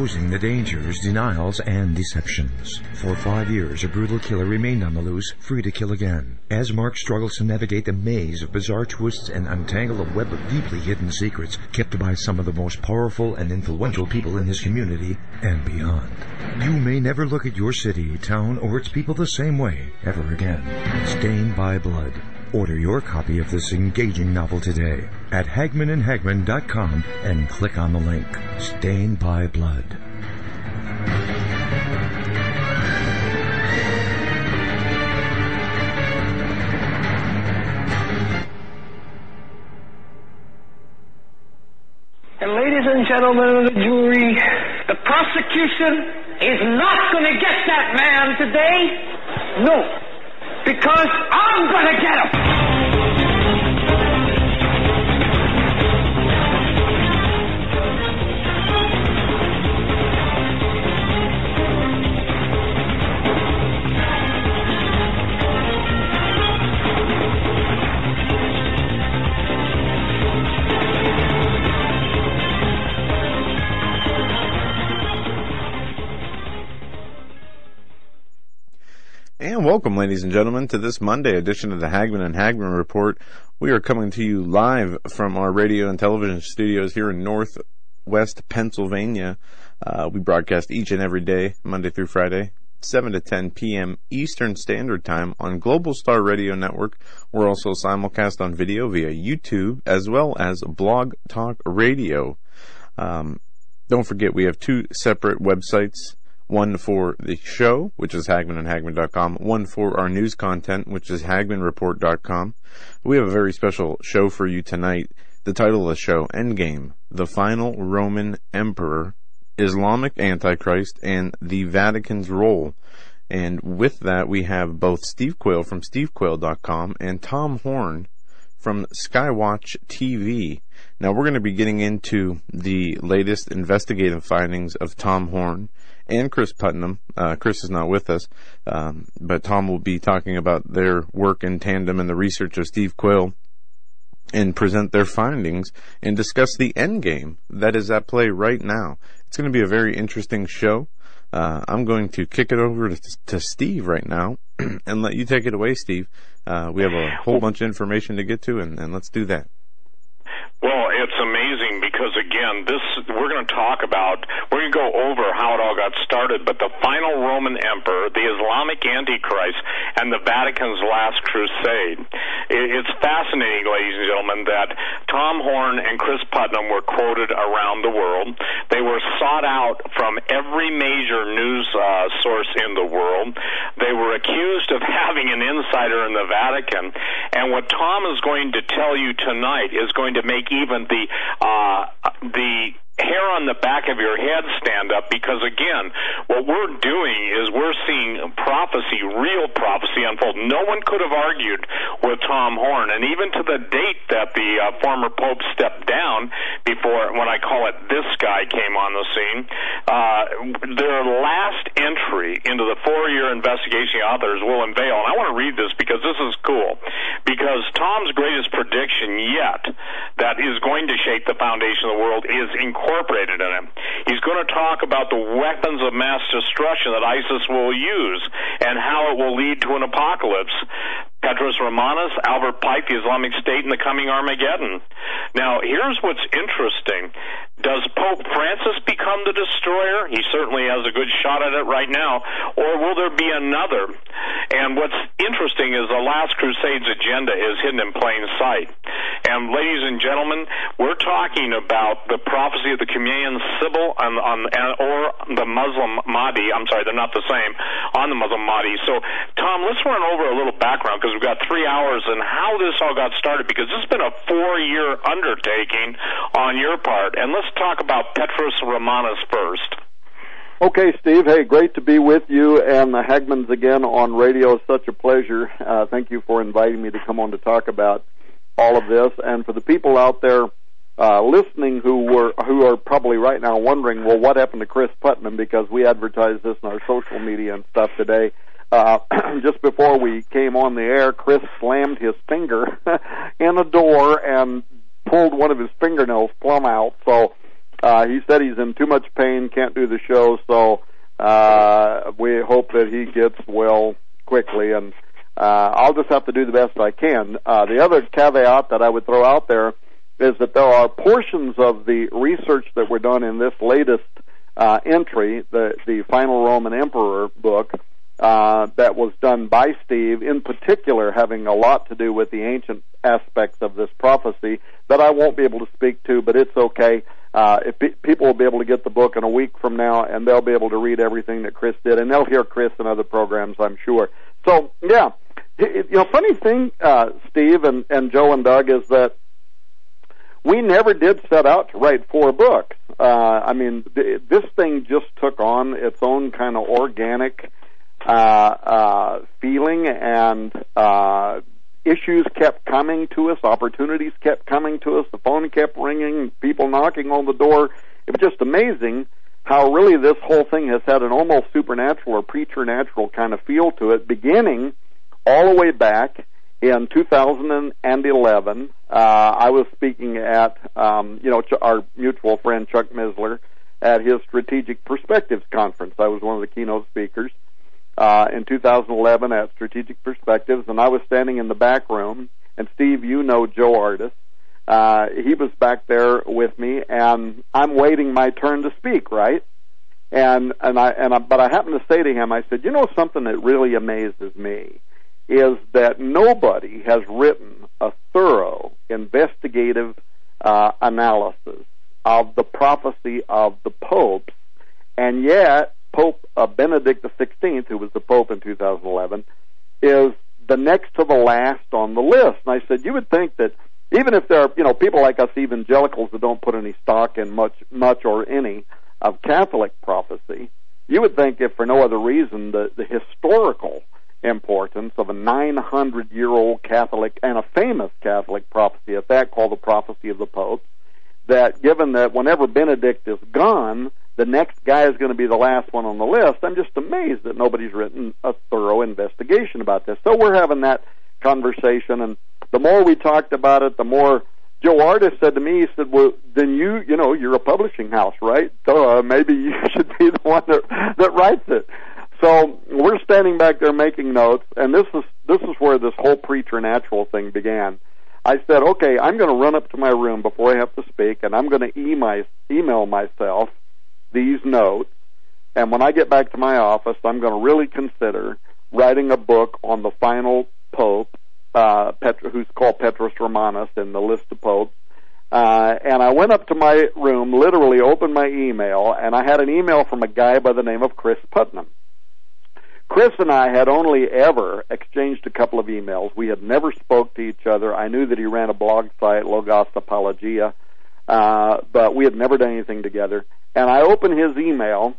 exposing the dangers, denials, and deceptions. For five years, a brutal killer remained on the loose, free to kill again. As Mark struggles to navigate the maze of bizarre twists and untangle a web of deeply hidden secrets kept by some of the most powerful and influential people in his community and beyond. You may never look at your city, town, or its people the same way ever again. Stained by Blood. Order your copy of this engaging novel today at HagmannandHagmann.com and click on the link. Stained by Blood. And ladies and gentlemen of the jury, the prosecution is not going to get that man today. No. Because I'm going to get him. And welcome, ladies and gentlemen, to this Monday edition of the Hagmann and Hagmann Report. We are coming to you live from our radio and television studios here in Northwest Pennsylvania. Uh, we broadcast each and every day, Monday through Friday, 7 to 10 p.m. Eastern Standard Time on Global Star Radio Network. We're also simulcast on video via YouTube as well as Blog Talk Radio. Um, don't forget, we have two separate websites one for the show, which is Hagmann and hagmannandhagmann.com, one for our news content, which is hagmannreport.com. We have a very special show for you tonight. The title of the show, Endgame, The Final Roman Emperor, Islamic Antichrist, and the Vatican's Role. And with that, we have both Steve Quayle from stevequayle.com and Tom Horn from Skywatch TV. Now we're going to be getting into the latest investigative findings of Tom Horn and Cris Putnam. Uh, Cris is not with us, um, but Tom will be talking about their work in tandem and the research of Steve Quayle and present their findings and discuss the end game that is at play right now. It's going to be a very interesting show. Uh, I'm going to kick it over to, to Steve right now and let you take it away, Steve. Uh, we have a whole bunch of information to get to, and, and let's do that. Well, it's amazing because again, this we're going to talk about. We're going to go over how it all got started, but the final Roman emperor, the Islamic Antichrist, and the Vatican's last crusade. It's fascinating, ladies and gentlemen, that Tom Horn and Cris Putnam were quoted around the world. They were sought out from every major news uh, source in the world. They were accused of having an insider in the Vatican, and what Tom is going to tell you tonight is going to make even the uh, the hair on the back of your head stand up because again what we're doing is we're seeing prophecy real prophecy unfold. No one could have argued with tom horn. And even to the date that the uh, former pope stepped down before when i call it this guy came on the scene uh, their last entry into the four year investigation authors will unveil. And i want to read this because this is cool. Because tom's greatest prediction yet that is going to shake the foundation of the world is incorporated in him. He's going to talk about the weapons of mass destruction that ISIS will use and how it will lead to an apocalypse. Petrus Romanus, Albert Pike, the Islamic State, and the coming Armageddon. Now, here's what's interesting. Does Pope Francis become the destroyer? He certainly has a good shot at it right now. Or will there be another? And what's interesting is the last crusade's agenda is hidden in plain sight. And ladies and gentlemen, we're talking about the prophecy of the Qumran Sibyl on, on, or the Muslim Mahdi. I'm sorry, they're not the same. On the Muslim Mahdi. So, Tom, let's run over a little background because we've got three hours and how this all got started because this has been a four-year undertaking on your part. And let's talk about Petrus Romanus first. Okay, Steve. Hey, great to be with you and the Hagmanns again on radio. Such a pleasure. Uh, thank you for inviting me to come on to talk about all of this. And for the people out there uh, listening who were who are probably right now wondering, well, what happened to Cris Putnam? Because we advertised this in our social media and stuff today. Uh, just before we came on the air, Cris slammed his finger in a door and pulled one of his fingernails plumb out. So uh, he said he's in too much pain, can't do the show. So uh, we hope that he gets well quickly, and uh, I'll just have to do the best I can. Uh, the other caveat that I would throw out there is that there are portions of the research that were done in this latest uh, entry, the the final Roman Emperor book, uh, that was done by Steve, in particular having a lot to do with the ancient aspects of this prophecy that I won't be able to speak to, but it's okay. Uh, if pe- people will be able to get the book in a week from now, and they'll be able to read everything that Cris did, and they'll hear Cris in other programs, I'm sure. So, yeah, you know, funny thing, uh, Steve and, and Joe and Doug, is that we never did set out to write four books. Uh, I mean, th- this thing just took on its own kind of organic feeling, and uh, issues kept coming to us, opportunities kept coming to us, the phone kept ringing, people knocking on the door. It was just amazing how really this whole thing has had an almost supernatural or preternatural kind of feel to it, beginning all the way back in 2011. Uh, I was speaking at, um, you know, our mutual friend Chuck Missler at his Strategic Perspectives Conference. I was one of the keynote speakers uh, in 2011 at Strategic Perspectives, and I was standing in the back room. And Steve, you know Joe Ardis. Uh, he was back there with me, and I'm waiting my turn to speak, right? And and I and I, but I happened to say to him, I said, you know something that really amazes me is that nobody has written a thorough investigative uh, analysis of the prophecy of the popes, and yet Pope uh, Benedict XVI, who was the Pope in 2011, is the next to the last on the list. And I said, you would think that even if there are, you know, people like us evangelicals that don't put any stock in much, much or any of Catholic prophecy, you would think if for no other reason the, the historical importance of a 900 year old Catholic and a famous Catholic prophecy at that called the prophecy of the popes, that given that whenever Benedict is gone, the next guy is going to be the last one on the list. I'm just amazed that nobody's written a thorough investigation about this. So we're having that conversation, and the more we talked about it, the more Joe Ardis said to me, he said, "Well, then you, you know, you're a publishing house, right? So uh, maybe you should be the one that that writes it." So we're standing back there making notes, and this is this is where this whole preternatural thing began. I said, "Okay, I'm going to run up to my room before I have to speak, and I'm going to e- my, email myself these notes, and when I get back to my office, I'm going to really consider writing a book on the final pope, uh, who's called Petrus Romanus in the list of popes. Uh, and I went up to my room, literally opened my email, and I had an email from a guy by the name of Cris Putnam. Cris and I had only ever exchanged a couple of emails. We had never spoke to each other. I knew that he ran a blog site, Logos Apologia, uh, but we had never done anything together and I opened his email.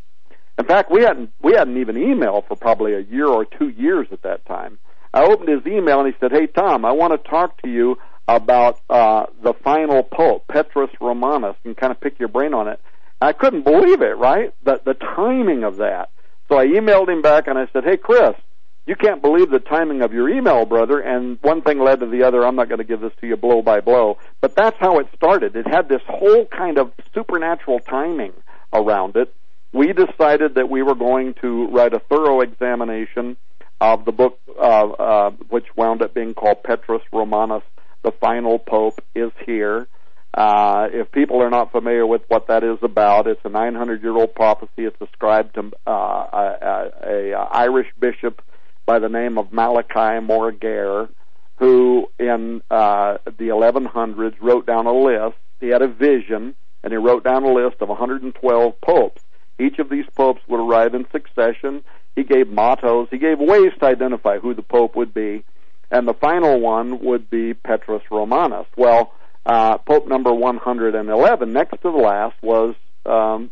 In fact, we hadn't we hadn't even emailed for probably a year or two years at that time. I opened his email and he said, "Hey Tom, I want to talk to you about uh, the final pope, Petrus Romanus, and kind of pick your brain on it." I couldn't believe it, right? The the timing of that. So I emailed him back and I said, "Hey Cris, you can't believe the timing of your email, brother." And one thing led to the other. I'm not going to give this to you blow by blow, but that's how it started. It had this whole kind of supernatural timing around it. We decided that we were going to write a thorough examination of the book, uh, uh, which wound up being called Petrus Romanus, the Final Pope is Here. Uh, if people are not familiar with what that is about, it's a 900 year old prophecy. It's ascribed to uh, a, a, a, Irish bishop by the name of Malachy Morgair, who in uh, the 1100s wrote down a list. He had a vision and he wrote down a list of 112 popes. Each of these popes would arrive in succession. He gave mottos. He gave ways to identify who the pope would be. And the final one would be Petrus Romanus. Well, uh, Pope number 111, next to the last, was um,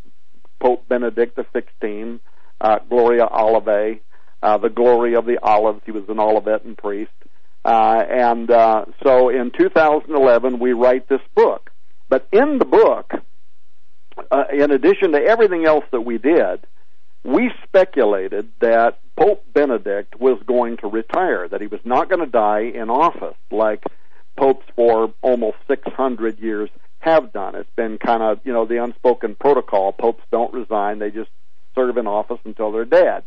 Pope Benedict XVI, uh, Gloria Olivae, uh, the glory of the olives. He was an Olivetan priest. Uh, and uh, so in 2011, we write this book. But in the book, uh, in addition to everything else that we did, we speculated that Pope Benedict was going to retire, that he was not going to die in office like popes for almost 600 years have done. It's been kind of, you know, the unspoken protocol. Popes don't resign, they just serve in office until they're dead.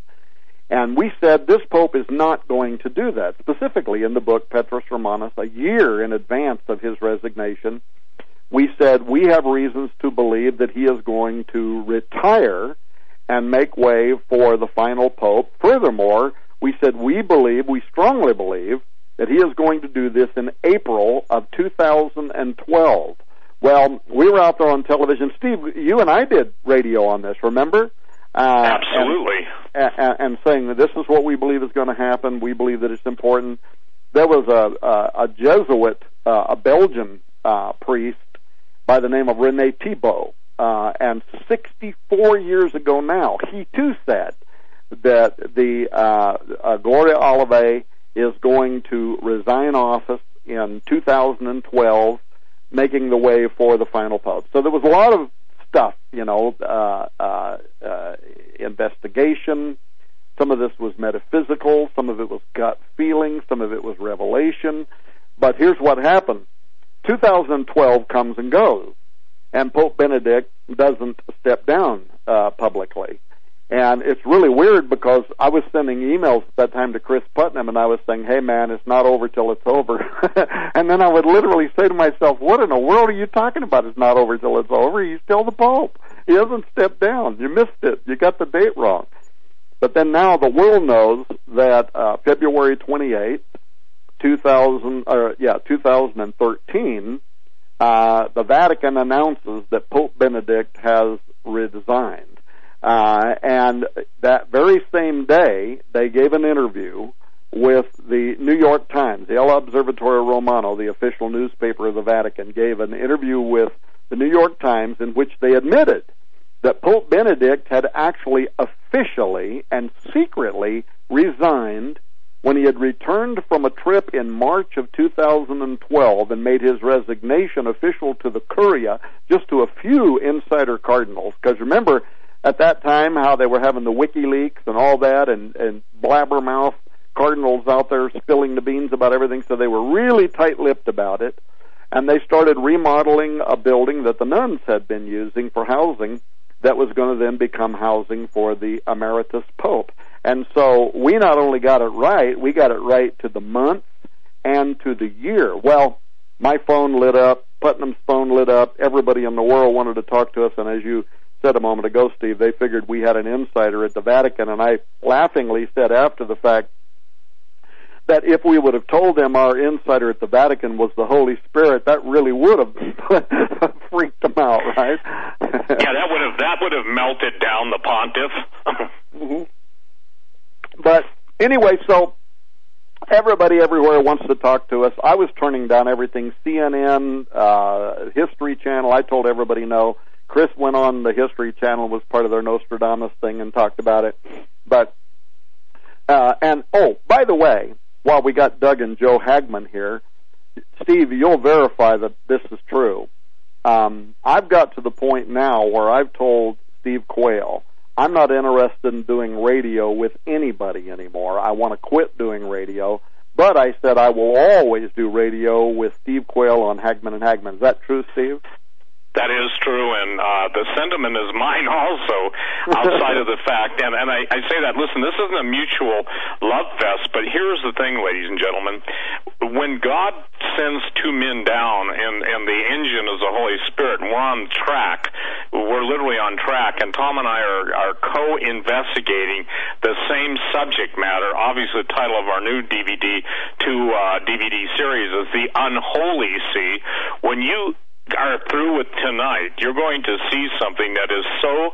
And we said this pope is not going to do that. Specifically in the book Petrus Romanus, a year in advance of his resignation, we said we have reasons to believe that he is going to retire and make way for the final pope. Furthermore, we said we believe, we strongly believe, that he is going to do this in April of 2012. Well, we were out there on television. Steve, you and I did radio on this, remember? Uh, Absolutely. And, and, and, saying that this is what we believe is going to happen. We believe that it's important. There was a, a, a Jesuit, uh, a Belgian uh, priest by the name of Rene Thibaut, uh, and 64 years ago now, he too said that the uh, uh, Gloria Olivae is going to resign office in 2012, making the way for the final pope. So there was a lot of stuff, you know, uh, uh, uh, investigation. Some of this was metaphysical, some of it was gut feeling, some of it was revelation. But here's what happened 2012 comes and goes, and Pope Benedict doesn't step down uh, publicly. And it's really weird because I was sending emails at that time to Cris Putnam and I was saying, hey man, it's not over till it's over. and then I would literally say to myself, what in the world are you talking about? It's not over till it's over. He's still the Pope. He hasn't stepped down. You missed it. You got the date wrong. But then now the world knows that uh, February 28th, 2000, uh, yeah, 2013, uh, the Vatican announces that Pope Benedict has resigned. Uh, and that very same day, they gave an interview with the New York Times, the L'Osservatore Romano, the official newspaper of the Vatican, gave an interview with the New York Times in which they admitted that Pope Benedict had actually officially and secretly resigned when he had returned from a trip in March of 2012 and made his resignation official to the Curia, just to a few insider cardinals. Because remember, at that time how they were having the WikiLeaks and all that, and and blabbermouth cardinals out there spilling the beans about everything. So they were really tight-lipped about it, and they started remodeling a building that the nuns had been using for housing that was going to then become housing for the emeritus pope. And so we not only got it right, we got it right to the month and to the year. Well, my phone lit up, Putnam's phone lit up, everybody in the world wanted to talk to us, and as you said a moment ago, Steve, they figured we had an insider at the Vatican, and I laughingly said after the fact that if we would have told them our insider at the Vatican was the Holy Spirit, that really would have freaked them out, right? yeah, that would have that would have melted down the pontiff. mm-hmm. But anyway, so everybody everywhere wants to talk to us. I was turning down everything CNN, uh, History Channel. I told everybody no. Cris went on the History Channel, was part of their Nostradamus thing, and talked about it. But uh, and oh, by the way, while we got Doug and Joe Hagmann here, Steve, you'll verify that this is true. Um, I've got to the point now where I've told Steve Quayle I'm not interested in doing radio with anybody anymore. I want to quit doing radio. But I said I will always do radio with Steve Quayle on Hagmann and Hagmann. Is that true, Steve? That is true, and uh, the sentiment is mine also, outside of the fact. And, and I, I say that, listen, this isn't a mutual love fest, but here's the thing, ladies and gentlemen. When God sends two men down, and, and the engine is the Holy Spirit, and we're on track, we're literally on track, and Tom and I are, are co investigating the same subject matter. Obviously, the title of our new DVD, two uh, DVD series is The Unholy See. When you are through with tonight, you're going to see something that is so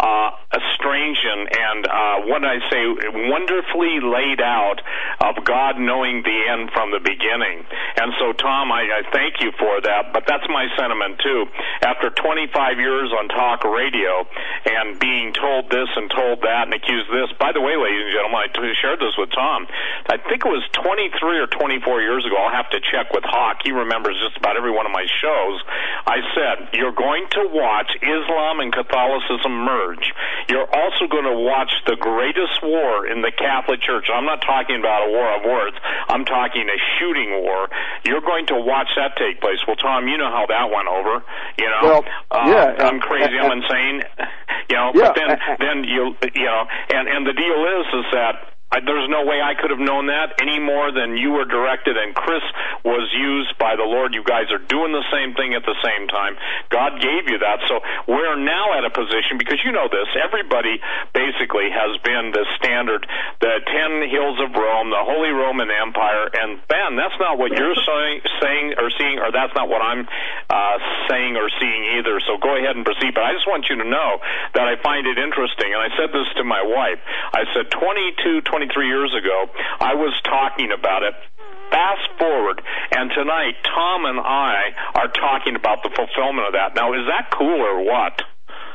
uh, strange vision and uh, what I say, wonderfully laid out of God knowing the end from the beginning. And so, Tom, I, I thank you for that. But that's my sentiment too. After 25 years on talk radio and being told this and told that and accused this. By the way, ladies and gentlemen, I shared this with Tom. I think it was 23 or 24 years ago. I'll have to check with Hawk. He remembers just about every one of my shows. I said, you're going to watch Islam and Catholicism merge. You're also going to watch the greatest war in the Catholic Church. I'm not talking about a war of words. I'm talking a shooting war. You're going to watch that take place. Well, Tom, you know how that went over. You know, well, uh, yeah, I'm crazy. I'm insane. You know, yeah, but then then you you know, and and the deal is is that I, there's no way I could have known that any more than you were directed and Chris was used by the Lord. You guys are doing the same thing at the same time. God gave you that. So we're now at a position, because you know this, everybody basically has been the standard, the ten hills of Rome, the Holy Roman Empire, and Ben, that's not what you're saying, saying or seeing, or that's not what I'm uh, saying or seeing either. So go ahead and proceed. But I just want you to know that I find it interesting, and I said this to my wife. I said 22, 20 23 years ago, I was talking about it. Fast forward, and tonight Tom and I are talking about the fulfillment of that. Now, is that cool or what?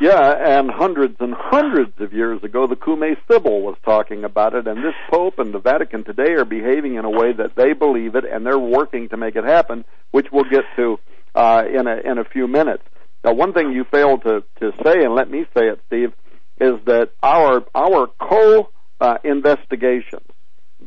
Yeah, and hundreds and hundreds of years ago, the Cumae Sibyl was talking about it, and this Pope and the Vatican today are behaving in a way that they believe it, and they're working to make it happen, which we'll get to uh, in a in a few minutes. Now, one thing you failed to to say, and let me say it, Steve, is that our our co uh, investigations.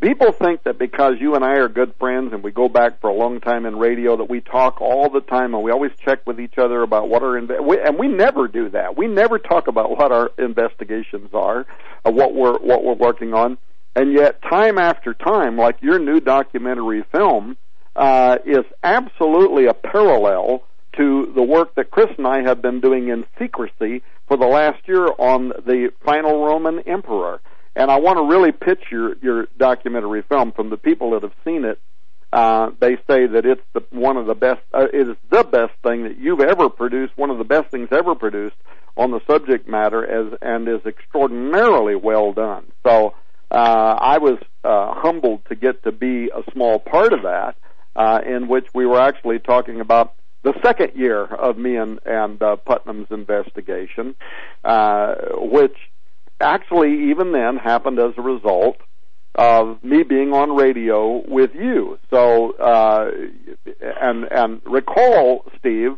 People think that because you and I are good friends and we go back for a long time in radio that we talk all the time and we always check with each other about what our inve- we, and we never do that. We never talk about what our investigations are, uh, what we're what we're working on, and yet time after time, like your new documentary film, uh, is absolutely a parallel to the work that Cris and I have been doing in secrecy for the last year on the final Roman emperor. And I want to really pitch your your documentary film from the people that have seen it. Uh, they say that it's the one of the best. Uh, it is the best thing that you've ever produced. One of the best things ever produced on the subject matter, as and is extraordinarily well done. So uh, I was uh, humbled to get to be a small part of that, uh, in which we were actually talking about the second year of me and and uh, Putnam's investigation, uh, which actually even then happened as a result of me being on radio with you. So uh, and and recall, Steve,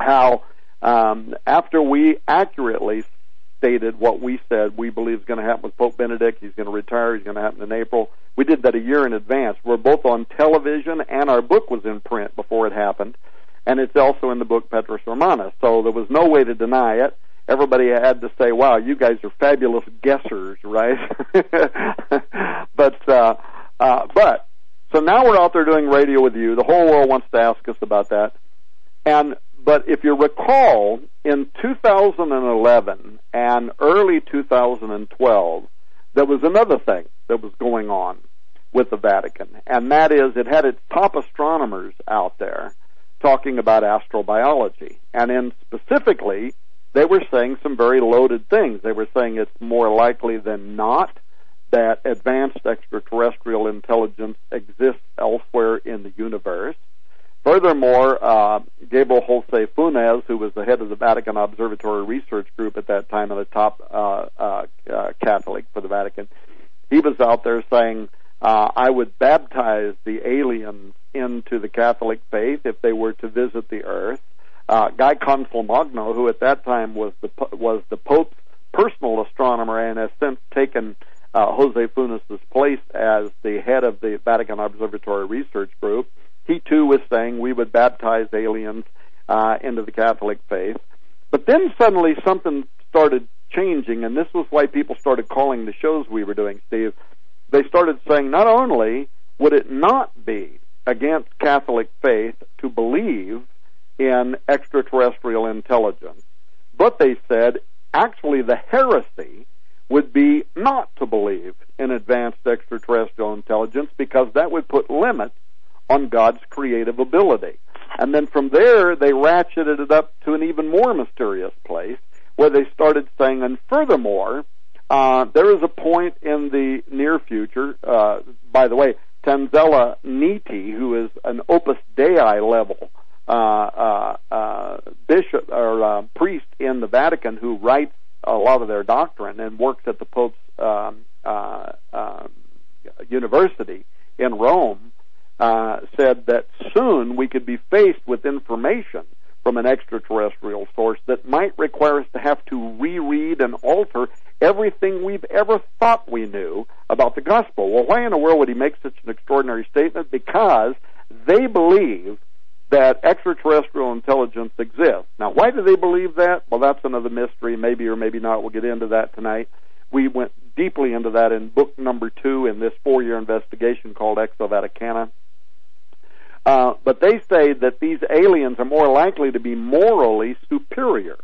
how um, after we accurately stated what we said we believe is going to happen with Pope Benedict, he's going to retire, he's going to happen in April. We did that a year in advance. We're both on television, and our book was in print before it happened, and it's also in the book Petrus Romanus. So there was no way to deny it everybody had to say, "Wow, you guys are fabulous guessers," right? but uh, uh, but so now we're out there doing radio with you. The whole world wants to ask us about that. And but if you recall, in 2011 and early 2012, there was another thing that was going on with the Vatican, and that is it had its top astronomers out there talking about astrobiology, and in specifically they were saying some very loaded things. They were saying it's more likely than not that advanced extraterrestrial intelligence exists elsewhere in the universe. Furthermore, uh, Gabriel Jose Funes, who was the head of the Vatican Observatory Research Group at that time and a top uh, uh, uh, Catholic for the Vatican, he was out there saying, uh, I would baptize the aliens into the Catholic faith if they were to visit the earth uh, Guy Consolmagno, who at that time was the was the Pope's personal astronomer and has since taken uh, Jose Funes's place as the head of the Vatican Observatory Research Group. He too was saying we would baptize aliens uh, into the Catholic faith. But then suddenly something started changing, and this was why people started calling the shows we were doing, Steve. They started saying not only would it not be against Catholic faith to believe in extraterrestrial intelligence. But they said actually the heresy would be not to believe in advanced extraterrestrial intelligence because that would put limits on God's creative ability. And then from there, they ratcheted it up to an even more mysterious place where they started saying, and furthermore, Uh, there is a point in the near future, uh, by the way, Tanzella Nitti, who is an Opus Dei level bishop or uh, priest in the Vatican who writes a lot of their doctrine and works at the Pope's um, uh, uh, university in Rome, uh, said that soon we could be faced with information from an extraterrestrial source that might require us to have to reread and alter everything we've ever thought we knew about the gospel. Well, why in the world would he make such an extraordinary statement? Because they believe that extraterrestrial intelligence exists. Now, why do they believe that? Well, that's another mystery, maybe or maybe not. We'll get into that tonight. We went deeply into that in book number two in this four year investigation called Exo Vaticana. Uh, but they say that these aliens are more likely to be morally superior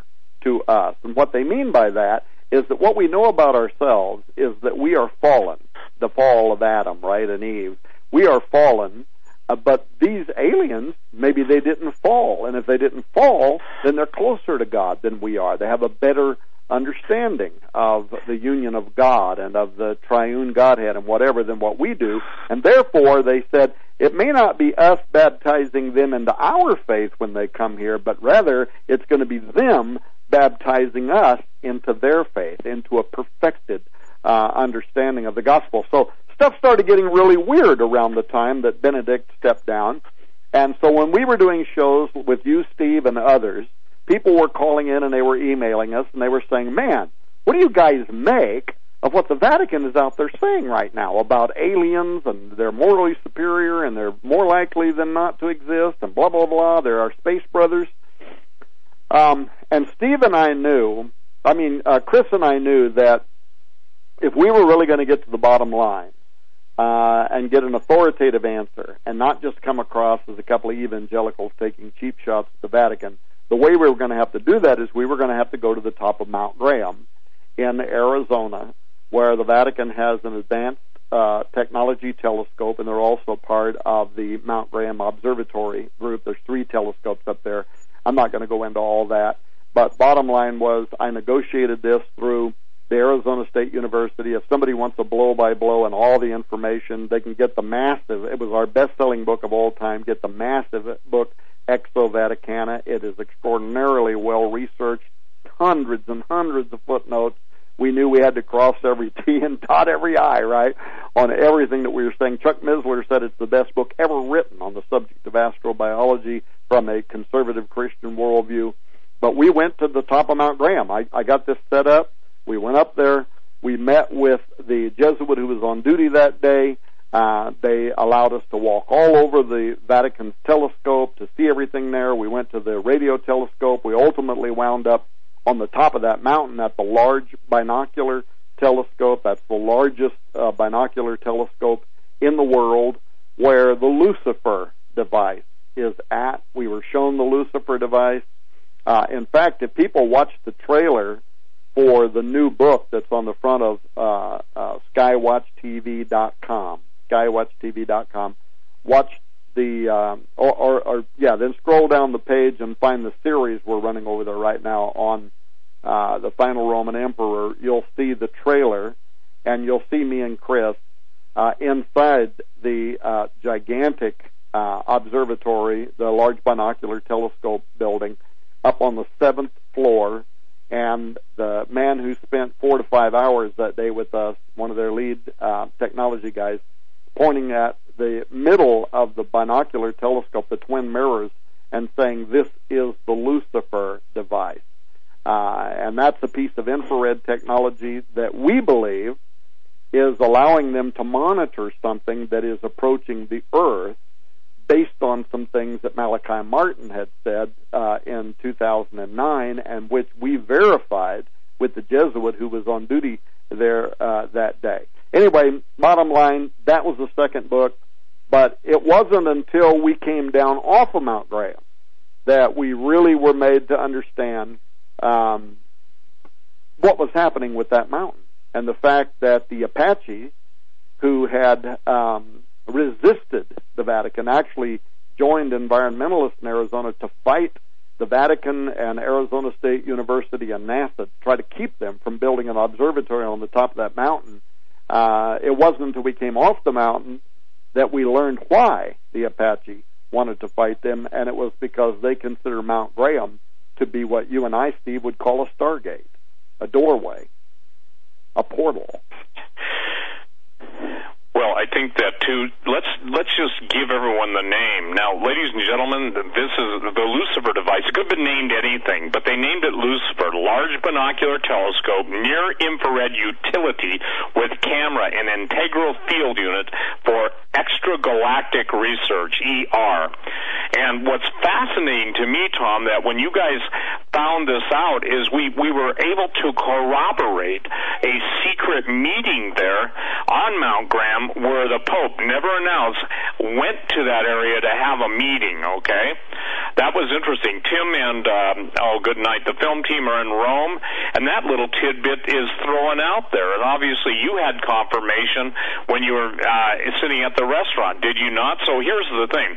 to us. And what they mean by that is that what we know about ourselves is that we are fallen. The fall of Adam, right, and Eve. We are fallen, uh, but these aliens, maybe they didn't fall. And if they didn't fall, then they're closer to God than we are. They have a better understanding of the union of God and of the triune Godhead and whatever than what we do. And therefore, they said, it may not be us baptizing them into our faith when they come here, but rather it's going to be them baptizing us into their faith, into a perfected uh, understanding of the gospel. So stuff started getting really weird around the time that Benedict stepped down. And so when we were doing shows with you, Steve, and others, people were calling in and they were emailing us and they were saying, man, what do you guys make of what the Vatican is out there saying right now about aliens and they're morally superior and they're more likely than not to exist and blah, blah, blah. They're our space brothers. Um, and Steve and I knew, I mean, uh, Cris and I knew that if we were really going to get to the bottom line uh, and get an authoritative answer and not just come across as a couple of evangelicals taking cheap shots at the Vatican, the way we were going to have to do that is we were going to have to go to the top of Mount Graham in Arizona, where the Vatican has an advanced uh, technology telescope, and they're also part of the Mount Graham Observatory group. There's three telescopes up there I'm not going to go into all that. But bottom line was I negotiated this through the Arizona State University. If somebody wants a blow by blow and all the information, they can get the massive, it was our best selling book of all time, get the massive book, Exo Vaticana. It is extraordinarily well researched, hundreds and hundreds of footnotes. We knew we had to cross every T and dot every I, right, on everything that we were saying. Chuck Missler said it's the best book ever written on the subject of astrobiology from a conservative Christian worldview. But we went to the top of Mount Graham. I, I got this set up. We went up there. We met with the Jesuit who was on duty that day. Uh, they allowed us to walk all over the Vatican's telescope to see everything there. We went to the radio telescope. We ultimately wound up on the top of that mountain at the large binocular telescope. That's the largest uh, binocular telescope in the world where the Lucifer device is at. We were shown the Lucifer device. Uh, in fact, if people watch the trailer for the new book that's on the front of uh, uh, skywatchtv.com, skywatchtv.com, watch the um, or, or, or yeah, then scroll down the page and find the series we're running over there right now on uh, the final Roman Emperor. You'll see the trailer, and you'll see me and Cris uh, inside the uh, gigantic uh, observatory, the large binocular telescope building, up on the seventh floor. And the man who spent four to five hours that day with us, one of their lead uh, technology guys, pointing at the middle of the binocular telescope, the twin mirrors, and saying, This is the Lucifer device. Uh, and that's a piece of infrared technology that we believe is allowing them to monitor something that is approaching the Earth based on some things that Malachi Martin had said uh, in 2009, and which we verified with the Jesuit who was on duty there uh, that day. Anyway, bottom line, that was the second book, but it wasn't until we came down off of Mount Graham that we really were made to understand um, what was happening with that mountain and the fact that the Apache, who had um, resisted the Vatican, actually joined environmentalists in Arizona to fight the Vatican and Arizona State University and NASA to try to keep them from building an observatory on the top of that mountain. Uh, it wasn't until we came off the mountain that we learned why the Apache wanted to fight them, and it was because they consider Mount Graham to be what you and I, Steve, would call a stargate, a doorway, a portal. Well, I think that too. Let's let's just give everyone the name now, ladies and gentlemen. This is the Lucifer device. It could have been named anything, but they named it Lucifer, large binocular telescope, near infrared utility with camera and integral field unit for extragalactic research ER. And what's fascinating to me, Tom, that when you guys found this out, is we we were able to corroborate a secret meeting there on Mount Graham where the Pope never announced went to that area to have a meeting. Okay, that was interesting. Tim and um, oh, good night. The film team are in Rome, and that little tidbit is thrown out there. And obviously, you had confirmation when you were uh, sitting at the restaurant, did you not? So here's the thing: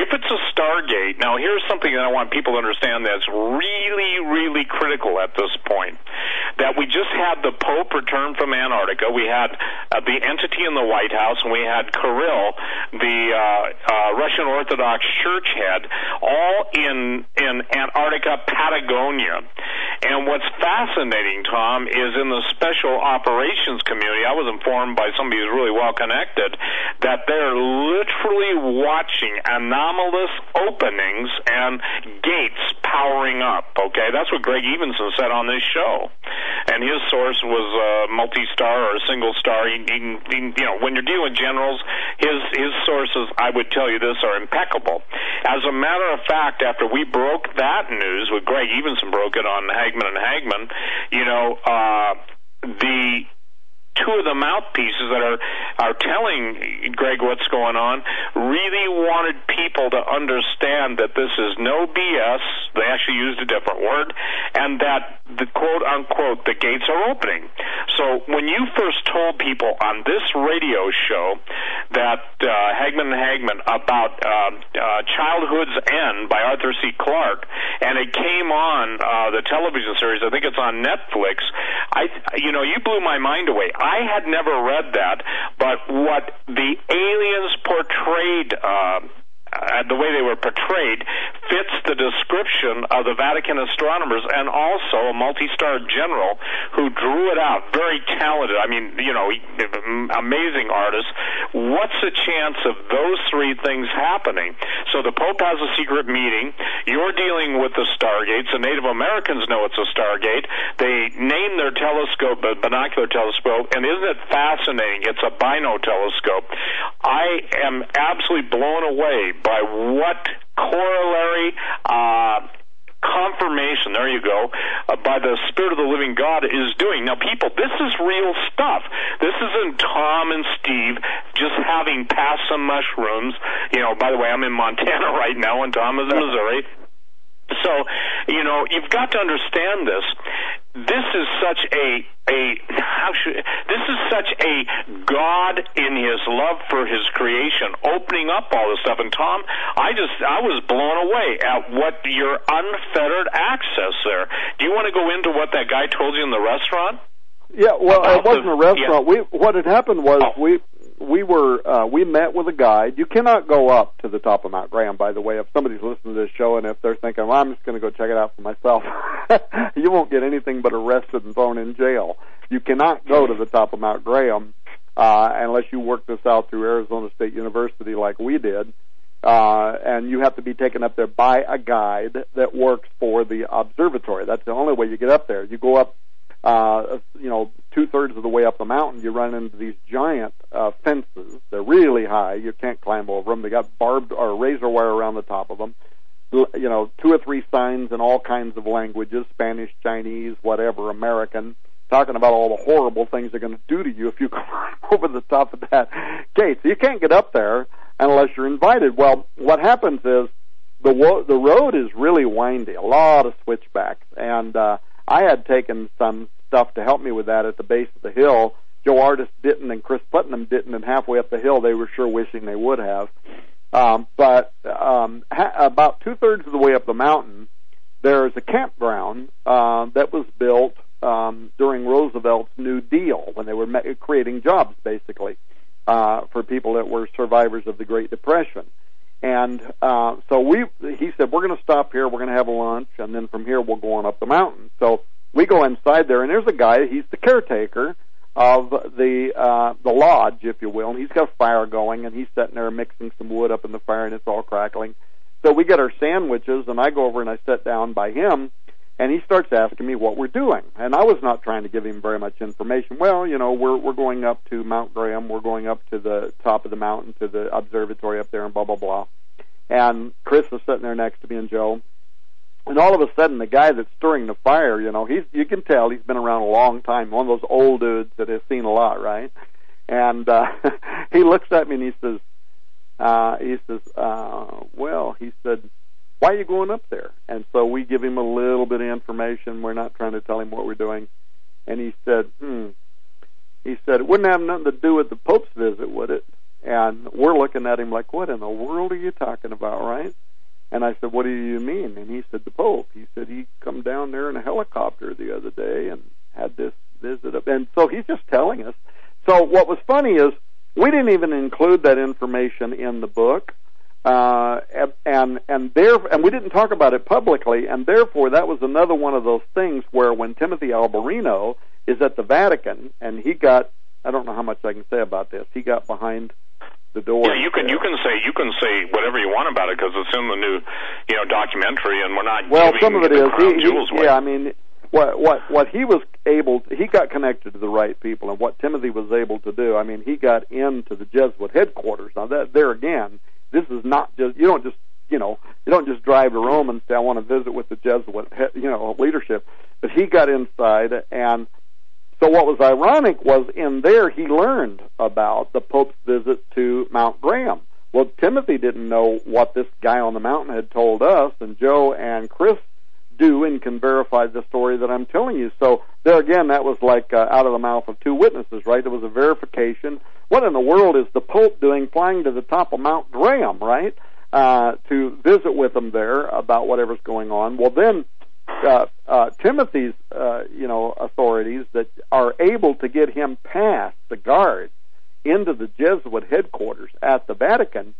if it's a Stargate, now here's something that I want people to understand that's really, really critical at this point. That we just had the Pope return from Antarctica. We had uh, the entity in the White White House, and we had Kirill, the uh, uh, Russian Orthodox church head, all in in Antarctica, Patagonia. And what's fascinating, Tom, is in the special operations community. I was informed by somebody who's really well connected that they're literally watching anomalous openings and gates powering up. Okay, that's what Greg Evensen said on this show, and his source was a multi-star or a single star. He, he, he, you know, when you're dealing generals, his his sources, I would tell you this, are impeccable. As a matter of fact, after we broke that news, with Greg Evensen broke it on Hagmann and Hagmann, you know, uh, the two of the mouthpieces that are are telling Greg what's going on really wanted people to understand that this is no BS. They actually used a different word, and that the quote unquote the gates are opening. So when you first told people on this radio show that uh, Hagmann and Hagmann about uh, uh, Childhood's End by Arthur C. Clarke, and it came on uh, the television series, I think it's on Netflix. I, you know, you blew my mind away. I had never read that, but what the aliens portrayed uh, uh, the way they were portrayed fits the description of the Vatican astronomers and also a multi-star general who drew it out. Very talented. I mean, you know, amazing artist. What's the chance of those three things happening? So the Pope has a secret meeting. You're dealing with the stargates. The Native Americans know it's a stargate. They name their telescope a binocular telescope, and isn't it fascinating? It's a bino telescope. I am absolutely blown away by what corollary uh, confirmation, there you go, uh, by the Spirit of the living God is doing. Now, people, this is real stuff. This isn't Tom and Steve just having passed some mushrooms. You know, by the way, I'm in Montana right now, and Tom is in Missouri. So, you know, you've got to understand this. This is such a a how should this is such a God in His love for His creation, opening up all this stuff. And Tom, I just I was blown away at what your unfettered access there. Do you want to go into what that guy told you in the restaurant? Yeah, well, About it wasn't the, a restaurant. Yeah. We what had happened was oh. we we were uh, we met with a guide. You cannot go up to the top of Mount Graham, by the way. If somebody's listening to this show and if they're thinking, "Well, I'm just going to go check it out for myself," you won't get anything but arrested and thrown in jail. You cannot go to the top of Mount Graham uh, unless you work this out through Arizona State University, like we did. Uh, and you have to be taken up there by a guide that works for the observatory. That's the only way you get up there. You go up uh, you know, two thirds of the way up the mountain, you run into these giant uh, fences. They're really high. You can't climb over them. They got barbed or razor wire around the top of them. You know, two or three signs in all kinds of languages: Spanish, Chinese, whatever, American, talking about all the horrible things they're going to do to you if you climb over the top of that gate. So you can't get up there unless you're invited. Well, what happens is the wo- the road is really windy, a lot of switchbacks, and uh, I had taken some stuff to help me with that at the base of the hill. Joe Ardis didn't, and Cris Putnam didn't, and halfway up the hill, they were sure wishing they would have. Um, but um, ha- about two thirds of the way up the mountain, there's a campground uh, that was built um, during Roosevelt's New Deal when they were ma- creating jobs, basically, uh, for people that were survivors of the Great Depression. And uh, so we, he said, we're going to stop here. We're going to have a lunch, and then from here we'll go on up the mountain. So we go inside there, and there's a guy. He's the caretaker of the uh, the lodge, if you will. And he's got a fire going, and he's sitting there mixing some wood up in the fire, and it's all crackling. So we get our sandwiches, and I go over and I sit down by him, and he starts asking me what we're doing. And I was not trying to give him very much information. Well, you know, we're we're going up to Mount Graham, we're going up to the top of the mountain to the observatory up there, and blah blah blah. And Cris is sitting there next to me, and Joe. And all of a sudden, the guy that's stirring the fire, you know, he's you can tell he's been around a long time, one of those old dudes that has seen a lot, right? And uh, he looks at me and he says, uh, he says, uh, well, he said, why are you going up there? And so we give him a little bit of information. We're not trying to tell him what we're doing. And he said, hmm. He said, it wouldn't have nothing to do with the Pope's visit, would it? And we're looking at him like, what in the world are you talking about, right? And I said, what do you mean? And he said, the Pope. He said he come down there in a helicopter the other day and had this visit. And so he's just telling us. So what was funny is we didn't even include that information in the book, uh, and and there and we didn't talk about it publicly, and therefore that was another one of those things where when Timothy Alberino is at the Vatican and he got I don't know how much I can say about this. He got behind the door. Yeah, you can you can say you can say whatever you want about it because it's in the new you know documentary, and we're not. Well, some of it is the is. crown He, jewels he, yeah, I mean, what what what he was able to, he got connected to the right people and what Timothy was able to do I mean he got into the Jesuit headquarters now that there again this is not just you don't just you know you don't just drive to Rome and say I want to visit with the Jesuit you know leadership. But he got inside and so what was ironic was in there he learned about the Pope's visit to Mount Graham. Well Timothy didn't know what this guy on the mountain had told us and Joe and Cris do and can verify the story that I'm telling you. So there again, that was like uh, out of the mouth of two witnesses, right? There was a verification. What in the world is the Pope doing flying to the top of Mount Graham, right? Uh, to visit with them there about whatever's going on. Well, then uh, uh, Timothy's, uh, you know, authorities that are able to get him past the guards into the Jesuit headquarters at the Vatican.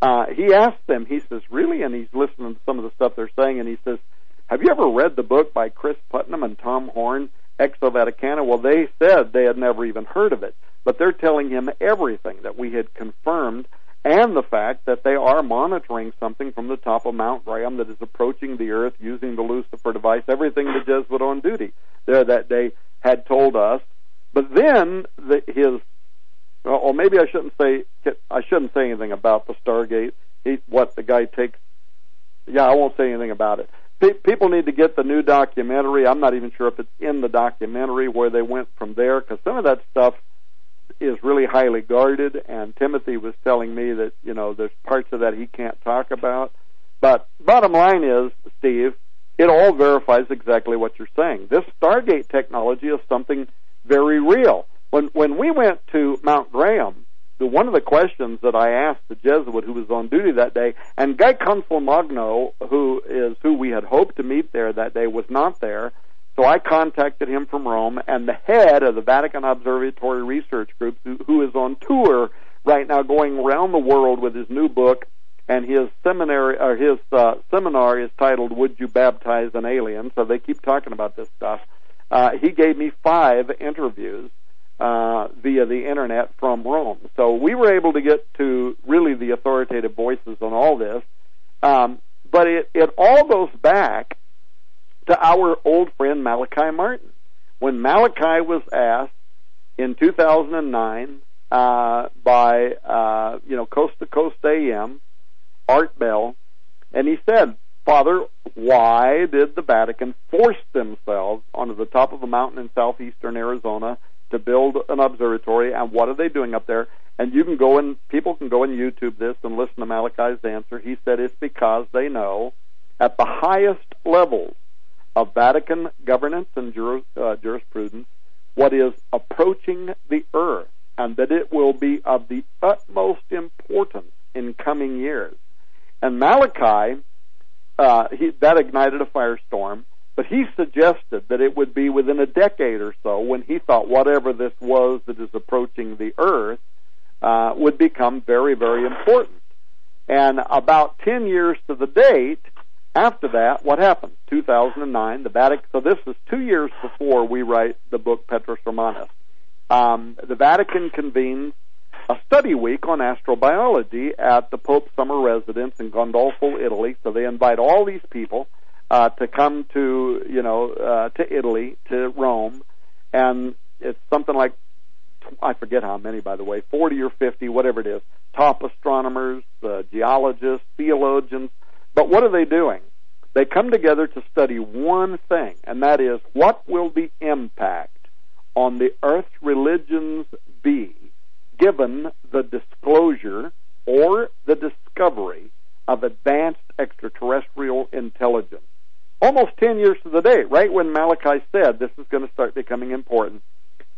Uh, he asked them, he says, really? And he's listening to some of the stuff they're saying, and he says, have you ever read the book by Cris Putnam and Tom Horn, Exo Vaticana? Well, they said they had never even heard of it, but they're telling him everything that we had confirmed and the fact that they are monitoring something from the top of Mount Graham that is approaching the Earth using the Lucifer device, everything the Jesuit on duty there that day had told us. But then the, his, or maybe I shouldn't say, I shouldn't say anything about the Stargate. He, what the guy takes. Yeah, I won't say anything about it pe- people need to get the new documentary. I'm not even sure if it's in the documentary where they went from there because some of that stuff is really highly guarded. And Timothy was telling me that you know there's parts of that he can't talk about. But bottom line is, Steve, it all verifies exactly what you're saying. This Stargate technology is something very real. When when we went to Mount Graham, the one of the questions that I asked the Jesuit who was on duty that day, and Guy Consolmagno, who is who we had hoped to meet there that day, was not there. So I contacted him from Rome, and the head of the Vatican Observatory Research Group, who, who is on tour right now, going around the world with his new book, and his seminary or his uh, seminar is titled "Would You Baptize an Alien?" So they keep talking about this stuff. Uh, he gave me five interviews uh, via the internet from Rome. So we were able to get to really the authoritative voices on all this. Um, but it, it all goes back to our old friend Malachi Martin. When Malachi was asked in 2009 uh, by uh, you know Coast to Coast AM, Art Bell, and he said, "Father, why did the Vatican force themselves onto the top of a mountain in southeastern Arizona to build an observatory, and what are they doing up there?" And you can go and people can go and YouTube this and listen to Malachi's answer. He said it's because they know at the highest levels of Vatican governance and juris, uh, jurisprudence what is approaching the earth and that it will be of the utmost importance in coming years. And Malachi uh, he, that ignited a firestorm. But he suggested that it would be within a decade or so when he thought whatever this was that is approaching the Earth uh, would become very, very important. And about 10 years to the date, after that, what happened? 2009, the Vatican, so this is two years before we write the book Petrus Romanus. Um, the Vatican convenes a study week on astrobiology at the Pope's summer residence in Gandolfo, Italy. So they invite all these people uh, to come to, you know, uh, to Italy, to Rome, and it's something like I forget how many, by the way, 40 or 50, whatever it is, top astronomers, uh, geologists, theologians. But what are they doing? They come together to study one thing, and that is what will the impact on the Earth's religions be given the disclosure or the discovery of advanced extraterrestrial intelligence. Almost 10 years to the day, right when Malachi said this is going to start becoming important.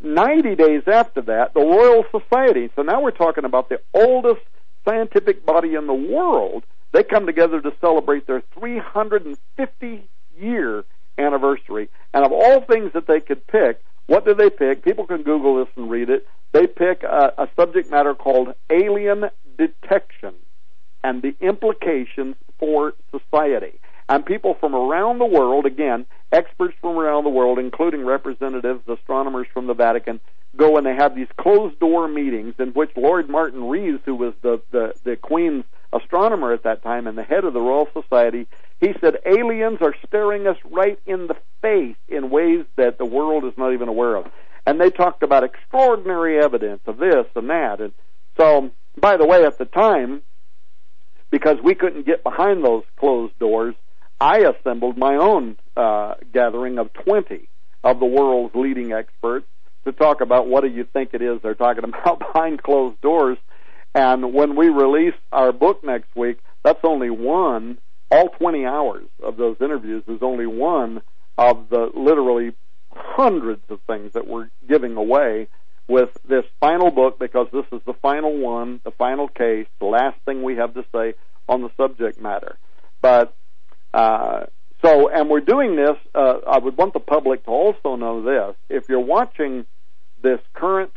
90 days after that, the Royal Society, so now we're talking about the oldest scientific body in the world, they come together to celebrate their 350 year anniversary. And of all things that they could pick, what do they pick? People can Google this and read it. They pick a, a subject matter called alien detection and the implications for society. And people from around the world, again, experts from around the world, including representatives, astronomers from the Vatican, go and they have these closed door meetings in which Lord Martin Rees, who was the, the, the Queen's astronomer at that time and the head of the Royal Society, he said aliens are staring us right in the face in ways that the world is not even aware of. And they talked about extraordinary evidence of this and that. And so, by the way, at the time, because we couldn't get behind those closed doors, I assembled my own uh, gathering of 20 of the world's leading experts to talk about what do you think it is they're talking about behind closed doors. And when we release our book next week, that's only one. All 20 hours of those interviews is only one of the literally hundreds of things that we're giving away with this final book because this is the final one, the final case, the last thing we have to say on the subject matter. But uh, so, and we're doing this. Uh, I would want the public to also know this: if you're watching this current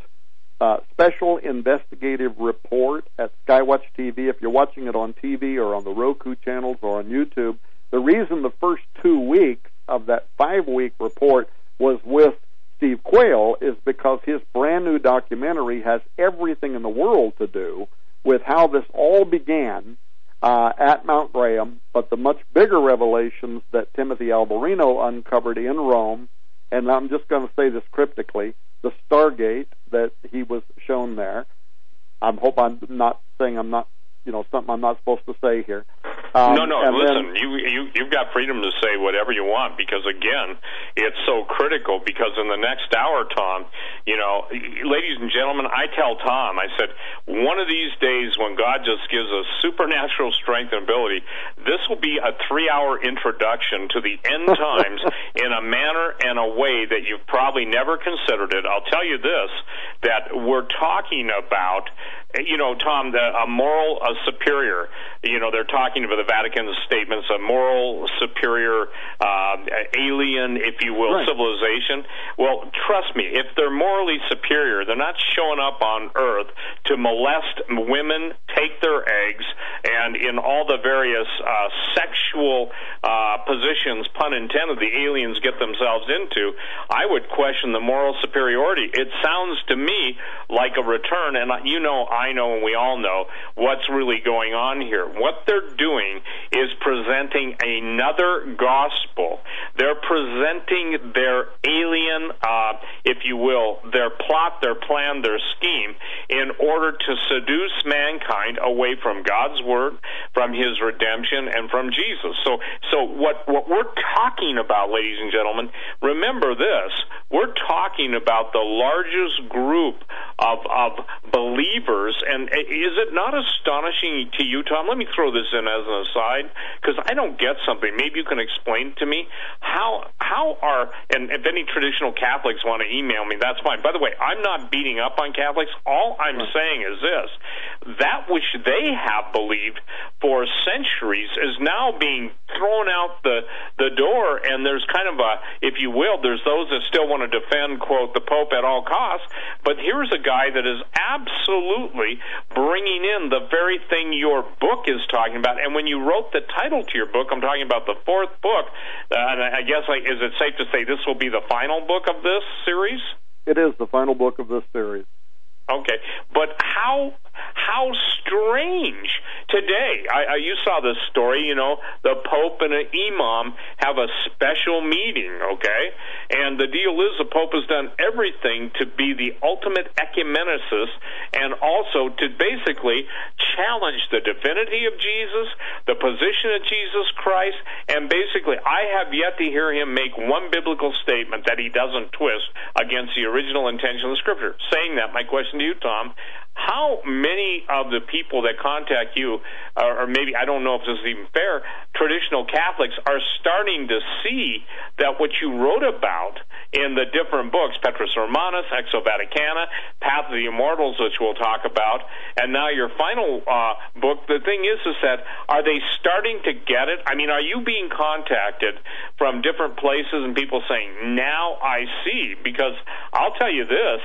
uh, special investigative report at Skywatch TV, if you're watching it on TV or on the Roku channels or on YouTube, the reason the first two weeks of that five-week report was with Steve Quayle is because his brand new documentary has everything in the world to do with how this all began uh, at Mount Graham, but the much bigger revelations that Timothy Alberino uncovered in Rome, and I'm just going to say this cryptically, the Stargate that he was shown there. I hope I'm not saying I'm not you know something I'm not supposed to say here. Um, no, no. Listen, then, you you you've got freedom to say whatever you want because again, it's so critical. Because in the next hour, Tom, you know, ladies and gentlemen, I tell Tom, I said, one of these days when God just gives us supernatural strength and ability, this will be a three-hour introduction to the end times in a manner and a way that you've probably never considered it. I'll tell you this: that we're talking about you know, Tom, the, a moral a superior. You know, they're talking about the Vatican's statements, a moral superior uh, alien, if you will, right. civilization. Well, trust me, if they're morally superior, they're not showing up on Earth to molest women, take their eggs, and in all the various uh, sexual uh, positions, pun intended, the aliens get themselves into. I would question the moral superiority. It sounds to me like a return, and you know, I know, and we all know what's really going on here. What they're doing is presenting another gospel. They're presenting their alien, uh, if you will, their plot, their plan, their scheme in order to seduce mankind away from God's word, from His redemption, and from Jesus. So, so what what we're talking about, ladies and gentlemen, remember this: we're talking about the largest group of of believers, and eh, is it not astonishing to you, Tom? Let me throw this in as an aside because I don't get something. Maybe you can explain to me how how are and if any traditional Catholics want to email me, that's fine. By the way, I'm not beating up on Catholics. All I'm saying is this: that which they have believed for centuries is now being thrown out the the door. And there's kind of a if you will there's those that still want to defend quote the pope at all costs. But here's a guy that is absolutely bringing in the very thing your book is talking about. And when you wrote the title to your book I'm talking about the fourth book uh, and I guess like is it safe to say this will be the final book of this series? It is the final book of this series. Okay, but how how strange today. I, I you saw this story. You know, the Pope and an imam have a special meeting. Okay, and the deal is the Pope has done everything to be the ultimate ecumenicist and also to basically challenge the divinity of Jesus, the position of Jesus Christ, and basically, I have yet to hear him make one biblical statement that he doesn't twist against the original intention of the Scripture. Saying that, my question to you, Tom, how many of the people that contact you, or maybe I don't know if this is even fair, traditional Catholics are starting to see that what you wrote about in the different books, Petrus Romanus, Exo Vaticana, Path of the Immortals, which we'll talk about, and now your final uh, book. The thing is, is that are they starting to get it? I mean, are you being contacted from different places and people saying, "Now I see"? Because I'll tell you this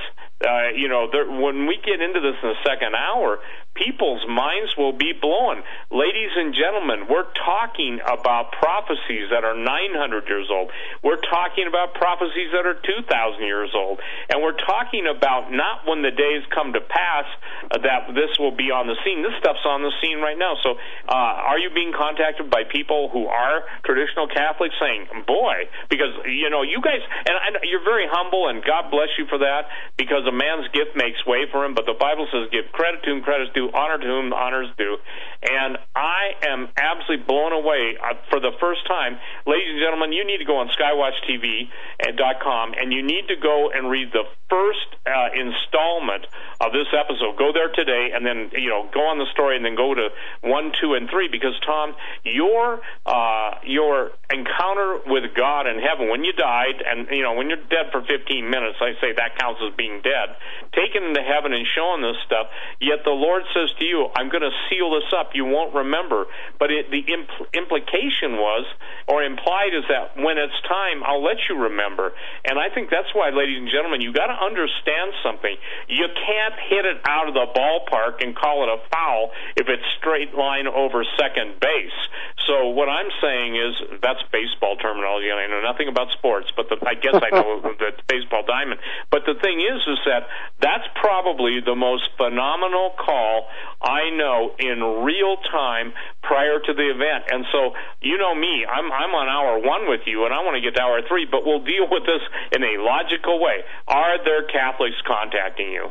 uh, you know, there, when we get into this in the second hour, people's minds will be blown. Ladies and gentlemen, we're talking about prophecies that are 900 years old. We're talking about prophecies that are 2,000 years old. And we're talking about not when the days come to pass uh, that this will be on the scene. This stuff's on the scene right now. So, uh, are you being contacted by people who are traditional Catholics saying, boy, because, you know, you guys, and, and you're very humble, and God bless you for that, because a man's gift makes way for him, but the Bible says, give credit to whom credit's due honor to whom honors due. And I am absolutely blown away uh, for the first time. Ladies and gentlemen, you need to go on skywatchtv.com and you need to go and read the first uh, installment of this episode. Go there today and then, you know, go on the story and then go to one, two, and three because, Tom, your, uh, your encounter with God in heaven when you died and, you know, when you're dead for 15 minutes, I say that counts as being dead, taken into heaven and shown this stuff, yet the Lord says to you, I'm going to seal this up. You won't remember. But it, the impl- implication was, or implied, is that when it's time, I'll let you remember. And I think that's why, ladies and gentlemen, you got to understand something. You can't hit it out of the ballpark and call it a foul if it's straight line over second base. So what I'm saying is that's baseball terminology, I know nothing about sports, but the, I guess I know the baseball diamond. But the thing is, is that that's probably the most phenomenal call I know in real time prior to the event. And so, you know me, I'm I'm on hour one with you, and I want to get to hour three. But we'll deal with this in a logical way. Are there Catholics contacting you?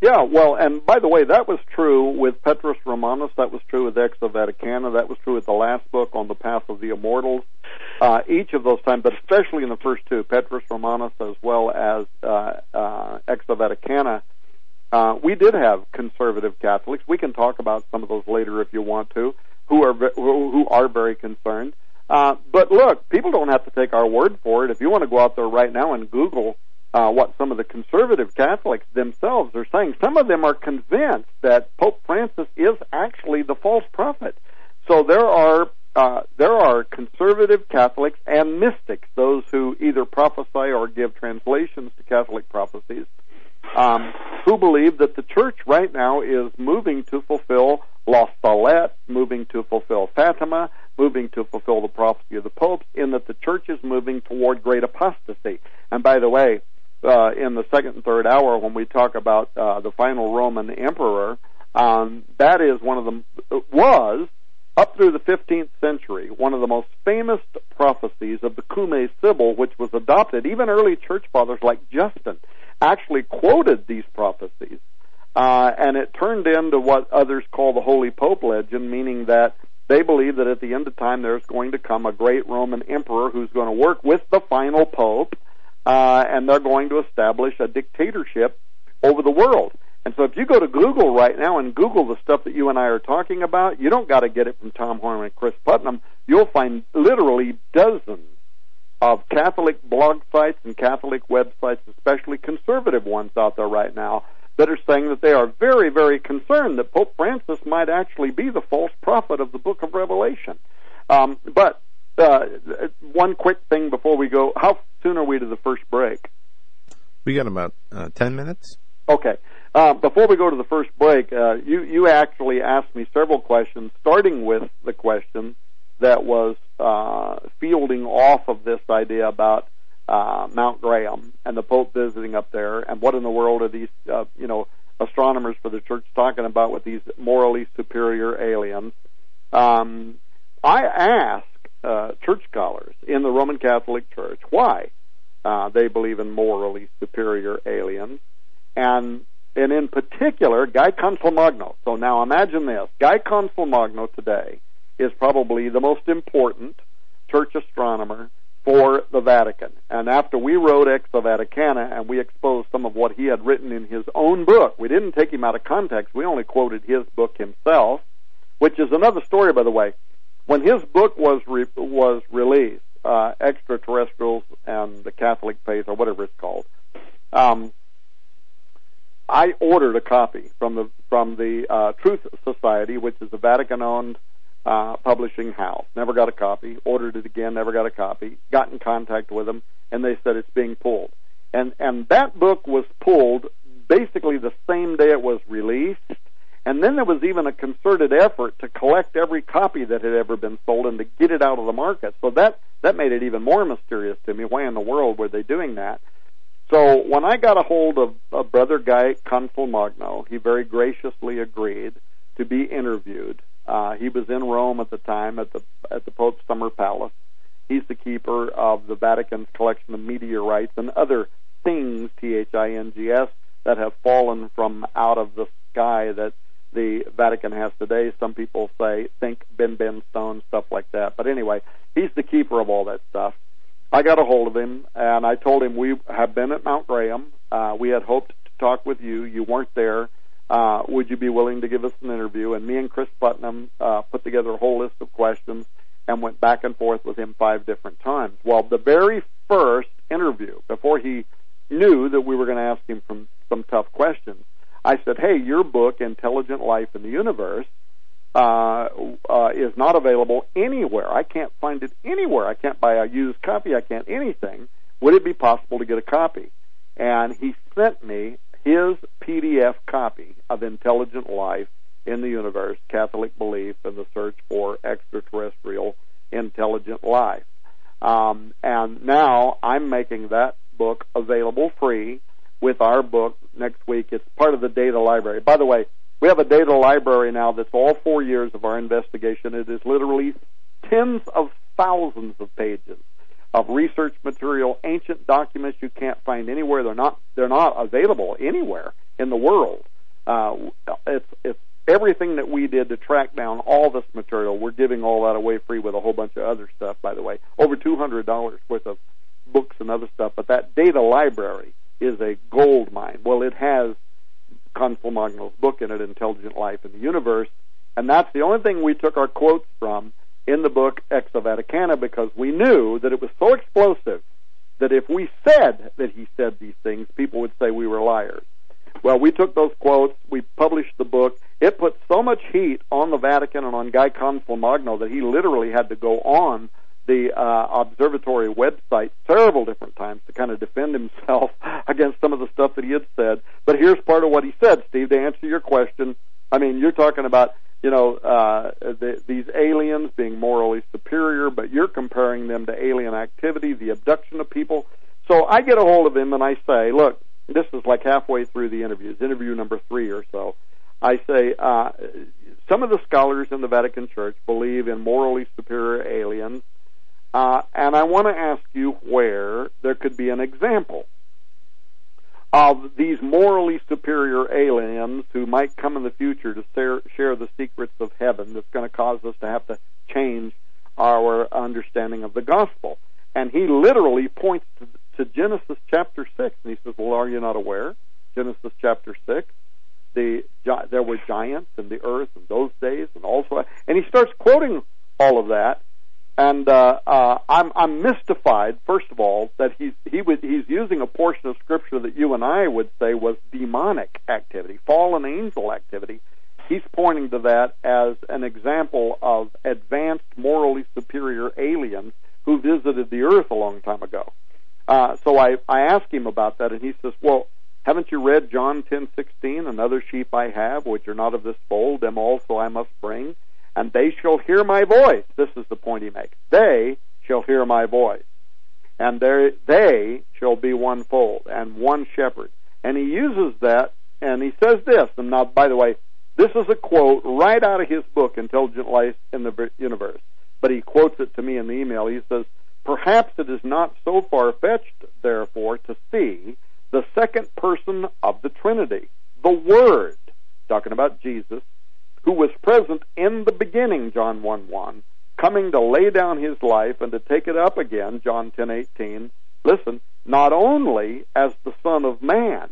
Yeah, well, and by the way, that was true with Petrus Romanus. That was true with Exo Vaticana. That was true with the last book on the Path of the Immortals. Uh, each of those times, but especially in the first two, Petrus Romanus as well as uh, uh, Exo Vaticana, uh, we did have conservative Catholics. We can talk about some of those later if you want to, who are who are very concerned. Uh, but look, people don't have to take our word for it. If you want to go out there right now and Google uh, what some of the conservative Catholics themselves are saying, some of them are convinced that Pope Francis is actually the false prophet. So there are uh, there are conservative Catholics and mystics, those who either prophesy or give translations to Catholic prophecies, um, who believe that the church right now is moving to fulfill La Salette, moving to fulfill Fatima, moving to fulfill the prophecy of the popes, in that the church is moving toward great apostasy. And by the way, uh, in the second and third hour, when we talk about uh, the final Roman emperor, um, that is one of the was up through the 15th century one of the most famous prophecies of the Cumae Sibyl, which was adopted. Even early church fathers like Justin actually quoted these prophecies. Uh, and it turned into what others call the Holy Pope legend, meaning that they believe that at the end of time there's going to come a great Roman emperor who's going to work with the final pope, uh, and they're going to establish a dictatorship over the world. And so if you go to Google right now and Google the stuff that you and I are talking about, you don't got to get it from Tom Horn and Cris Putnam. You'll find literally dozens of Catholic blog sites and Catholic websites, especially conservative ones out there right now, that are saying that they are very, very concerned that Pope Francis might actually be the false prophet of the book of Revelation. Um, but uh, one quick thing before we go: How soon are we to the first break? We got about uh, ten minutes. Okay. Uh, before we go to the first break, uh, you you actually asked me several questions, starting with the question that was uh, fielding off of this idea about uh, Mount Graham and the Pope visiting up there, and what in the world are these, uh, you know, astronomers for the church talking about with these morally superior aliens? Um, I ask uh, church scholars in the Roman Catholic Church why uh, they believe in morally superior aliens, and and in particular, Guy Consolmagno. So now imagine this: Guy Consolmagno today is probably the most important church astronomer for the Vatican. And after we wrote Exo Vaticana and we exposed some of what he had written in his own book, we didn't take him out of context. We only quoted his book himself, which is another story, by the way. When his book was re- was released, uh, Extraterrestrials and the Catholic Faith, or whatever it's called, um, I ordered a copy from the from the uh, Truth Society, which is a Vatican-owned uh, publishing house. Never got a copy. Ordered it again. Never got a copy. Got in contact with them, and they said it's being pulled. And and that book was pulled basically the same day it was released. And then there was even a concerted effort to collect every copy that had ever been sold and to get it out of the market. So that that made it even more mysterious to me. Why in the world were they doing that? So when I got a hold of, of Brother Guy Consolmagno, he very graciously agreed to be interviewed uh, he was in Rome at the time at the at the Pope's summer palace. He's the keeper of the Vatican's collection of meteorites and other things, T H I N G S, that have fallen from out of the sky that the Vatican has today. Some people say think Ben Ben stone stuff like that. But anyway, he's the keeper of all that stuff. I got a hold of him and I told him we have been at Mount Graham. Uh, we had hoped to talk with you. You weren't there uh, would you be willing to give us an interview? And me and Cris Putnam uh, put together a whole list of questions and went back and forth with him five different times. Well, the very first interview, before he knew that we were going to ask him some, some tough questions, I said, "Hey, your book, Intelligent Life in the Universe, uh, uh, is not available anywhere. I can't find it anywhere. I can't buy a used copy. I can't anything. Would it be possible to get a copy?" And he sent me his PDF copy of Intelligent Life in the Universe, Catholic Belief, and the Search for Extraterrestrial Intelligent Life. Um, and now I'm making that book available free with our book next week. It's part of the data library. By the way, we have a data library now that's all four years of our investigation. It is literally tens of thousands of pages of research material, ancient documents you can't find anywhere. They're not they're not available anywhere in the world. Uh, it's it's everything that we did to track down all this material. We're giving all that away free with a whole bunch of other stuff. By the way, over two hundred dollars worth of books and other stuff. But that data library is a gold mine. Well, it has Consolmagno's book in it, Intelligent Life in the Universe, and that's the only thing we took our quotes from in the book Exo Vaticana because we knew that it was so explosive that if we said that he said these things, people would say we were liars. Well, we took those quotes, we published the book. It put so much heat on the Vatican and on Guy Consolmagno that he literally had to go on the uh, observatory website several different times to kind of defend himself against some of the stuff that he had said. But here's part of what he said, Steve, to answer your question. I mean, you're talking about you know, uh, the, these aliens being morally superior, but you're comparing them to alien activity, the abduction of people. So I get a hold of him and I say, look, this is like halfway through the interviews, interview number three or so. I say, uh, some of the scholars in the Vatican Church believe in morally superior aliens, uh, and I want to ask you where there could be an example of these morally superior aliens who might come in the future to share, share the secrets of heaven that's going to cause us to have to change our understanding of the gospel. And he literally points to, to Genesis chapter 6, and he says, Well, are you not aware? Genesis chapter 6. The, there were giants in the earth in those days, and also, and he starts quoting all of that. And uh, uh, I'm I'm mystified. First of all, that he's he he's using a portion of scripture that you and I would say was demonic activity, fallen angel activity. He's pointing to that as an example of advanced, morally superior aliens who visited the earth a long time ago. Uh, so I I asked him about that, and he says, "Well, haven't you read John ten sixteen? Another sheep I have, which are not of this fold; them also I must bring." And they shall hear my voice. This is the point he makes. They shall hear my voice. And they shall be one fold and one shepherd. And he uses that, and he says this, and now, by the way, this is a quote right out of his book, Intelligent Life in the Universe. But he quotes it to me in the email. He says, Perhaps it is not so far fetched, therefore, to see the second person of the Trinity, the Word, talking about Jesus, who was present in the beginning, John 1 1, coming to lay down his life and to take it up again, John ten eighteen. Listen, not only as the Son of Man,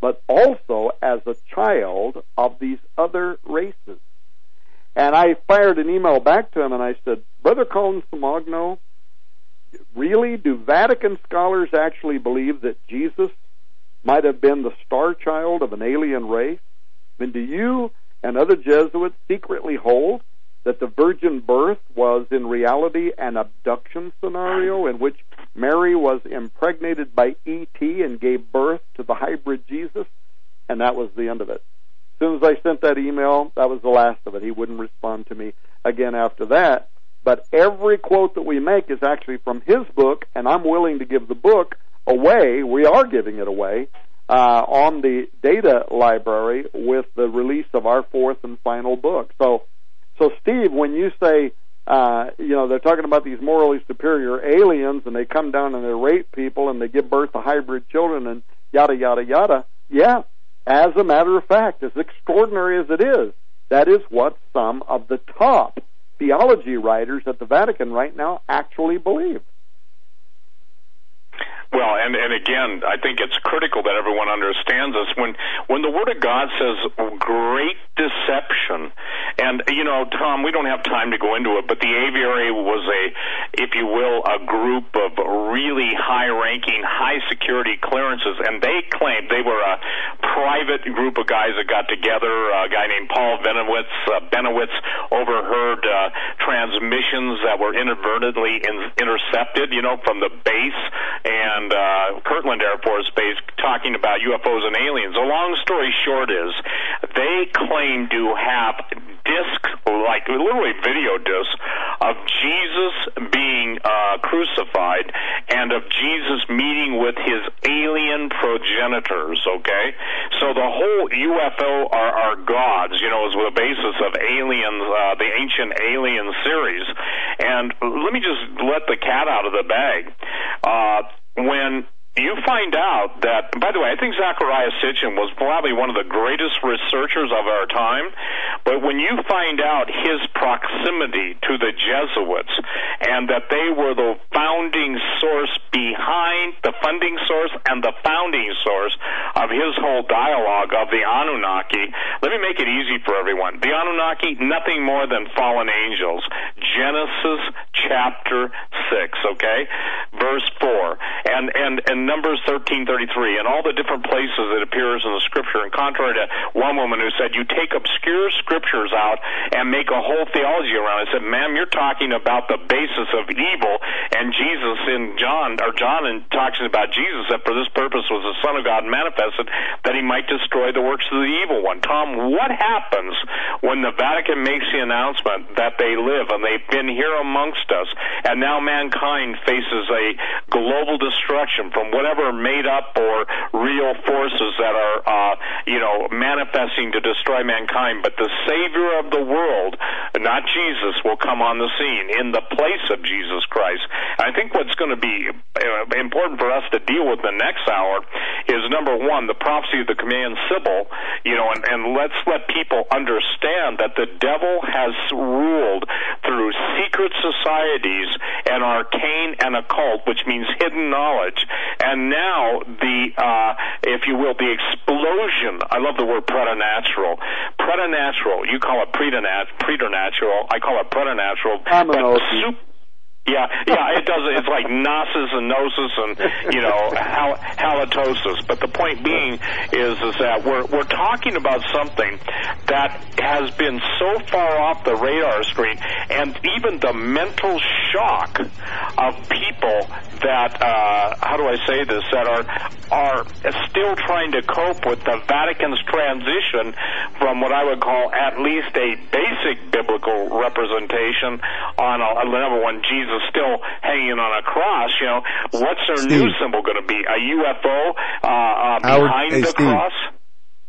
but also as a child of these other races. And I fired an email back to him and I said, Brother Colin Samogno, really, do Vatican scholars actually believe that Jesus might have been the star child of an alien race? I mean, do you and other Jesuits secretly hold that the virgin birth was in reality an abduction scenario in which Mary was impregnated by E.T. and gave birth to the hybrid Jesus, and that was the end of it. As soon as I sent that email, that was the last of it. He wouldn't respond to me again after that. But every quote that we make is actually from his book, and I'm willing to give the book away. We are giving it away uh, on the data library with the release of our fourth and final book. So, so Steve, when you say, uh, you know, they're talking about these morally superior aliens and they come down and they rape people and they give birth to hybrid children and yada yada yada. Yeah, as a matter of fact, as extraordinary as it is, that is what some of the top theology writers at the Vatican right now actually believe. Well, and and again, I think it's critical that everyone understands this. When when the Word of God says great deception, and you know, Tom, we don't have time to go into it, but the aviary was a, if you will, a group of really high-ranking, high-security clearances, and they claimed they were a private group of guys that got together. A guy named Paul Bennewitz, uh, Bennewitz overheard uh, transmissions that were inadvertently in, intercepted, you know, from the base and and uh, Kirtland Air Force Base talking about UFOs and aliens. The long story short is they claim to have discs, like literally video discs, of Jesus being uh, crucified and of Jesus meeting with his alien progenitors. Okay, so the whole UFO are, are gods, you know, is the basis of aliens, uh, the ancient alien series. And let me just let the cat out of the bag. Uh, when you find out that, by the way, I think Zecharia Sitchin was probably one of the greatest researchers of our time, but when you find out his proximity to the Jesuits and that they were the founding source behind the funding source and the founding source of his whole dialogue of the Anunnaki, let me make it easy for everyone. The Anunnaki, nothing more than fallen angels. Genesis chapter 6, okay? Verse 4. And, and, and Numbers 13:33 and all the different places it appears in the scripture. And contrary to one woman who said, "You take obscure scriptures out and make a whole theology around," it. I said, "Ma'am, you're talking about the basis of evil." And Jesus in John or John in, talks about Jesus that for this purpose was the Son of God manifested that he might destroy the works of the evil one. Tom, what happens when the Vatican makes the announcement that they live and they've been here amongst us, and now mankind faces a global destruction from whatever made up or real forces that are, uh, you know, manifesting to destroy mankind. But the Savior of the world, not Jesus, will come on the scene in the place of Jesus Christ. I think what's going to be uh, important for us to deal with the next hour is number one, the prophecy of the Cumaean Sibyl, you know, and, and let's let people understand that the devil has ruled through secret societies and arcane and occult, which means hidden knowledge, and now the, uh, if you will, the explosion. I love the word preternatural. Preternatural. You call it preternatural. I call it preternatural. I'm an Yeah, yeah, it does. It's like gnosis and gnosis and you know hal- halitosis. But the point being is is that we're we're talking about something that has been so far off the radar screen, and even the mental shock of people that uh, how do I say this that are are still trying to cope with the Vatican's transition from what I would call at least a basic biblical representation on a, a number one Jesus Jesus still hanging on a cross, you know, what's their Steve. new symbol going to be? A UFO uh, uh, behind hey, the Steve. cross?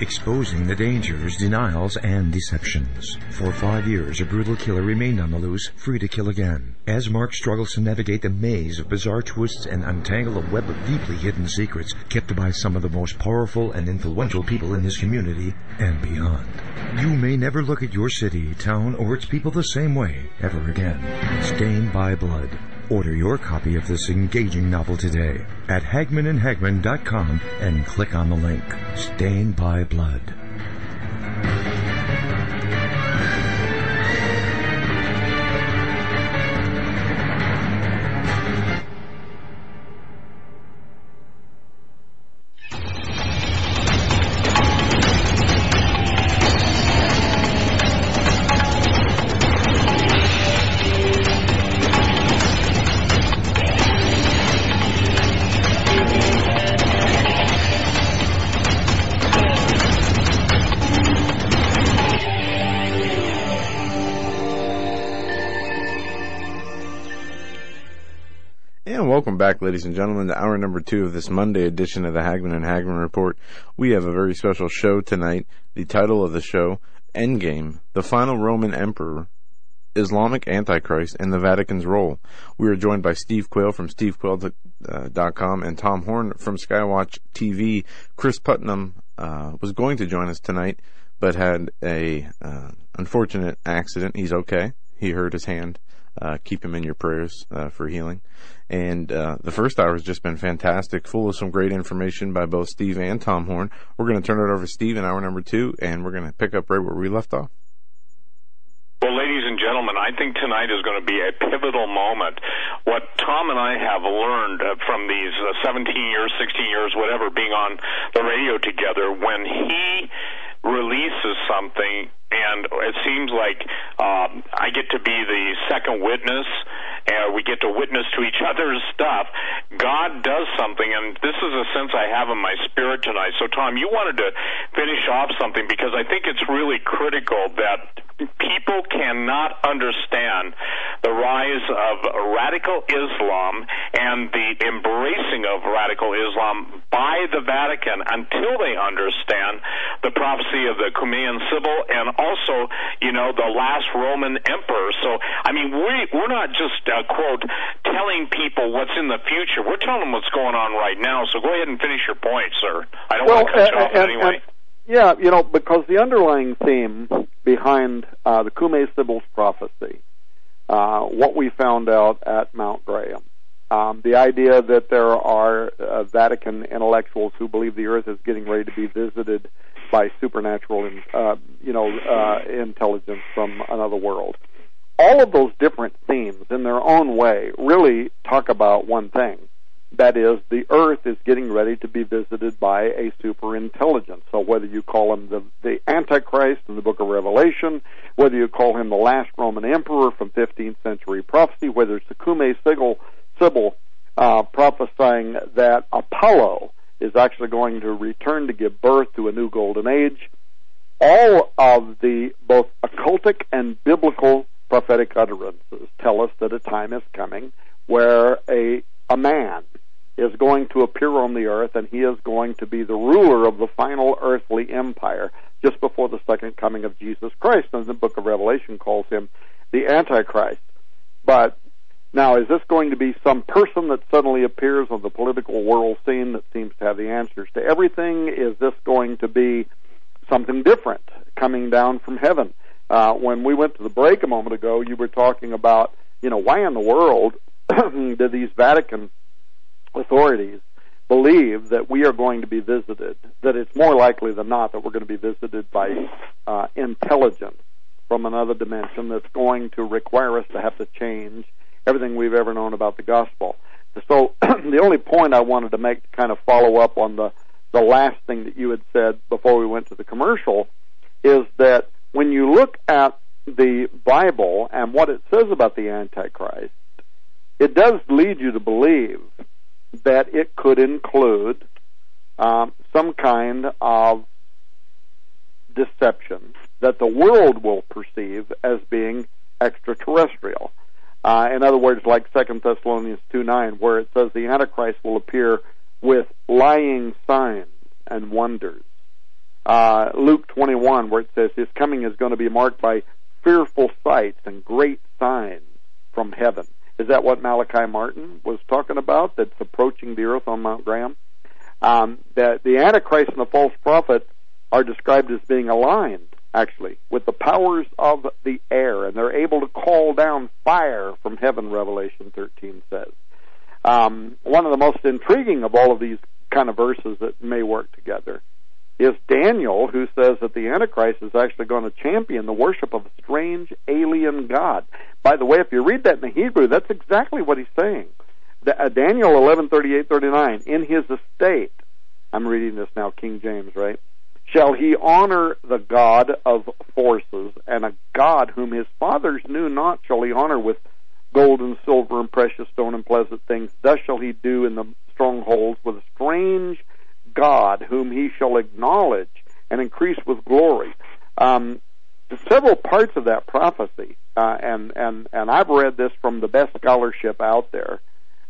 exposing the dangers, denials, and deceptions. For five years, a brutal killer remained on the loose, free to kill again. As Mark struggles to navigate the maze of bizarre twists and untangle a web of deeply hidden secrets kept by some of the most powerful and influential people in his community and beyond. You may never look at your city, town, or its people the same way ever again. Stained by Blood Order your copy of this engaging novel today at HagmannandHagmann.com and click on the link. Stained by Blood. Welcome back, ladies and gentlemen, to hour number two of this Monday edition of the Hagmann and Hagmann Report. We have a very special show tonight. The title of the show, Endgame, the final Roman Emperor, Islamic Antichrist, and the Vatican's role. We are joined by Steve Quayle from SteveQuayle.com and Tom Horn from Skywatch TV. Cris Putnam uh, was going to join us tonight, but had a uh, unfortunate accident. He's okay. He hurt his hand. Uh, keep him in your prayers uh, for healing. And uh, the first hour has just been fantastic, full of some great information by both Steve and Tom Horn. We're going to turn it over to Steve in hour number two, and we're going to pick up right where we left off. Well, ladies and gentlemen, I think tonight is going to be a pivotal moment. What Tom and I have learned uh, from these uh, 17 years, 16 years, whatever, being on the radio together, when he releases something and it seems like um, I get to be the second witness, and we get to witness to each other's stuff. God does something, and this is a sense I have in my spirit tonight. So, Tom, you wanted to finish off something because I think it's really critical that people cannot understand the rise of radical Islam and the embracing of radical Islam by the Vatican until they understand the prophecy of the Cumaean Sibyl and also, you know, the last Roman emperor. So, I mean, we, we're not just, uh, quote, telling people what's in the future. We're telling them what's going on right now. So go ahead and finish your point, sir. I don't well, want to cut you off and, anyway. And, yeah, you know, because the underlying theme behind uh, the Cumae Sibyl's prophecy, uh, what we found out at Mount Graham, um, the idea that there are uh, Vatican intellectuals who believe the Earth is getting ready to be visited by supernatural, uh, you know, uh, intelligence from another world. All of those different themes, in their own way, really talk about one thing. That is, the Earth is getting ready to be visited by a super intelligence. So whether you call him the, the Antichrist in the book of Revelation, whether you call him the last Roman emperor from 15th century prophecy, whether it's the Sibyl uh, prophesying that Apollo is actually going to return to give birth to a new golden age. All of the both occultic and biblical prophetic utterances tell us that a time is coming where a a man is going to appear on the earth and he is going to be the ruler of the final earthly empire just before the second coming of Jesus Christ. And the book of Revelation calls him the Antichrist. But Now, is this going to be some person that suddenly appears on the political world scene that seems to have the answers to everything? Is this going to be something different coming down from heaven? Uh, when we went to the break a moment ago, you were talking about, you know, why in the world do these Vatican authorities believe that we are going to be visited, that it's more likely than not that we're going to be visited by uh, intelligence from another dimension that's going to require us to have to change everything we've ever known about the gospel. So the only point I wanted to make to kind of follow up on the the last thing that you had said before we went to the commercial is that when you look at the Bible and what it says about the Antichrist, it does lead you to believe that it could include um, some kind of deception that the world will perceive as being extraterrestrial. Uh, in other words, like Second Thessalonians two nine, where it says the Antichrist will appear with lying signs and wonders. Uh, Luke twenty one, where it says his coming is going to be marked by fearful sights and great signs from heaven. Is that what Malachi Martin was talking about? That's approaching the earth on Mount Graham. Um, that the Antichrist and the false prophet are described as being aligned, actually, with the powers of the air, and they're able to call down fire from heaven. Revelation 13 says. Um, one of the most intriguing of all of these kind of verses that may work together is Daniel, who says that the Antichrist is actually going to champion the worship of a strange alien god. By the way, if you read that in the Hebrew, that's exactly what he's saying. Uh, Daniel eleven thirty eight thirty nine. In his estate, I'm reading this now, King James, right? Shall he honor the God of forces, and a God whom his fathers knew not shall he honor with gold and silver and precious stone and pleasant things. Thus shall he do in the strongholds with a strange God whom he shall acknowledge and increase with glory. Um, several parts of that prophecy, uh, and and and I've read this from the best scholarship out there,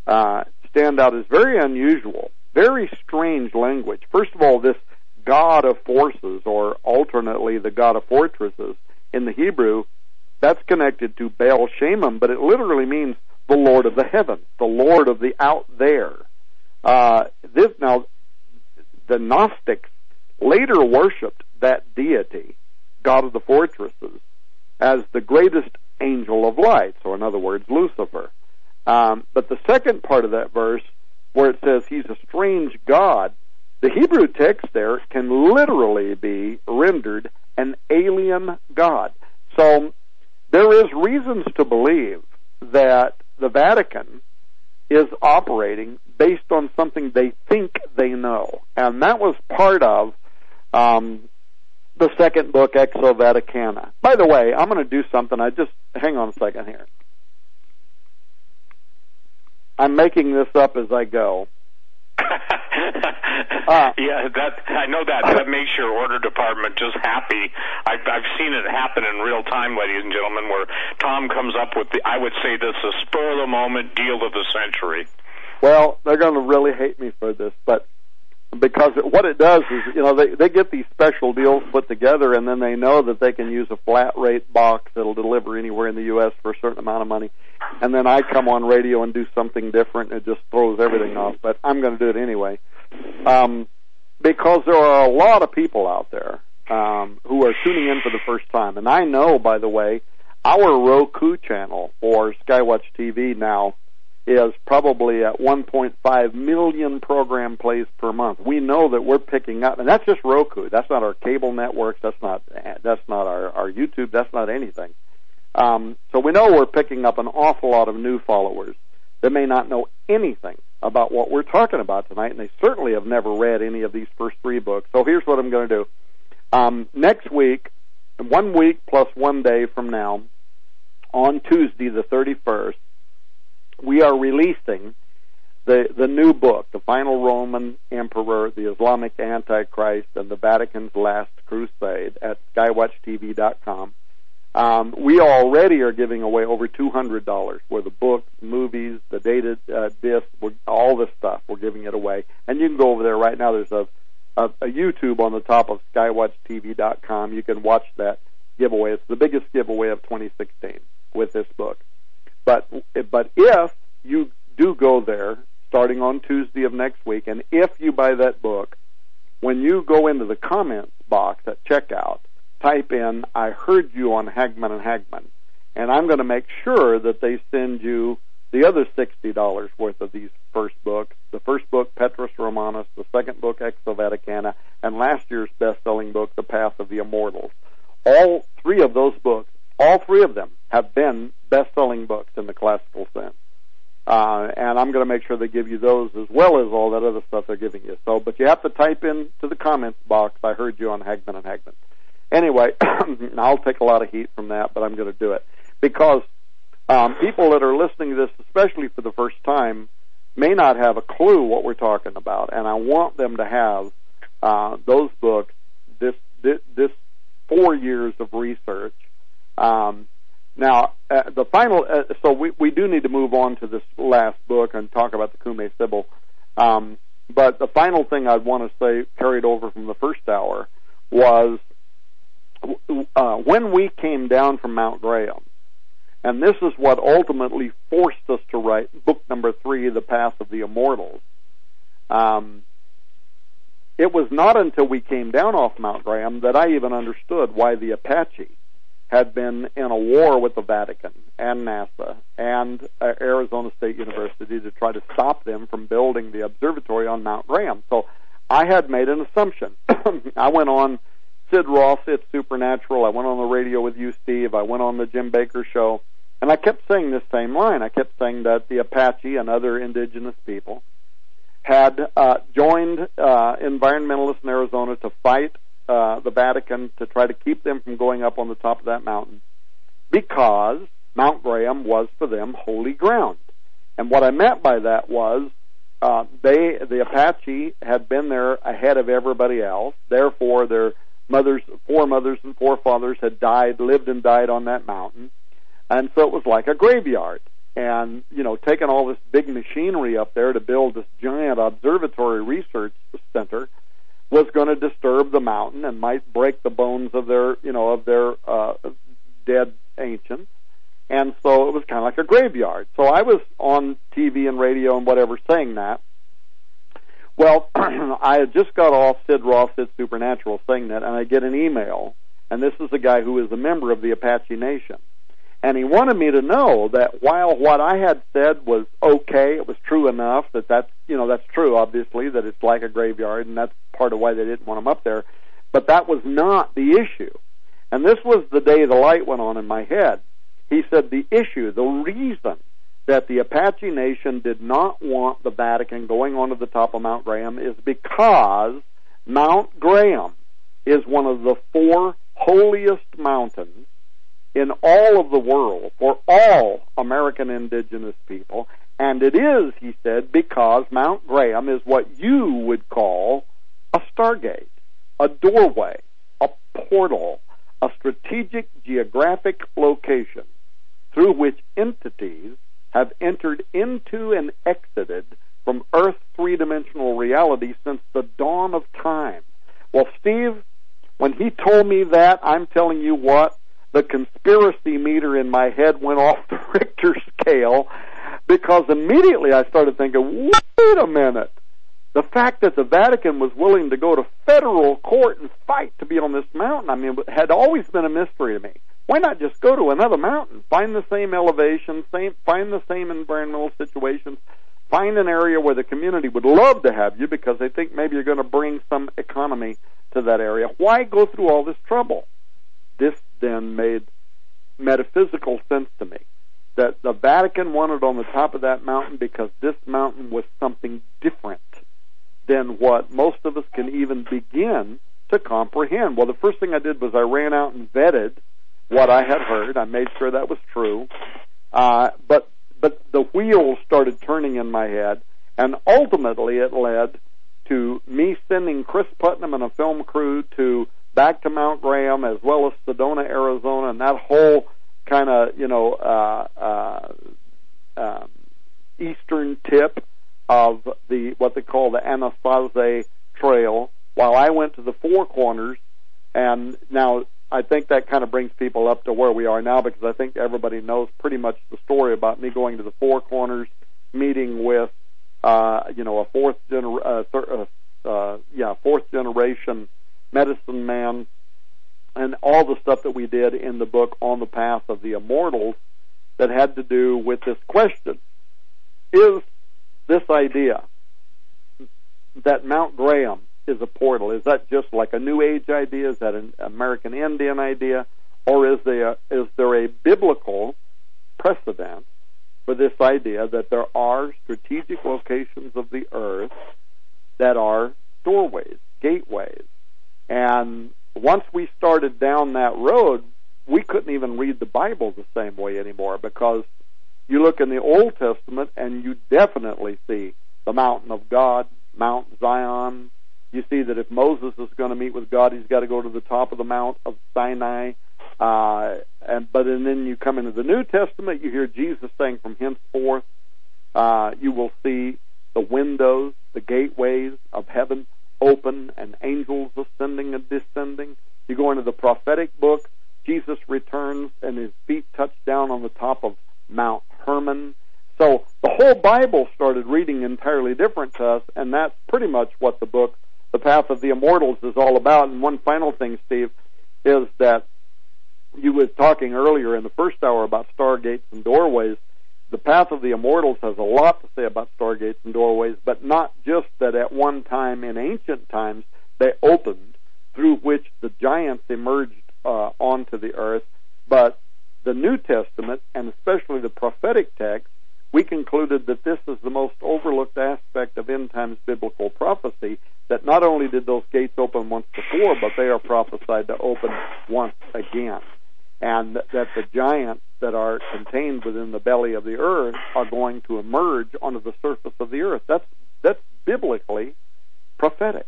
uh, stand out as very unusual, very strange language. First of all, this God of forces, or alternately the God of fortresses in the Hebrew, that's connected to Baal Shamim, but it literally means the Lord of the heavens, the Lord of the out there. Uh, this now the Gnostics later worshipped that deity, God of the fortresses, as the greatest angel of light, so in other words, Lucifer. Um, but the second part of that verse, where it says he's a strange God, the Hebrew text there can literally be rendered an alien God. So there is reasons to believe that the Vatican is operating based on something they think they know. And that was part of um, the second book, Exo Vaticana. By the way, I'm going to do something. I just hang on a second here. I'm making this up as I go. uh, yeah, that I know that that makes your order department just happy. I've I've seen it happen in real time, ladies and gentlemen, where Tom comes up with the I would say this a spur of the moment deal of the century. Well, they're going to really hate me for this, but because what it does is, you know, they they get these special deals put together, and then they know that they can use a flat rate box that'll deliver anywhere in the U.S. for a certain amount of money, and then I come on radio and do something different, and it just throws everything off. But I'm going to do it anyway, um, because there are a lot of people out there um, who are tuning in for the first time, and I know, by the way, our Roku channel for Skywatch TV now is probably at 1.5 million program plays per month. We know that we're picking up, and that's just Roku. That's not our cable networks. That's not that's not our our YouTube. That's not anything. Um, so we know we're picking up an awful lot of new followers that may not know anything about what we're talking about tonight, and they certainly have never read any of these first three books. So here's what I'm going to do. Um, next week, one week plus one day from now, on Tuesday the 31st, we are releasing the the new book, the final Roman Emperor, the Islamic Antichrist, and the Vatican's Last Crusade at SkywatchTV.com. Um, we already are giving away over two hundred dollars worth of books, movies, the data uh, disc, all this stuff. We're giving it away, and you can go over there right now. There's a, a, a YouTube on the top of SkywatchTV.com. You can watch that giveaway. It's the biggest giveaway of 2016 with this book. But but if you do go there starting on Tuesday of next week, and if you buy that book, when you go into the comments box at checkout, type in "I heard you on Hagmann and Hagmann," and I'm going to make sure that they send you the other sixty dollars worth of these first books. The first book, Petrus Romanus, the second book, Exo Vaticana, and last year's best-selling book, The Path of the Immortals. All three of those books, all three of them, have been best-selling books in the classical sense. Uh, and I'm going to make sure they give you those as well as all that other stuff they're giving you. So, but you have to type in to the comments box. I heard you on Hagmann and Hagmann. Anyway, I'll take a lot of heat from that, but I'm going to do it because um, people that are listening to this, especially for the first time, may not have a clue what we're talking about, and I want them to have uh, those books. This, this this four years of research. Um, now, uh, the final. Uh, so we we do need to move on to this last book and talk about the Cumae Sibyl. Um, but the final thing I'd want to say, carried over from the first hour, was uh, when we came down from Mount Graham, and this is what ultimately forced us to write book number three, The Path of the Immortals. Um, it was not until we came down off Mount Graham that I even understood why the Apache had been in a war with the Vatican and NASA and uh, Arizona State University to try to stop them from building the observatory on Mount Graham. So I had made an assumption. I went on Sid Roth, It's Supernatural. I went on the radio with you, Steve. I went on the Jim Bakker show. And I kept saying this same line. I kept saying that the Apache and other indigenous people had uh, joined uh, environmentalists in Arizona to fight uh, the Vatican to try to keep them from going up on the top of that mountain because Mount Graham was for them holy ground. And what I meant by that was uh, they, the Apache, had been there ahead of everybody else. Therefore, their mothers, foremothers, and forefathers had died, lived and died on that mountain, and so it was like a graveyard. And you know, taking all this big machinery up there to build this giant observatory research center was going to disturb the mountain and might break the bones of their, you know, of their uh, dead ancients. And so it was kind of like a graveyard. So I was on TV and radio and whatever saying that. Well, I had just got off Sid Roth, It's Supernatural, saying that, and I get an email, and this is a guy who is a member of the Apache Nation. And he wanted me to know that while what I had said was okay, it was true enough that that's, you know, that's true, obviously, that it's like a graveyard, and that's part of why they didn't want him up there. But that was not the issue. And this was the day the light went on in my head. He said the issue, the reason that the Apache Nation did not want the Vatican going onto the top of Mount Graham is because Mount Graham is one of the four holiest mountains in all of the world for all American indigenous people. And it is, he said, because Mount Graham is what you would call a stargate, a doorway, a portal, a strategic geographic location through which entities have entered into and exited from Earth's three dimensional reality since the dawn of time. Well, Steve, when he told me that, I'm telling you what, the conspiracy meter in my head went off the Richter scale because immediately I started thinking, wait a minute. The fact that the Vatican was willing to go to federal court and fight to be on this mountain, I mean, had always been a mystery to me. Why not just go to another mountain, find the same elevation, same, find the same environmental situations, find an area where the community would love to have you because they think maybe you're going to bring some economy to that area. Why go through all this trouble? This then made metaphysical sense to me that the Vatican wanted on the top of that mountain because this mountain was something different than what most of us can even begin to comprehend. Well, the first thing I did was I ran out and vetted what I had heard. I made sure that was true. Uh, but but the wheels started turning in my head, and ultimately it led to me sending Cris Putnam and a film crew to back to Mount Graham as well as Sedona, Arizona, and that whole kind of you know uh, uh, um, eastern tip of the what they call the Anasazi Trail. While I went to the Four Corners, and now I think that kind of brings people up to where we are now because I think everybody knows pretty much the story about me going to the Four Corners, meeting with, uh, you know, a fourth gener- uh, thir- uh, uh, yeah, fourth generation medicine man, and all the stuff that we did in the book on the path of the immortals that had to do with this question: Is this idea that Mount Graham is a portal? Is that just like a New Age idea? Is that an American Indian idea? Or is there, is there a biblical precedent for this idea that there are strategic locations of the earth that are doorways, gateways? And once we started down that road, we couldn't even read the Bible the same way anymore because you look in the Old Testament and you definitely see the mountain of God, Mount Zion, you see that if Moses is going to meet with God, he's got to go to the top of the Mount of Sinai. Uh, and but and then you come into the New Testament, you hear Jesus saying, "From henceforth, uh, you will see the windows, the gateways of heaven open, and angels ascending and descending." You go into the prophetic book. Jesus returns, and his feet touch down on the top of Mount Hermon. So the whole Bible started reading entirely different to us, and that's pretty much what the book the path of the immortals is all about. And one final thing, Steve, is that you were talking earlier in the first hour about stargates and doorways. The path of the immortals has a lot to say about stargates and doorways, but not just that at one time in ancient times they opened through which the giants emerged uh, onto the earth, but the New Testament and especially the prophetic text we concluded that this is the most overlooked aspect of end times biblical prophecy, that not only did those gates open once before, but they are prophesied to open once again. And that the giants that are contained within the belly of the earth are going to emerge onto the surface of the earth. That's, that's biblically prophetic.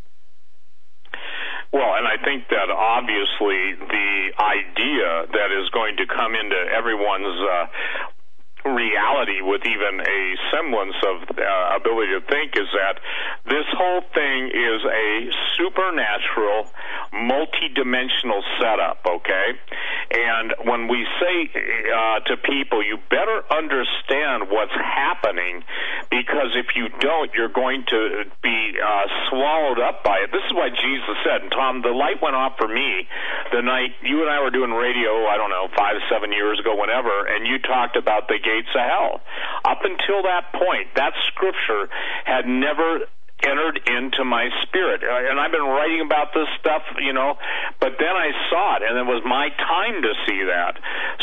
Well, and I think that obviously the idea that is going to come into everyone's uh, reality with even a semblance of uh, ability to think is that this whole thing is a supernatural, multi-dimensional setup, okay? And when we say uh, to people, you better understand what's happening because if you don't, you're going to be uh, swallowed up by it. This is why Jesus said, and Tom, the light went off for me the night you and I were doing radio, I don't know, five, seven years ago, whenever, and you talked about the gates of hell. Up until that point, that scripture had never entered into my spirit. Uh, and I've been writing about this stuff, you know, but then I saw it and it was my time to see that.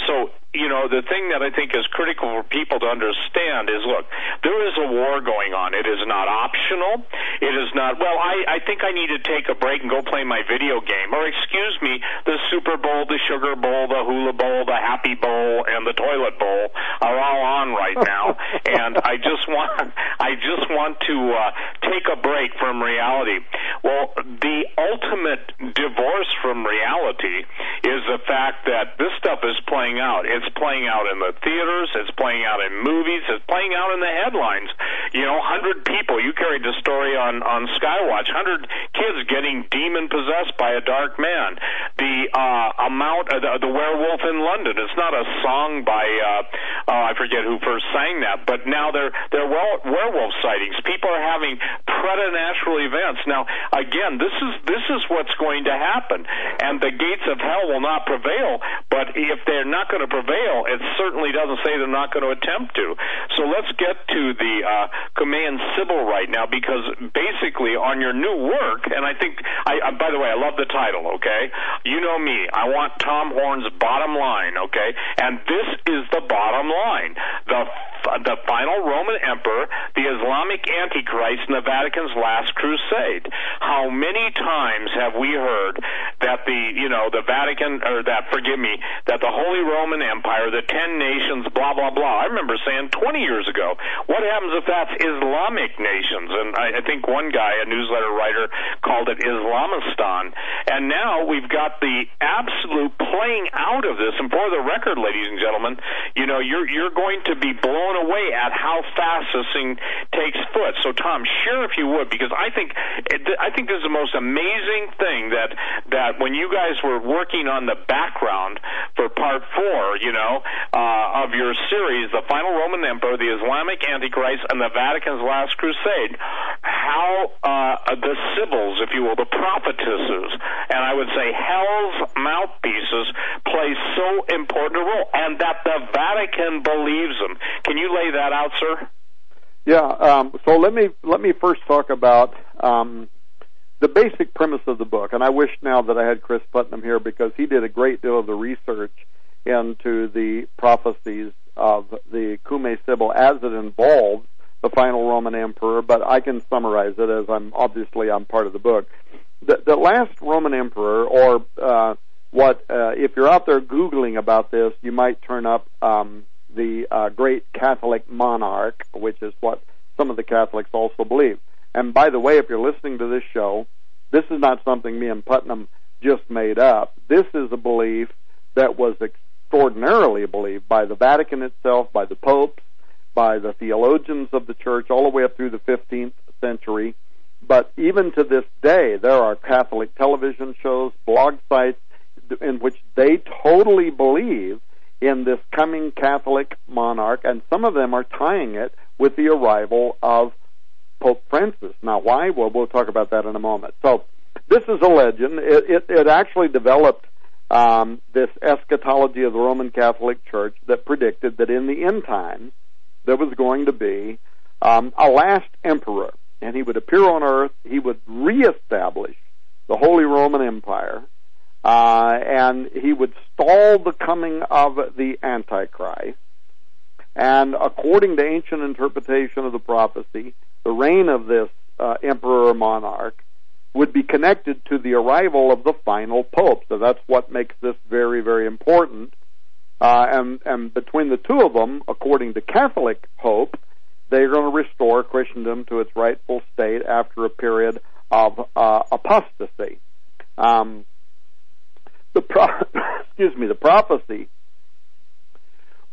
So you know, the thing that I think is critical for people to understand is look, there is a war going on. It is not optional. It is not, well, I, I think I need to take a break and go play my video game. Or, excuse me, the Super Bowl, the Sugar Bowl, the Hula Bowl, the Happy Bowl, and the Toilet Bowl are all on right now. and I just want, I just want to uh, take a break from reality. Well, the ultimate divorce from reality is the fact that this stuff is playing out. It's it's playing out in the theaters. It's playing out in movies. It's playing out in the headlines. You know, hundred people. You carried the story on on Skywatch. Hundred kids getting demon possessed by a dark man. The uh, amount of the, the werewolf in London. It's not a song by uh, uh, I forget who first sang that, but now they're they're werewolf sightings. People are having preternatural events. Now, again, this is this is what's going to happen, and the gates of hell will not prevail. But if they're not going to prevail it certainly doesn't say they're not going to attempt to. So let's get to the uh, Cumaean Sibyl right now because basically on your new work, and I think, I, I, by the way, I love the title, okay? You know me. I want Tom Horn's bottom line, okay? And this is the bottom line. The the final Roman emperor, the Islamic Antichrist, and the Vatican's last crusade. How many times have we heard that the, you know, the Vatican, or that, forgive me, that the Holy Roman Empire, the ten nations, blah, blah, blah. I remember saying 20 years ago, what happens if that's Islamic nations? And I, I think one guy, a newsletter writer, called it Islamistan. And now we've got the absolute playing out of this. And for the record, ladies and gentlemen, you know, you're, you're going to be blown blown away at how fast this thing takes foot. So, Tom, share if you would, because I think I think this is the most amazing thing that that when you guys were working on the background for part four, you know, uh, of your series, the final Roman Emperor, the Islamic Antichrist, and the Vatican's Last Crusade, how uh, the Sibyls, if you will, the prophetesses, and I would say hell's mouthpieces, play so important a role, and that the Vatican believes them. Can you lay that out, sir? Yeah. Um, so let me let me first talk about um, the basic premise of the book, and I wish now that I had Cris Putnam here because he did a great deal of the research into the prophecies of the Cumae Sibyl as it involves the final Roman emperor. But I can summarize it as I'm obviously I'm part of the book. The, the last Roman emperor, or uh, what uh, if you're out there googling about this, you might turn up um, the uh, great Catholic monarch, which is what some of the Catholics also believe. And by the way, if you're listening to this show, this is not something me and Putnam just made up. This is a belief that was extraordinarily believed by the Vatican itself, by the popes, by the theologians of the church, all the way up through the 15th century. But even to this day, there are Catholic television shows, blog sites, in which they totally believe in this coming Catholic monarch, and some of them are tying it with the arrival of Pope Francis. Now, why? Well, we'll talk about that in a moment. So, this is a legend. It, it, it actually developed um, this eschatology of the Roman Catholic Church that predicted that in the end times there was going to be um, a last emperor, and he would appear on earth. He would reestablish the Holy Roman Empire, uh, and he would stall the coming of the Antichrist. And according to ancient interpretation of the prophecy, the reign of this uh, emperor or monarch would be connected to the arrival of the final pope. So that's what makes this very, very important. Uh, and, and between the two of them, according to Catholic hope, they're going to restore Christendom to its rightful state after a period of uh, apostasy. Um, the pro- excuse me, the prophecy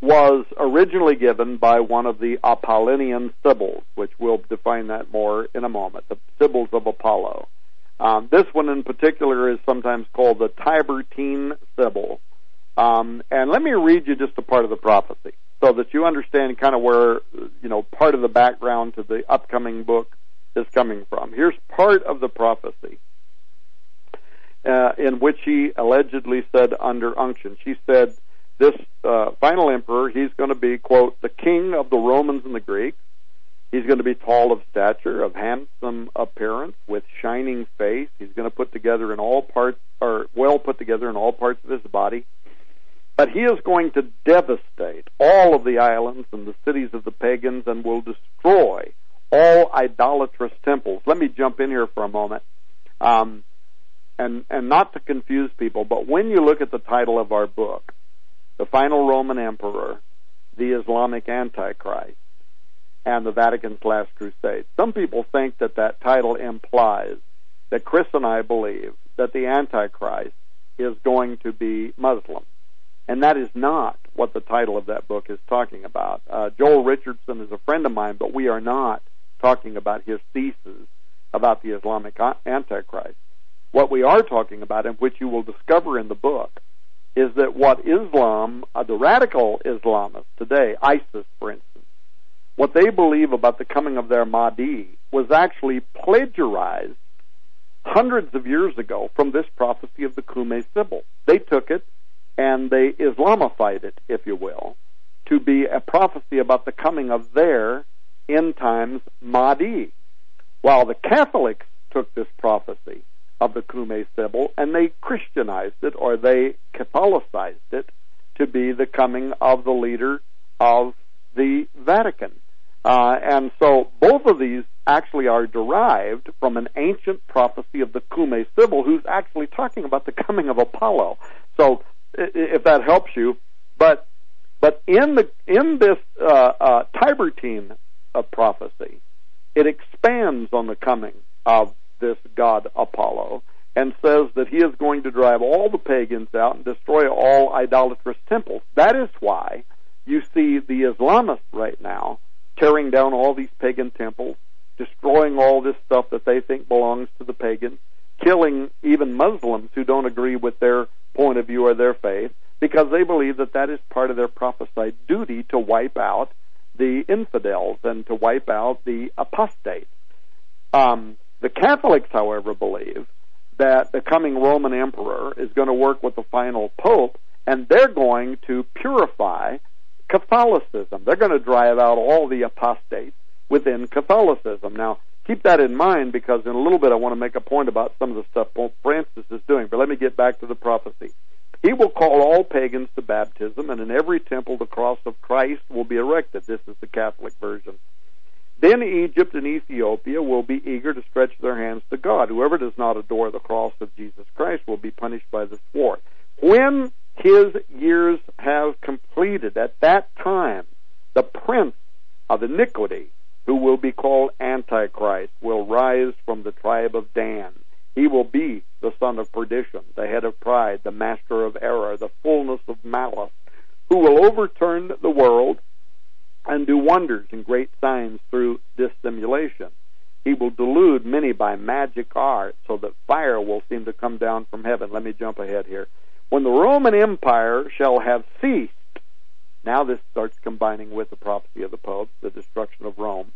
was originally given by one of the Apollinian Sibyls, which we'll define that more in a moment, the Sibyls of Apollo. Um, this one in particular is sometimes called the Tiburtine Sibyl. Um, and let me read you just a part of the prophecy so that you understand kind of where, you know, part of the background to the upcoming book is coming from. Here's part of the prophecy uh, in which he allegedly said under unction. She said, this uh, final emperor, he's going to be, quote, the king of the Romans and the Greeks. He's going to be tall of stature, of handsome appearance, with shining face. He's going to put together in all parts, or well put together in all parts of his body. But he is going to devastate all of the islands and the cities of the pagans and will destroy all idolatrous temples. Let me jump in here for a moment. Um, and, and not to confuse people, but when you look at the title of our book, the final Roman emperor, the Islamic Antichrist, and the Vatican's Last Crusade. Some people think that that title implies that Cris and I believe that the Antichrist is going to be Muslim. And that is not what the title of that book is talking about. Uh, Joel Richardson is a friend of mine, but we are not talking about his thesis about the Islamic Antichrist. What we are talking about, and which you will discover in the book, is that what Islam, uh, the radical Islamists today, ISIS for instance, what they believe about the coming of their Mahdi was actually plagiarized hundreds of years ago from this prophecy of the Cumaean Sibyl. They took it and they Islamified it, if you will, to be a prophecy about the coming of their end times Mahdi. While the Catholics took this prophecy of the Cumaean Sibyl, and they Christianized it or they Catholicized it to be the coming of the leader of the Vatican. Uh, and so both of these actually are derived from an ancient prophecy of the Cumae Sibyl, who's actually talking about the coming of Apollo. So, if that helps you, but but in the in this uh, uh, Tiburtine uh, prophecy, it expands on the coming of this god Apollo and says that he is going to drive all the pagans out and destroy all idolatrous temples. That is why you see the Islamists right now tearing down all these pagan temples, destroying all this stuff that they think belongs to the pagans, killing even Muslims who don't agree with their point of view or their faith, because they believe that that is part of their prophesied duty to wipe out the infidels and to wipe out the apostates. Um, the Catholics, however, believe that the coming Roman emperor is going to work with the final pope, and they're going to purify Catholicism. They're going to drive out all the apostates within Catholicism. Now, keep that in mind because in a little bit I want to make a point about some of the stuff Pope Francis is doing. But let me get back to the prophecy. He will call all pagans to baptism, and in every temple the cross of Christ will be erected. This is the Catholic version. Then Egypt and Ethiopia will be eager to stretch their hands to God. Whoever does not adore the cross of Jesus Christ will be punished by the sword. When his years have completed, at that time, the prince of iniquity, who will be called Antichrist, will rise from the tribe of Dan. He will be the son of perdition, the head of pride, the master of error, the fullness of malice, who will overturn the world and do wonders and great signs through dissimulation. He will delude many by magic art so that fire will seem to come down from heaven. Let me jump ahead here. When the Roman Empire shall have ceased, now this starts combining with the prophecy of the Pope, the destruction of Rome.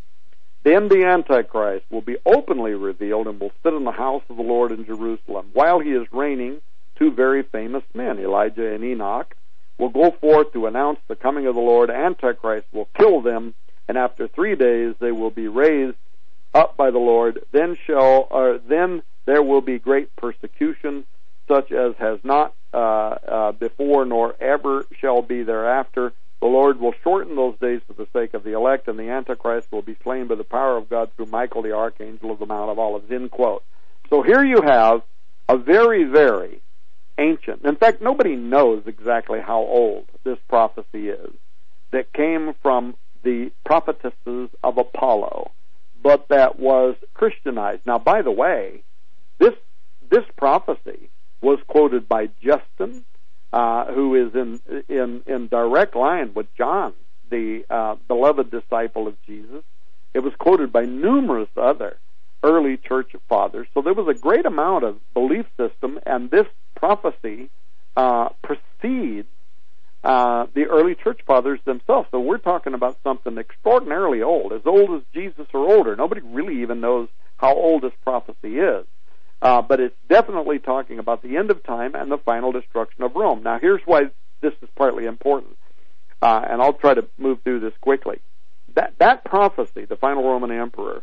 Then the Antichrist will be openly revealed and will sit in the house of the Lord in Jerusalem. While he is reigning, two very famous men, Elijah and Enoch, will go forth to announce the coming of the Lord. Antichrist will kill them, and after three days they will be raised up by the Lord. Then shall, uh, then there will be great persecution, such as has not uh, uh, before nor ever shall be thereafter. The Lord will shorten those days for the sake of the elect, and the Antichrist will be slain by the power of God through Michael the archangel of the Mount of Olives. End quote. So here you have a very, very ancient. In fact, nobody knows exactly how old this prophecy is that came from the prophetesses of Apollo, but that was Christianized. Now, by the way, this this prophecy was quoted by Justin, uh, who is in in in direct line with John, the uh, beloved disciple of Jesus. It was quoted by numerous other early church fathers. So there was a great amount of belief system, and this prophecy uh, precedes uh, the early church fathers themselves. So we're talking about something extraordinarily old, as old as Jesus or older. Nobody really even knows how old this prophecy is. Uh, but it's definitely talking about the end of time and the final destruction of Rome. Now, here's why this is partly important, uh, and I'll try to move through this quickly. That that prophecy, the final Roman emperor,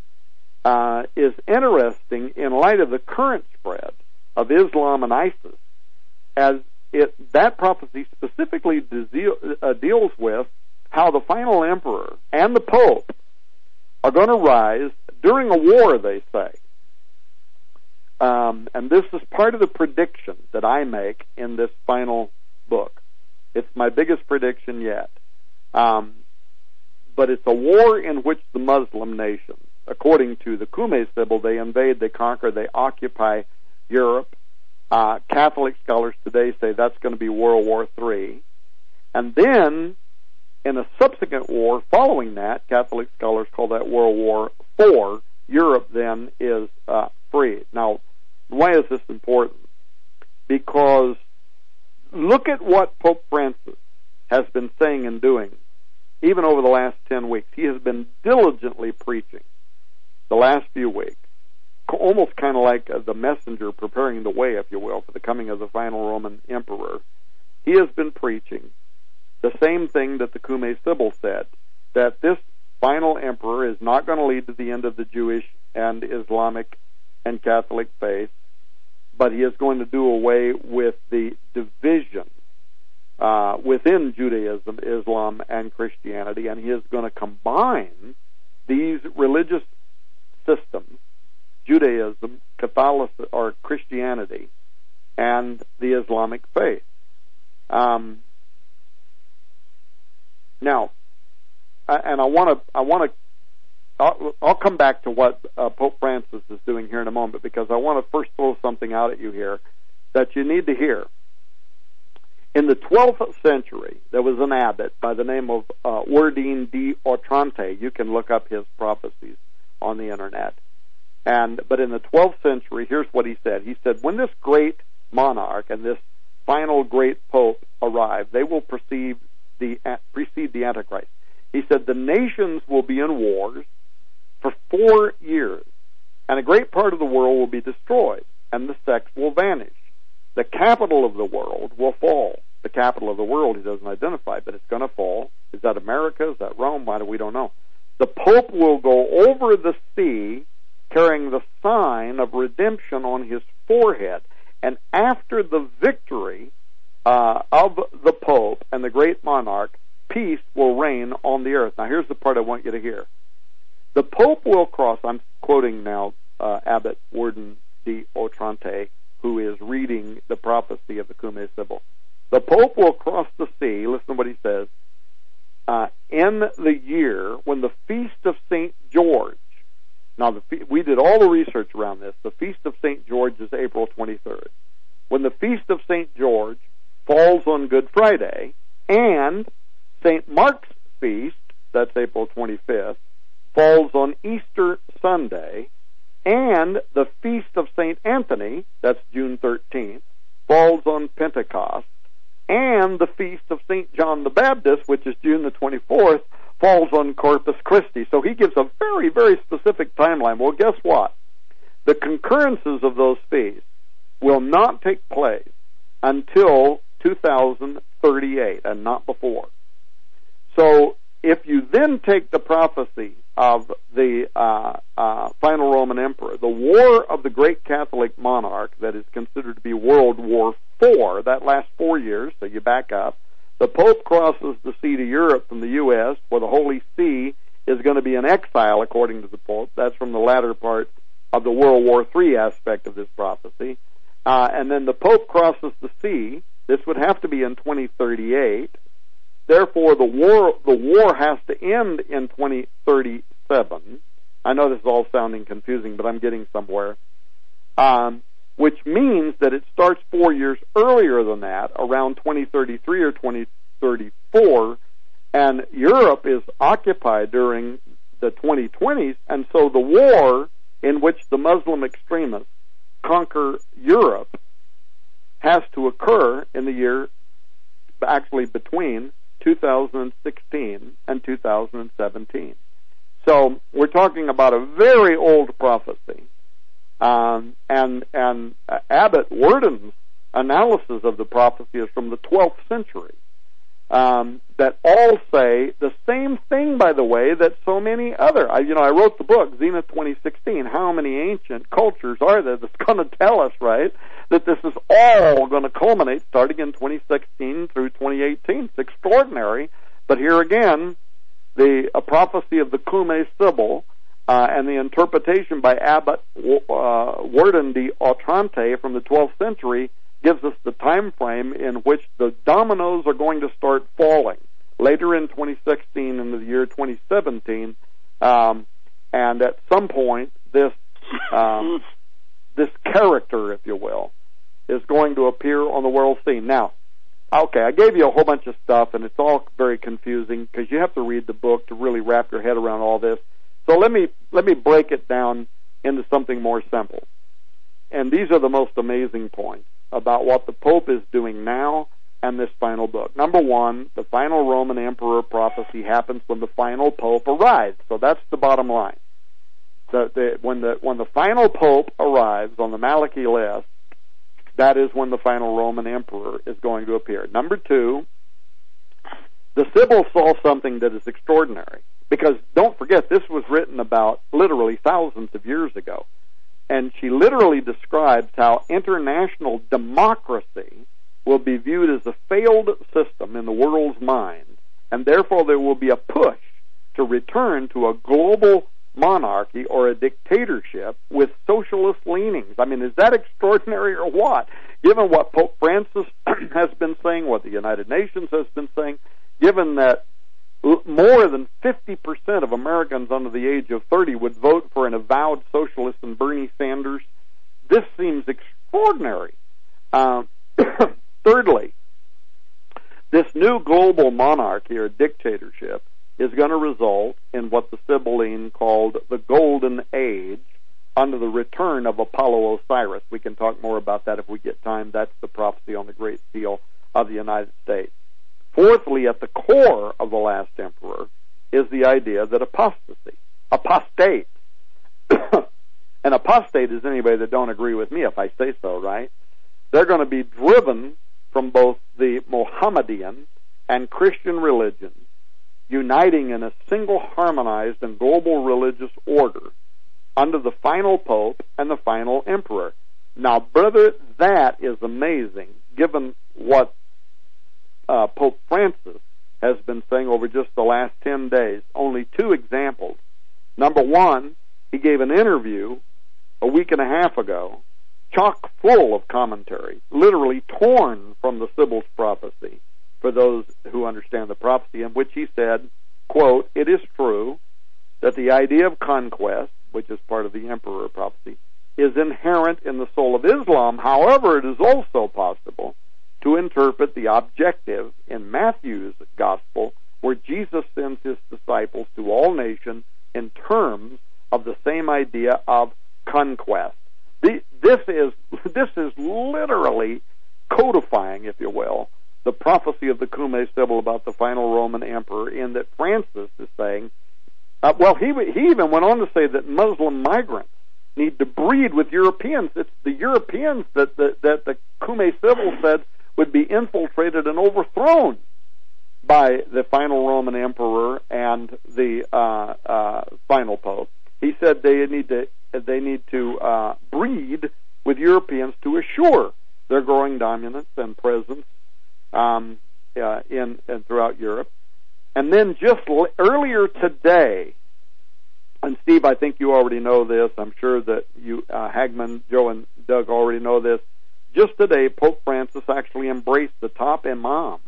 uh, is interesting in light of the current spread of Islam and ISIS, as it that prophecy specifically uh, deals with how the final emperor and the pope are going to rise during a war. They say um, and this is part of the prediction that I make in this final book. It's my biggest prediction yet. Um, but it's a war in which the Muslim nations, according to the Cumaean Sibyl, they invade, they conquer, they occupy Europe. Uh, Catholic scholars today say that's going to be World War III. And then, in a subsequent war following that, Catholic scholars call that World War IV. Europe then is uh, free. Now, why is this important? Because look at what Pope Francis has been saying and doing, even over the last 10 weeks. He has been diligently preaching the last few weeks, almost kind of like the messenger preparing the way, if you will, for the coming of the final Roman emperor. He has been preaching the same thing that the Cumaean Sibyl said, that this final emperor is not going to lead to the end of the Jewish and Islamic and Catholic faith, but he is going to do away with the division uh, within Judaism, Islam, and Christianity, and he is going to combine these religious systems, Judaism, Catholicism, or Christianity, and the Islamic faith. Um, now, and I want to I want to I'll, I'll come back to what uh, Pope Francis is doing here in a moment because I want to first throw something out at you here that you need to hear. In the 12th century, there was an abbot by the name of uh, Werdin de Otrante. You can look up his prophecies on the internet. And but in the 12th century, here's what he said. He said, when this great monarch and this final great pope arrive, they will precede the precede the Antichrist. He said the nations will be in wars for four years, and a great part of the world will be destroyed, and the sects will vanish. The capital of the world will fall. The capital of the world he doesn't identify, but it's going to fall. Is that America? Is that Rome? Why do we don't know? The Pope will go over the sea carrying the sign of redemption on his forehead. And after the victory uh, of the Pope and the great monarch, peace will reign on the earth. Now, here's the part I want you to hear. The Pope will cross, I'm quoting now uh, Abbot Werdin de Otrante, who is reading the prophecy of the Cumae Sibyl. The Pope will cross the sea, listen to what he says, uh, in the year when the feast of St. George, now the, we did all the research around this, the feast of St. George is April 23rd. When the feast of St. George falls on Good Friday, and St. Mark's feast, that's April 25th, falls on Easter Sunday, and the feast of St. Anthony, that's June 13th, falls on Pentecost, and the feast of St. John the Baptist, which is June the 24th, falls on Corpus Christi. So he gives a very, very specific timeline. Well, guess what? The concurrences of those feasts will not take place until 2038 and not before. So if you then take the prophecy of the uh, uh, final Roman emperor, the war of the great Catholic monarch that is considered to be World War Four, that lasts four years, so you back up. The Pope crosses the sea to Europe from the U.S., where the Holy See is going to be in exile, according to the Pope. That's from the latter part of the World War III aspect of this prophecy. Uh, and then the Pope crosses the sea. This would have to be in 2038 Therefore, the war the war has to end in 2037. I know this is all sounding confusing, but I'm getting somewhere. Um, which means that it starts four years earlier than that, around 2033 or 2034, and Europe is occupied during the 2020s, and so the war in which the Muslim extremists conquer Europe has to occur in the year actually between 2016 and 2017. So we're talking about a very old prophecy. Um, and and Abbot Werdin's analysis of the prophecy is from the 12th century um, that all say the same thing, by the way, that so many other. I, you know, I wrote the book Zenith 2016. How many ancient cultures are there that's going to tell us, right, that this is all going to culminate starting in 2016 through 2018? It's extraordinary, but here again, the a prophecy of the Cumae Sibyl. Uh, and the interpretation by Abbot uh, Werdin de Otrante from the 12th century gives us the time frame in which the dominoes are going to start falling later in 2016 and the year 2017, um, and at some point this um, this character, if you will, is going to appear on the world scene. Now, okay, I gave you a whole bunch of stuff, and it's all very confusing because you have to read the book to really wrap your head around all this. So let me let me break it down into something more simple. And these are the most amazing points about what the Pope is doing now and this final book. Number one, the final Roman emperor prophecy happens when the final Pope arrives. So that's the bottom line. The, the, when the when the final Pope arrives on the Malachy list, that is when the final Roman emperor is going to appear. Number two, the Sibyl saw something that is extraordinary because don't forget this was written about literally thousands of years ago and she literally describes how international democracy will be viewed as a failed system in the world's mind, and therefore there will be a push to return to a global monarchy or a dictatorship with socialist leanings. I mean, is that extraordinary or what? Given what Pope Francis has been saying, what the United Nations has been saying, given that more than 50% of Americans under the age of 30 would vote for an avowed socialist in Bernie Sanders. This seems extraordinary. Uh, thirdly, This new global monarchy or dictatorship is going to result in what the Sibylline called the Golden Age under the return of Apollo Osiris. We can talk more about that if we get time. That's the prophecy on the Great Seal of the United States. Fourthly, at the core of the last emperor is the idea that apostasy, apostate, an apostate is anybody that don't agree with me if I say so, right? They're going to be driven from both the Mohammedan and Christian religions, uniting in a single harmonized and global religious order under the final pope and the final emperor. Now, brother, that is amazing given what uh, Pope Francis has been saying over just the last 10 days. Only two examples. Number one, he gave an interview a week and a half ago, chock full of commentary, literally torn from the Sibyl's prophecy, for those who understand the prophecy, in which he said, quote, It is true that the idea of conquest, which is part of the emperor prophecy, is inherent in the soul of Islam. However, it is also possible to interpret the objective in Matthew's gospel, where Jesus sends his disciples to all nations in terms of the same idea of conquest. this is this is literally codifying, if you will, the prophecy of the Cumaean Sibyl about the final Roman emperor, in that Francis is saying, uh, well, he he even went on to say that Muslim migrants need to breed with Europeans. It's the Europeans that the, that the Cumaean Sibyl said would be infiltrated and overthrown by the final Roman emperor and the uh, uh, final pope. He said they need to they need to uh, breed with Europeans to assure their growing dominance and presence um, uh, in and throughout Europe. And then just l- earlier today, and Steve, I think you already know this. I'm sure that you, uh, Hagmann, Joe, and Doug already know this. Just today, Pope Francis actually embraced the top imam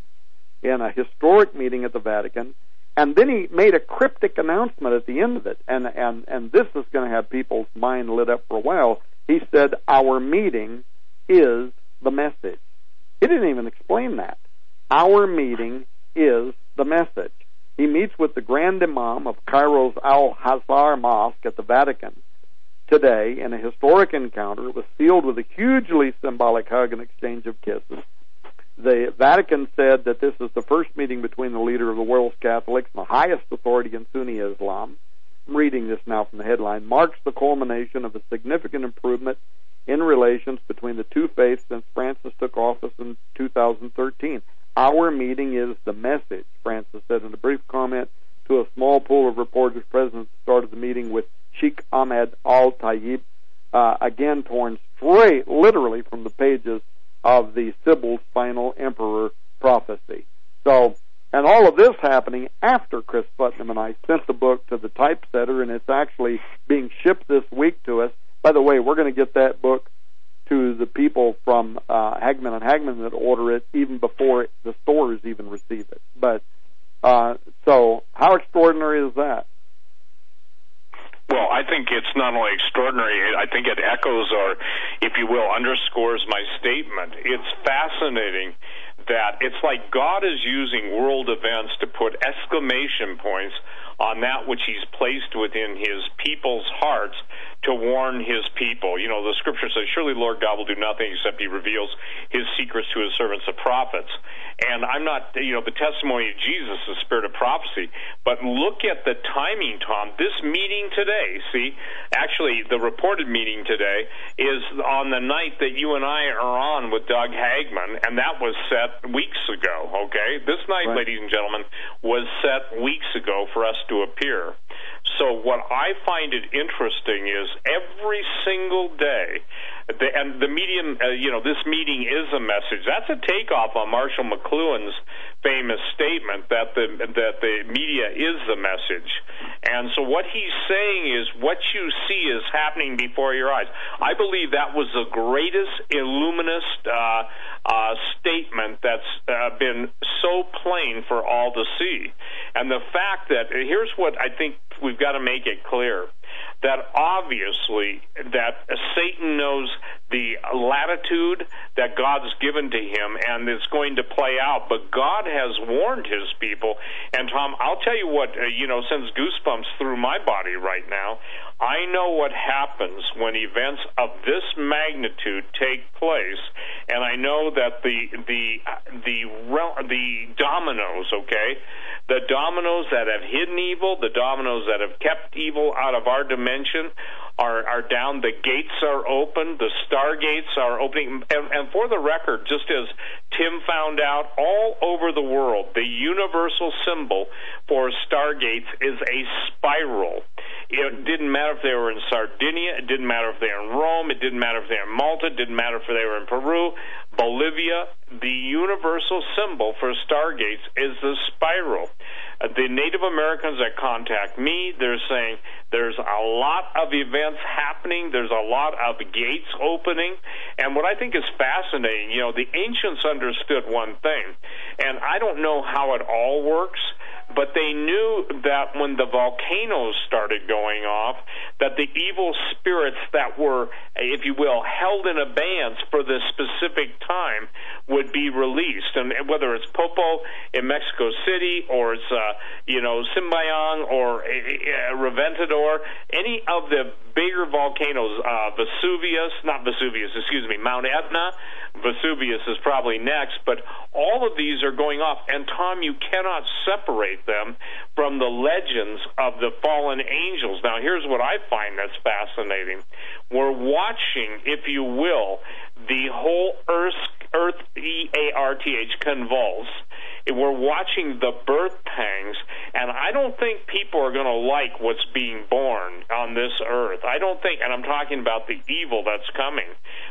in a historic meeting at the Vatican, and then he made a cryptic announcement at the end of it, and and and this is going to have people's mind lit up for a while. He said, "Our meeting is the message." He didn't even explain that. Our meeting is the message. He meets with the Grand Imam of Cairo's Al Azhar Mosque at the Vatican today in a historic encounter. It was sealed with a hugely symbolic hug and exchange of kisses. The Vatican said that this is the first meeting between the leader of the world's Catholics and the highest authority in Sunni Islam. I'm reading this now from the headline. Marks the culmination of a significant improvement in relations between the two faiths since Francis took office in 2013. Our meeting is the message, Francis said in a brief comment to a small pool of reporters present at the start of the meeting with Sheikh Ahmed Al Tayyib, uh, again torn straight, literally, from the pages of the Sibyl's final emperor prophecy. So, and all of this happening after Cris Putnam and I sent the book to the typesetter, and it's actually being shipped this week to us. By the way, we're going to get that book to the people from uh, Hagmann and Hagmann that order it even before the stores even receive it. But uh, so, how extraordinary is that? Well, I think it's not only extraordinary, I think it echoes or, if you will, underscores my statement. It's fascinating that it's like God is using world events to put exclamation points on that which He's placed within His people's hearts to warn his people. You know, the scripture says, Surely Lord God will do nothing except he reveals his secrets to his servants, the prophets. And I'm not, you know, the testimony of Jesus, the spirit of prophecy. But look at the timing, Tom. This meeting today, see, actually, the reported meeting today is on the night that you and I are on with Doug Hagmann, and that was set weeks ago, okay? This night, right. ladies and gentlemen, was set weeks ago for us to appear. So what I find it interesting is every single day, the, and the medium, uh, you know, this meeting is a message. That's a takeoff on Marshall McLuhan's famous statement that the that the media is the message. And so what he's saying is what you see is happening before your eyes. I believe that was the greatest illuminist uh, uh, statement that's uh, been so plain for all to see. And the fact that here's what I think we've got to make it clear that obviously that Satan knows the latitude that God's given to him, and it's going to play out. But God has warned His people. And Tom, I'll tell you what, uh, you know, sends goosebumps through my body right now. I know what happens when events of this magnitude take place, and I know that the the the the dominoes, okay, the dominoes that have hidden evil, the dominoes that have kept evil out of our dimension are, are down. The gates are open. The stargates are opening. And, and for the record, just as Tim found out, all over the world, the universal symbol for stargates is a spiral. It didn't matter if they were in Sardinia. It didn't matter if they were in Rome. It didn't matter if they were in Malta. It didn't matter if they were in Peru, Bolivia. The universal symbol for stargates is the spiral. Uh, the Native Americans that contact me, they're saying there's a lot of events happening. There's a lot of gates opening. And what I think is fascinating, you know, the ancients understood one thing, and I don't know how it all works but they knew that when the volcanoes started going off, that the evil spirits that were, if you will, held in abeyance for this specific time would be released. And whether it's Popo in Mexico City or it's, uh, you know, Sinabung or uh, Reventador, any of the bigger volcanoes, uh, Vesuvius, not Vesuvius, excuse me, Mount Etna, Vesuvius is probably next, but all of these are going off. And Tom, you cannot separate them from the legends of the fallen angels. Now, here's what I find that's fascinating. We're watching, if you will, the whole Earth, Earth E A R T H convulse we're watching the birth pangs, and I don't think people are going to like what's being born on this earth. I don't think, and I'm talking about the evil that's coming.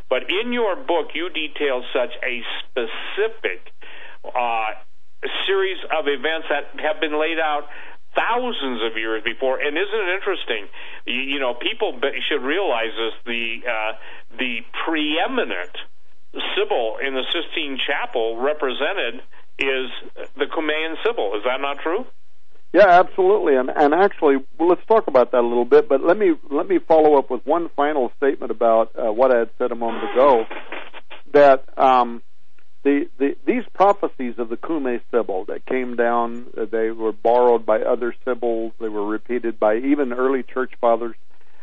But in your book, you detail such a specific uh, series of events that have been laid out thousands of years before. And isn't it interesting? You, you know, people should realize this: the uh, the preeminent Sibyl in the Sistine Chapel represented is the Cumaean Sibyl. Is that not true? Yeah, absolutely. And and actually, well, let's talk about that a little bit. But let me let me follow up with one final statement about uh, what I had said a moment ago. That um, the, the these prophecies of the Cumaean Sibyl that came down, uh, they were borrowed by other Sibyls. They were repeated by even early church fathers.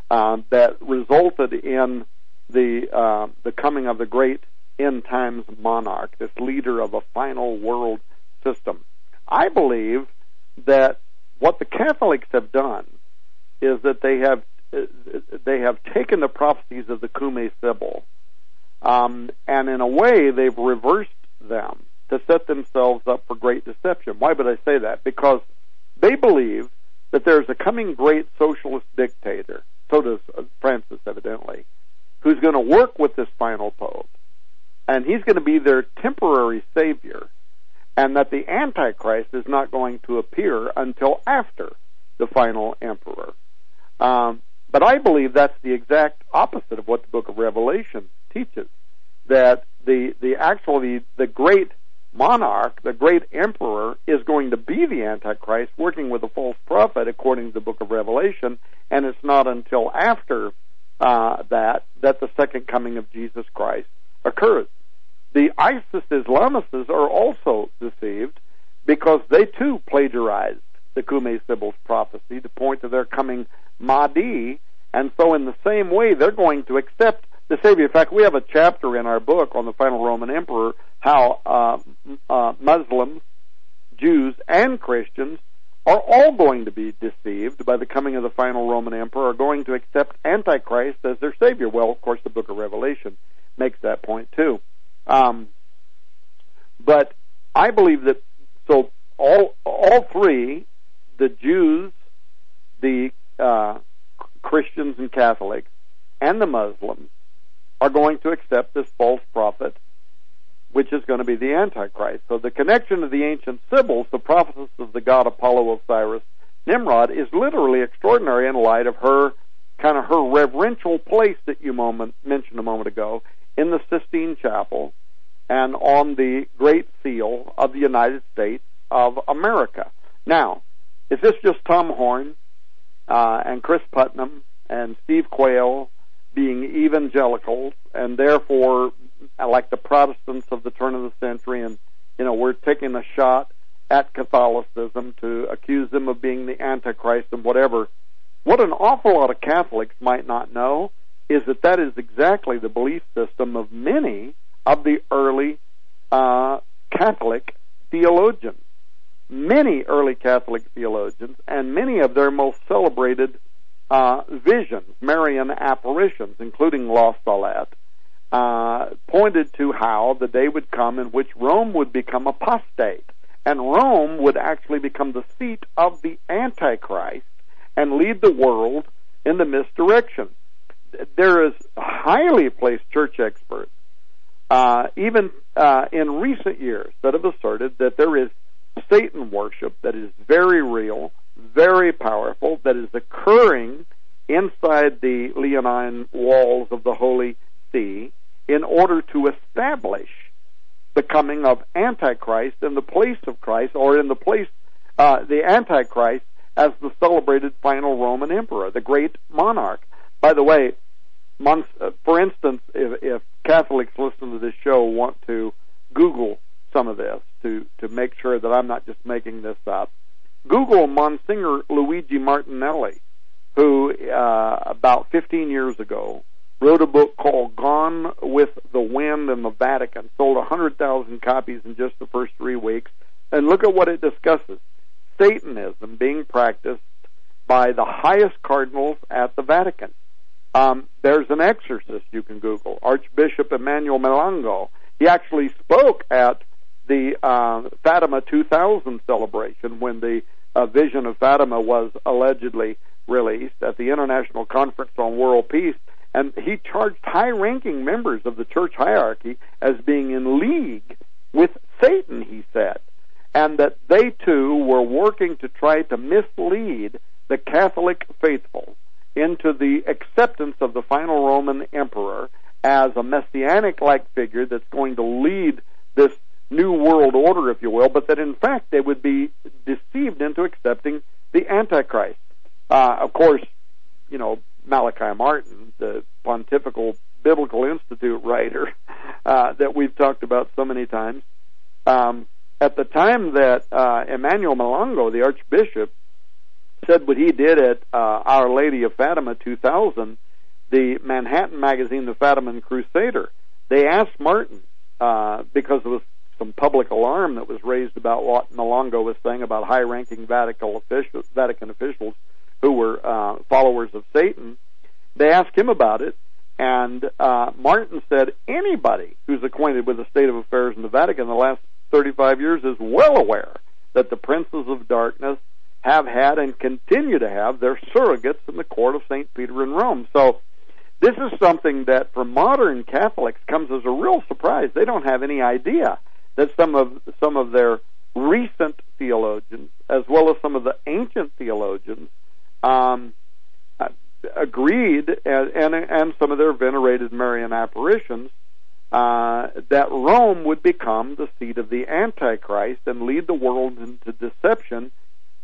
Uh, that resulted in the uh, the coming of the great end times monarch, this leader of a final world system. I believe that what the Catholics have done is that they have they have taken the prophecies of the Cumaean Sibyl, um, and in a way they've reversed them to set themselves up for great deception. Why would I say that? Because they believe that there's a coming great socialist dictator. So does Francis, evidently, who's going to work with this final pope and he's going to be their temporary savior, and that the Antichrist is not going to appear until after the final emperor. Um, but I believe that's the exact opposite of what the book of Revelation teaches. That the the actually the great monarch, the great emperor, is going to be the Antichrist, working with a false prophet, according to the book of Revelation, and it's not until after uh, that that the second coming of Jesus Christ occurs. The ISIS Islamists are also deceived because they too plagiarized the Cumaean Sibyl's prophecy to point to their coming Mahdi, and so in the same way they're going to accept the Savior. In fact, we have a chapter in our book on the final Roman Emperor how uh, uh, Muslims, Jews, and Christians are all going to be deceived by the coming of the final Roman Emperor, are going to accept Antichrist as their Savior. Well, of course, the book of Revelation makes that point too. Um, but I believe that so all all three, the Jews, the uh, Christians and Catholics, and the Muslims, are going to accept this false prophet, which is going to be the Antichrist. So the connection of the ancient Sibyls, the prophetess of the god Apollo, Osiris, Nimrod, is literally extraordinary in light of her kind of her reverential place that you moment, mentioned a moment ago in the Sistine Chapel and on the Great Seal of the United States of America. Now, is this just Tom Horn uh, and Cris Putnam and Steve Quayle being evangelicals, and therefore, like the Protestants of the turn of the century, and you know, we're taking a shot at Catholicism to accuse them of being the Antichrist and whatever. What an awful lot of Catholics might not know is that that is exactly the belief system of many of the early uh, Catholic theologians. Many early Catholic theologians and many of their most celebrated uh, visions, Marian apparitions, including La Salette, uh, pointed to how the day would come in which Rome would become apostate, and Rome would actually become the seat of the Antichrist and lead the world in the misdirection. There is highly placed church experts, uh, even uh, in recent years, that have asserted that there is Satan worship that is very real, very powerful, that is occurring inside the Leonine walls of the Holy See in order to establish the coming of Antichrist in the place of Christ, or in the place, uh, the Antichrist as the celebrated final Roman emperor, the great monarch. By the way, uh, for instance, if, if Catholics listen to this show want to Google some of this to, to make sure that I'm not just making this up, Google Monsignor Luigi Marinelli, who uh, about 15 years ago wrote a book called Gone with the Wind in the Vatican, sold 100,000 copies in just the first three weeks. And look at what it discusses Satanism being practiced by the highest cardinals at the Vatican. Um, there's an exorcist you can Google, Archbishop Emmanuel Milingo. He actually spoke at the uh, Fatima 2000 celebration when the uh, vision of Fatima was allegedly released at the International Conference on World Peace, and he charged high-ranking members of the church hierarchy as being in league with Satan. He said, and that they too were working to try to mislead the Catholic faithful into the acceptance of the final Roman emperor as a messianic-like figure that's going to lead this new world order, if you will, but that in fact they would be deceived into accepting the Antichrist. Uh, of course, you know, Malachi Martin, the Pontifical Biblical Institute writer uh, that we've talked about so many times, um, at the time that uh, Emmanuel Milingo, the Archbishop, said what he did at uh, Our Lady of Fatima 2000, the Manhattan magazine, The Fatima Crusader, they asked Martin, uh, because there was some public alarm that was raised about what Milingo was saying about high-ranking Vatican officials, Vatican officials who were uh, followers of Satan. They asked him about it, and uh, Martin said anybody who's acquainted with the state of affairs in the Vatican in the last 35 years is well aware that the princes of darkness have had and continue to have their surrogates in the court of St. Peter in Rome. So this is something that for modern Catholics comes as a real surprise. They don't have any idea that some of some of their recent theologians, as well as some of the ancient theologians, um, agreed, and, and, and some of their venerated Marian apparitions, uh, that Rome would become the seat of the Antichrist and lead the world into deception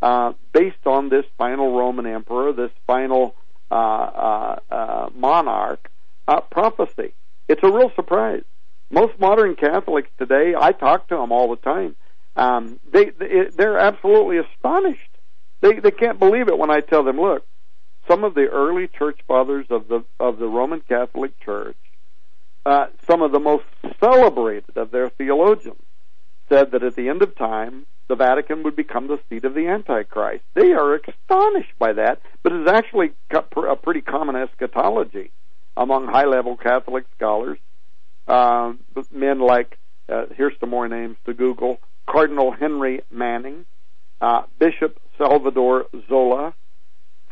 uh, based on this final Roman emperor, this final uh, uh, uh monarch uh, prophecy. It's a real surprise. Most modern Catholics today, I talk to them all the time. Um, they, they they're absolutely astonished. They they can't believe it when I tell them, look, some of the early church fathers of the of the Roman Catholic Church uh, some of the most celebrated of their theologians said that at the end of time, the Vatican would become the seat of the Antichrist. They are astonished by that, but it's actually a pretty common eschatology among high level Catholic scholars. Uh, men like, uh, here's some more names to Google Cardinal Henry Manning, uh, Bishop Salvador Zola,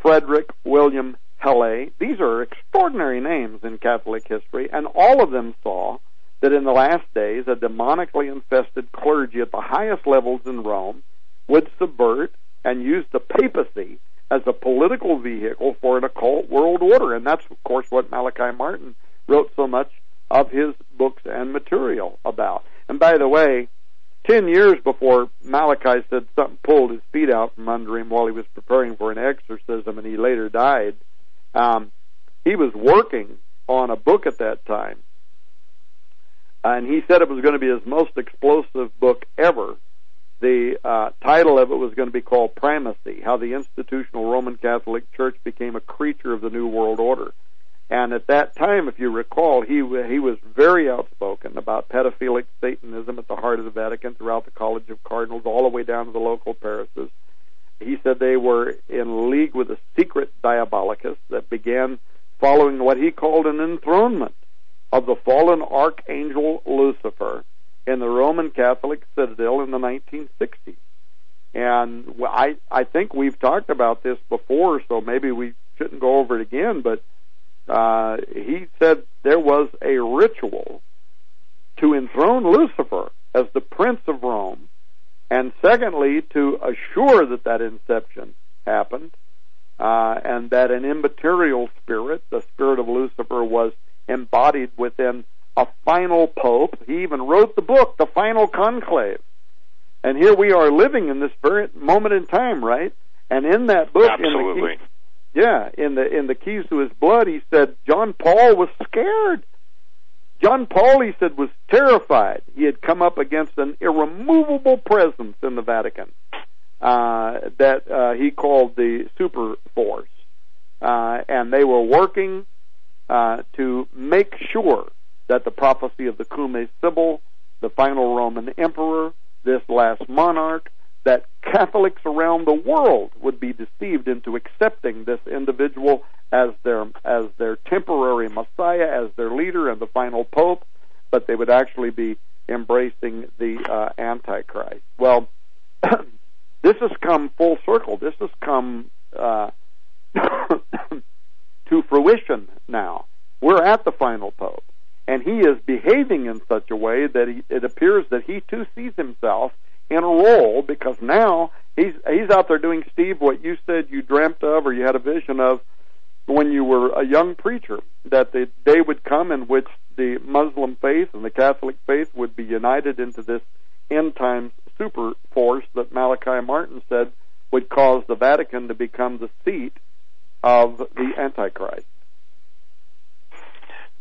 Frederick William Pele. These are extraordinary names in Catholic history, and all of them saw that in the last days a demonically infested clergy at the highest levels in Rome would subvert and use the papacy as a political vehicle for an occult world order. And that's, of course, what Malachi Martin wrote so much of his books and material about. And by the way, ten years before Malachi said something pulled his feet out from under him while he was preparing for an exorcism and he later died, um, he was working on a book at that time, and he said it was going to be his most explosive book ever. The uh, title of it was going to be called Primacy: How the Institutional Roman Catholic Church Became a Creature of the New World Order. And at that time, if you recall, he he was very outspoken about pedophilic Satanism at the heart of the Vatican, throughout the College of Cardinals, all the way down to the local parishes. He said they were in league with a secret diabolicus that began following what he called an enthronement of the fallen archangel Lucifer in the Roman Catholic citadel in the 1960s. And I I think we've talked about this before, so maybe we shouldn't go over it again, but uh, he said there was a ritual to enthrone Lucifer as the prince of Rome, and secondly, to assure that that inception happened, uh, and that an immaterial spirit, the spirit of Lucifer, was embodied within a final pope. He even wrote the book, The Final Conclave. And here we are living in this very moment in time, right? And in that book, Absolutely. in the yeah, in the in the keys to his blood, he said John Paul was scared. John Paul, he said, was terrified. He had come up against an irremovable presence in the Vatican uh, that uh, he called the super force, uh, and they were working uh, to make sure that the prophecy of the Cumaean Sibyl, the final Roman emperor, this last monarch, that Catholics around the world would be deceived into accepting this individual as their as their temporary Messiah, as their leader and the final Pope, but they would actually be embracing the uh, Antichrist. Well, this has come full circle. This has come uh, to fruition now. We're at the final Pope, and he is behaving in such a way that he, it appears that he too sees himself in a role because now he's he's out there doing Steve what you said you dreamt of or you had a vision of when you were a young preacher that the day would come in which the Muslim faith and the Catholic faith would be united into this end times super force that Malachi Martin said would cause the Vatican to become the seat of the Antichrist.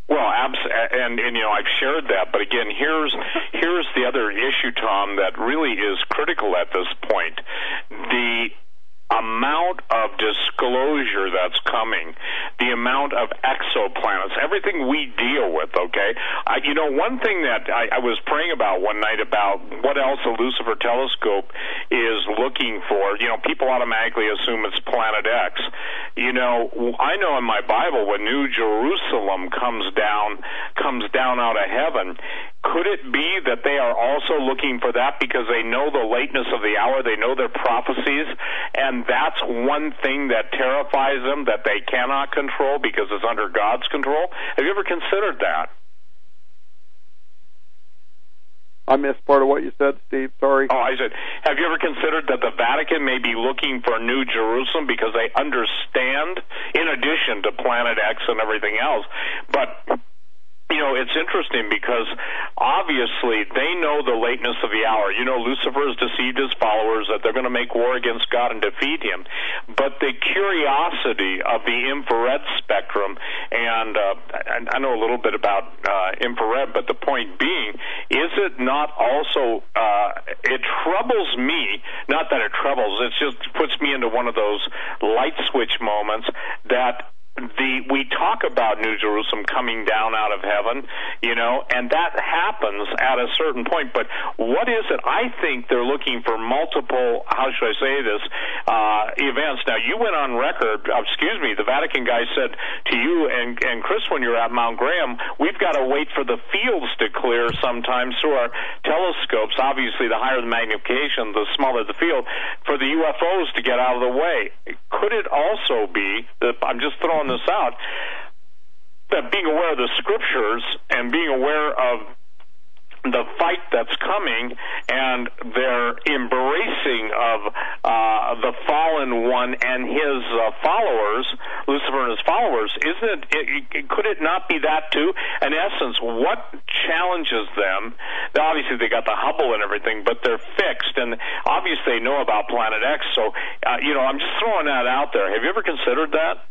Well, abs- and and you know I've shared that, but again, here's here's the other issue, Tom, that really is critical at this point. The amount of disclosure that's coming, the amount of exoplanets, everything we deal with, okay? I, you know, one thing that I, I was praying about one night about what else the Lucifer telescope is looking for, you know, people automatically assume it's planet X. You know, I know in my Bible when New Jerusalem comes down, comes down out of heaven, could it be that they are also looking for that because they know the lateness of the hour, they know their prophecies, and that's one thing that terrifies them that they cannot control because it's under God's control? Have you ever considered that? I missed part of what you said, Steve. Sorry. Oh, I said, have you ever considered that the Vatican may be looking for New Jerusalem because they understand, in addition to Planet X and everything else, but you know, it's interesting because obviously they know the lateness of the hour. You know, Lucifer has deceived his followers that they're going to make war against God and defeat him. But the curiosity of the infrared spectrum, and, uh, I know a little bit about uh, infrared, but the point being, is it not also, uh, it troubles me, not that it troubles, it just puts me into one of those light switch moments that the we talk about New Jerusalem coming down out of heaven, you know, and that happens at a certain point. But what is it? I think they're looking for multiple. How should I say this? Uh, events. Now you went on record. Uh, excuse me. The Vatican guy said to you and and Cris when you're at Mount Graham, we've got to wait for the fields to clear sometimes through our telescopes. Obviously, the higher the magnification, the smaller the field, for the UFOs to get out of the way. Could it also be that I'm just throwing this out, that being aware of the scriptures and being aware of the fight that's coming and their embracing of uh, the fallen one and his uh, followers, Lucifer and his followers, isn't it, it, could it not be that too? In essence, what challenges them? Obviously, they got the Hubble and everything, but they're fixed, and obviously they know about Planet X. So, uh, you know, I'm just throwing that out there. Have you ever considered that?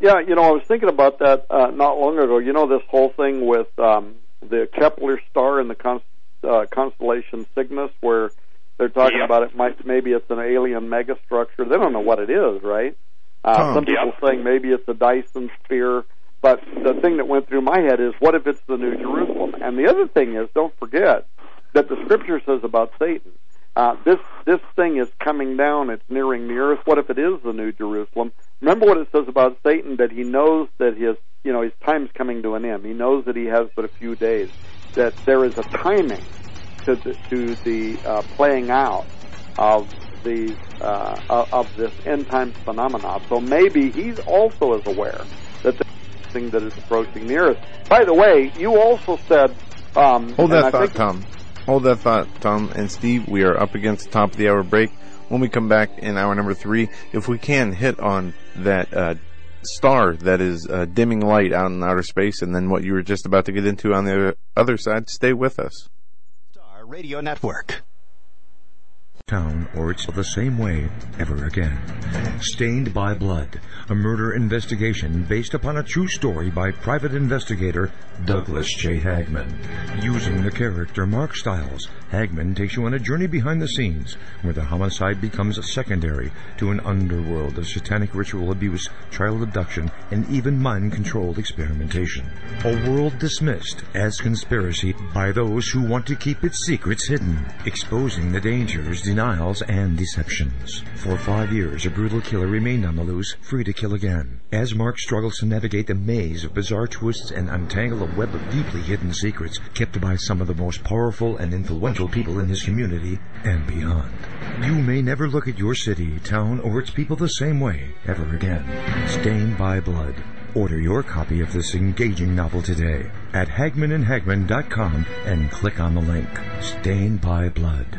Yeah, you know, I was thinking about that uh, not long ago. You know, this whole thing with um, the Kepler star in the const- uh, constellation Cygnus, where they're talking Yep. about it might maybe it's an alien megastructure. They don't know what it is, right? Uh, Tom. some people Yep. saying maybe it's a Dyson sphere. But the thing that went through my head is, what if it's the New Jerusalem? And the other thing is, don't forget that the Scripture says about Satan. Uh, this this thing is coming down. It's nearing the earth. What if it is the New Jerusalem? Remember what it says about Satan that he knows that his you know his time's coming to an end. He knows that he has but a few days. That there is a timing to the, to the uh, playing out of the uh, of- this end times phenomenon. So maybe he's also is aware that the thing that is approaching the earth. By the way, you also said. Um, Hold that thought, think- Tom. Hold that thought, Tom and Steve. We are up against the top of the hour break. When we come back in hour number three, if we can hit on that uh, star that is uh, dimming light out in outer space, and then what you were just about to get into on the other side, stay with us. Star Radio Network. Town or it's the same way ever again. Stained by Blood, a murder investigation based upon a true story by private investigator Douglas J. Hagmann. Using the character Mark Stiles, Hagmann takes you on a journey behind the scenes where the homicide becomes secondary to an underworld of satanic ritual abuse, child abduction, and even mind-controlled experimentation. A world dismissed as conspiracy by those who want to keep its secrets hidden, exposing the dangers, denials, and deceptions. For five years, a brutal killer remained on the loose, free to kill again. As Mark struggles to navigate the maze of bizarre twists and untangle a web of deeply hidden secrets kept by some of the most powerful and influential people in his community and beyond. You may never look at your city, town, or its people the same way ever again. Stained by Blood. Order your copy of this engaging novel today at hagmannandhagmann.com and click on the link. Stained by Blood.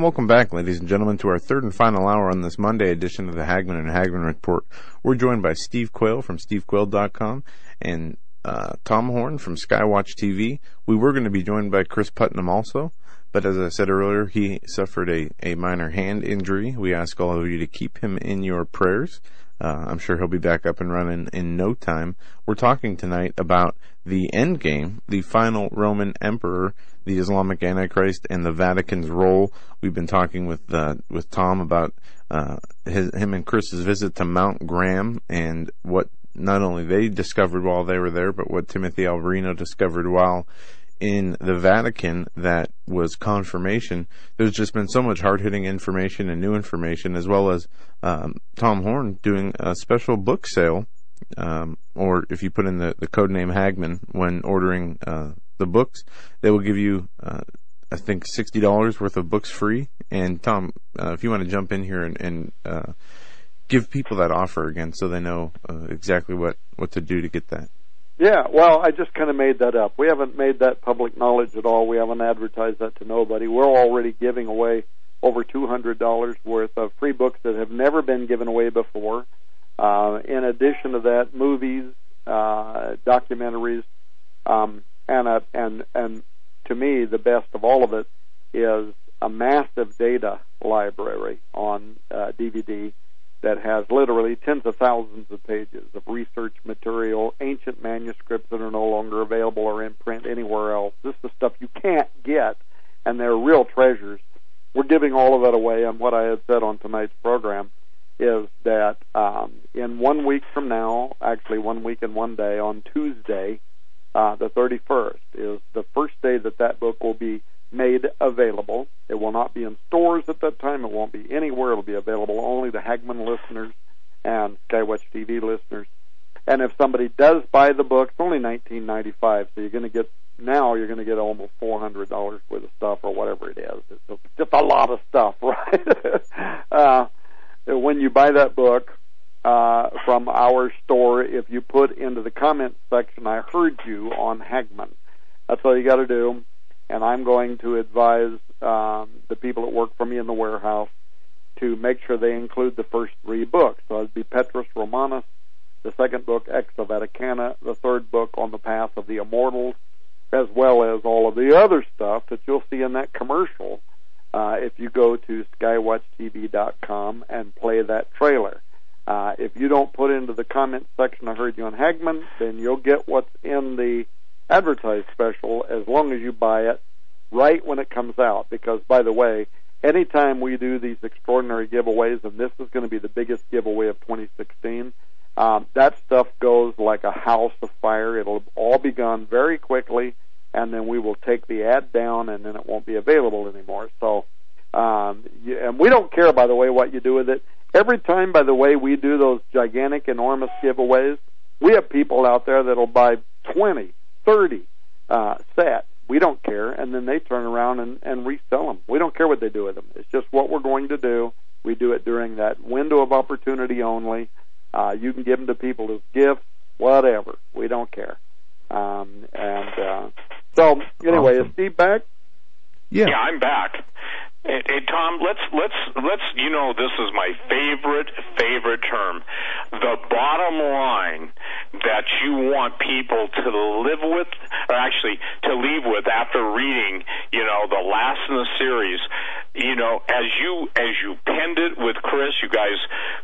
And welcome back, ladies and gentlemen, to our third and final hour on this Monday edition of the Hagmann and Hagmann Report. We're joined by Steve Quayle from stevequayle.com and uh, Tom Horn from Skywatch TV. We were going to be joined by Cris Putnam also, but as I said earlier, he suffered a, a minor hand injury. We ask all of you to keep him in your prayers. Uh, I'm sure he'll be back up and running in no time. We're talking tonight about the end game, the final Roman emperor, the Islamic Antichrist, and the Vatican's role. We've been talking with uh, with Tom about uh, his, him and Cris's visit to Mount Graham and what not only they discovered while they were there, but what Timothy Alberino discovered while in the Vatican that was confirmation. There's just been so much hard hitting information and new information, as well as um, Tom Horn doing a special book sale. Um, or if you put in the, the code name Hagmann when ordering uh, the books, they will give you, uh, I think, sixty dollars worth of books free. And Tom, uh, if you want to jump in here and, and uh, give people that offer again, so they know uh, exactly what what to do to get that. Yeah, well, I just kind of made that up. We haven't made that public knowledge at all. We haven't advertised that to nobody. We're already giving away over $200 worth of free books that have never been given away before. Uh, in addition to that, movies, uh, documentaries, um, and a, and and to me, the best of all of it is a massive data library on uh, DVD that has literally tens of thousands of pages of research material, ancient manuscripts that are no longer available or in print anywhere else. This is stuff you can't get, and they're real treasures. We're giving all of that away, and what I had said on tonight's program is that um, in one week from now, actually one week and one day, on Tuesday, uh, the 31st, is the first day that that book will be made available. It will not be in stores at that time. It won't be anywhere. It'll be available only to Hagmann listeners and Skywatch TV listeners. And if somebody does buy the book, it's only 19.95, so you're going to get now you're going to get almost four hundred dollars worth of stuff or whatever it is. It's just a lot of stuff, right? uh, when you buy that book uh, from our store, if you put into the comment section, "I heard you on Hagmann," that's all you got to do. And I'm going to advise um, the people that work for me in the warehouse to make sure they include the first three books. So it'd be Petrus Romanus, the second book, Exo Vaticana, the third book, On the Path of the Immortals, as well as all of the other stuff that you'll see in that commercial uh, if you go to skywatchtv.com and play that trailer. Uh, if you don't put into the comment section, I heard you on Hagmann, then you'll get what's in the advertised special as long as you buy it right when it comes out. Because, by the way, anytime we do these extraordinary giveaways, and this is going to be the biggest giveaway of 2016, um, that stuff goes like a house of fire. It'll all be gone very quickly, and then we will take the ad down, and then it won't be available anymore. So, um, you, and we don't care, by the way, what you do with it. Every time, by the way, we do those gigantic, enormous giveaways, we have people out there that'll buy 20, 30 uh, sets. We don't care, and then they turn around and, and resell them. We don't care what they do with them. It's just what we're going to do. We do it during that window of opportunity only. Uh, you can give them to people as gifts, whatever. We don't care. Um, and uh, so, anyway, awesome. is Steve back? Yeah. yeah, I'm back. Hey, hey, Tom, let's let's let's you know this is my favorite favorite term. The bottom line that you want people to live with or actually to leave with after reading, you know, the last in the series, you know, as you as you penned it with Cris, you guys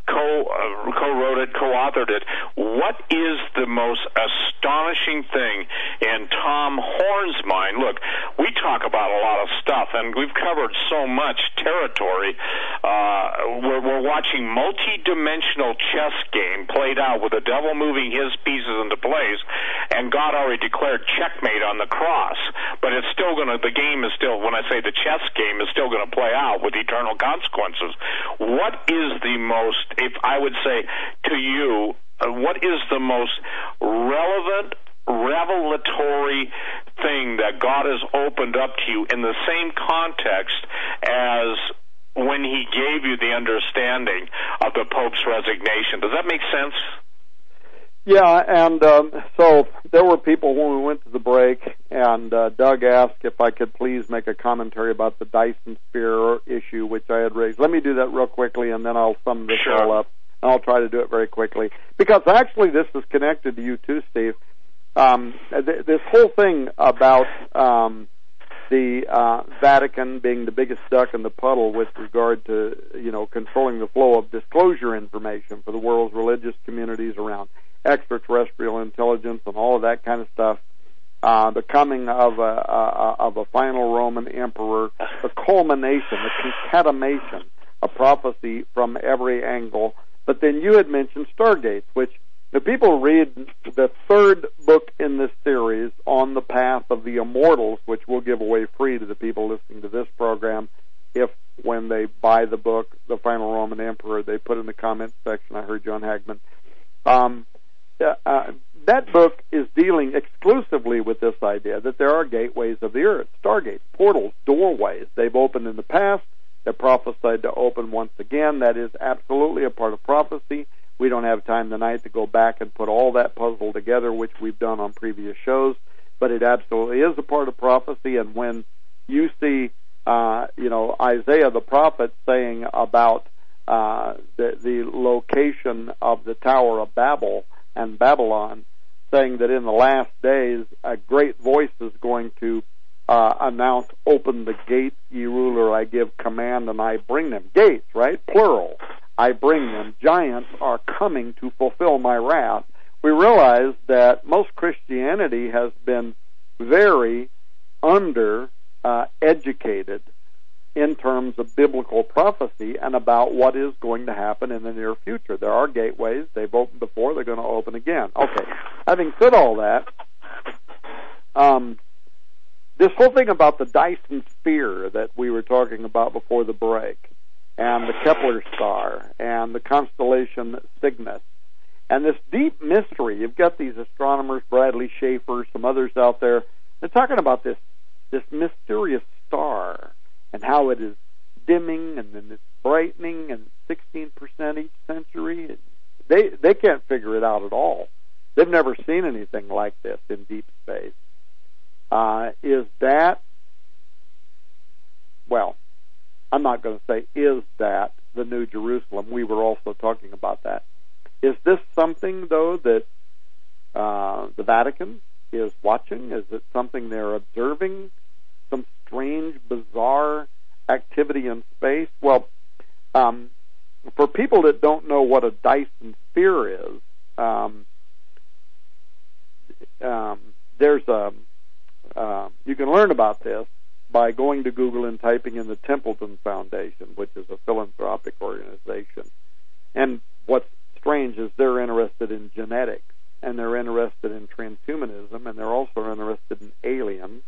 co uh, co-wrote it, co-authored it. What is the most astonishing thing in Tom Horn's mind? Look, we talk about a lot of stuff and we've covered so much territory. Uh, we're, we're watching multi-dimensional chess game played out with the devil moving his pieces into place, and God already declared checkmate on the cross. But it's still going to. The game is still. When I say the chess game is still going to play out with eternal consequences. What is the most? If I would say to you, uh, what is the most relevant revelatory thing that God has opened up to you in the same context as when he gave you the understanding of the Pope's resignation. Does that make sense? Yeah, and um, so there were people when we went to the break, and uh, Doug asked if I could please make a commentary about the Dyson sphere issue, which I had raised. Let me do that real quickly, and then I'll sum this sure. all up. And I'll try to do it very quickly because actually this is connected to you too, Steve um, th- this whole thing about um, the uh, Vatican being the biggest duck in the puddle with regard to you know controlling the flow of disclosure information for the world's religious communities around extraterrestrial intelligence and all of that kind of stuff. Uh, the coming of a, uh, of a final Roman emperor, the culmination, the concatenation of prophecy from every angle. But then you had mentioned Stargates, which the people read the third book in this series on the path of the immortals, which we'll give away free to the people listening to this program if when they buy the book, The Final Roman Emperor, they put in the comments section, I heard John Hagmann. Um, uh, that book is dealing exclusively with this idea that there are gateways of the earth, stargates, portals, doorways. They've opened in the past. They're prophesied to open once again. That is absolutely a part of prophecy. We don't have time tonight to go back and put all that puzzle together, which we've done on previous shows, but it absolutely is a part of prophecy. And when you see, uh, you know, Isaiah the prophet saying about uh, the, the location of the Tower of Babel and Babylon, saying that in the last days a great voice is going to uh, announce, "Open the gates, ye ruler! I give command, and I bring them." Gates, right? Plural. I bring them. Giants are coming to fulfill my wrath. We realize that most Christianity has been very under uh, educated in terms of biblical prophecy and about what is going to happen in the near future. There are gateways. They've opened before. They're going to open again. Okay. Having said all that, um, this whole thing about the Dyson sphere that we were talking about before the break, and the Kepler star and the constellation Cygnus. And this deep mystery, you've got these astronomers, Bradley Schaefer, some others out there, They're talking about this this mysterious star and how it is dimming and then it's brightening and 16% each century. They they can't figure it out at all. They've never seen anything like this in deep space. Uh, is that well? I'm not going to say is that the New Jerusalem. We were also talking about that. Is this something though that uh, the Vatican is watching? Is it something they're observing? Some strange, bizarre activity in space? Well, um, for people that don't know what a Dyson sphere is, um, um, there's a uh, you can learn about this by going to Google and typing in the Templeton Foundation, which is a philanthropic organization. And what's strange is they're interested in genetics and they're interested in transhumanism and they're also interested in aliens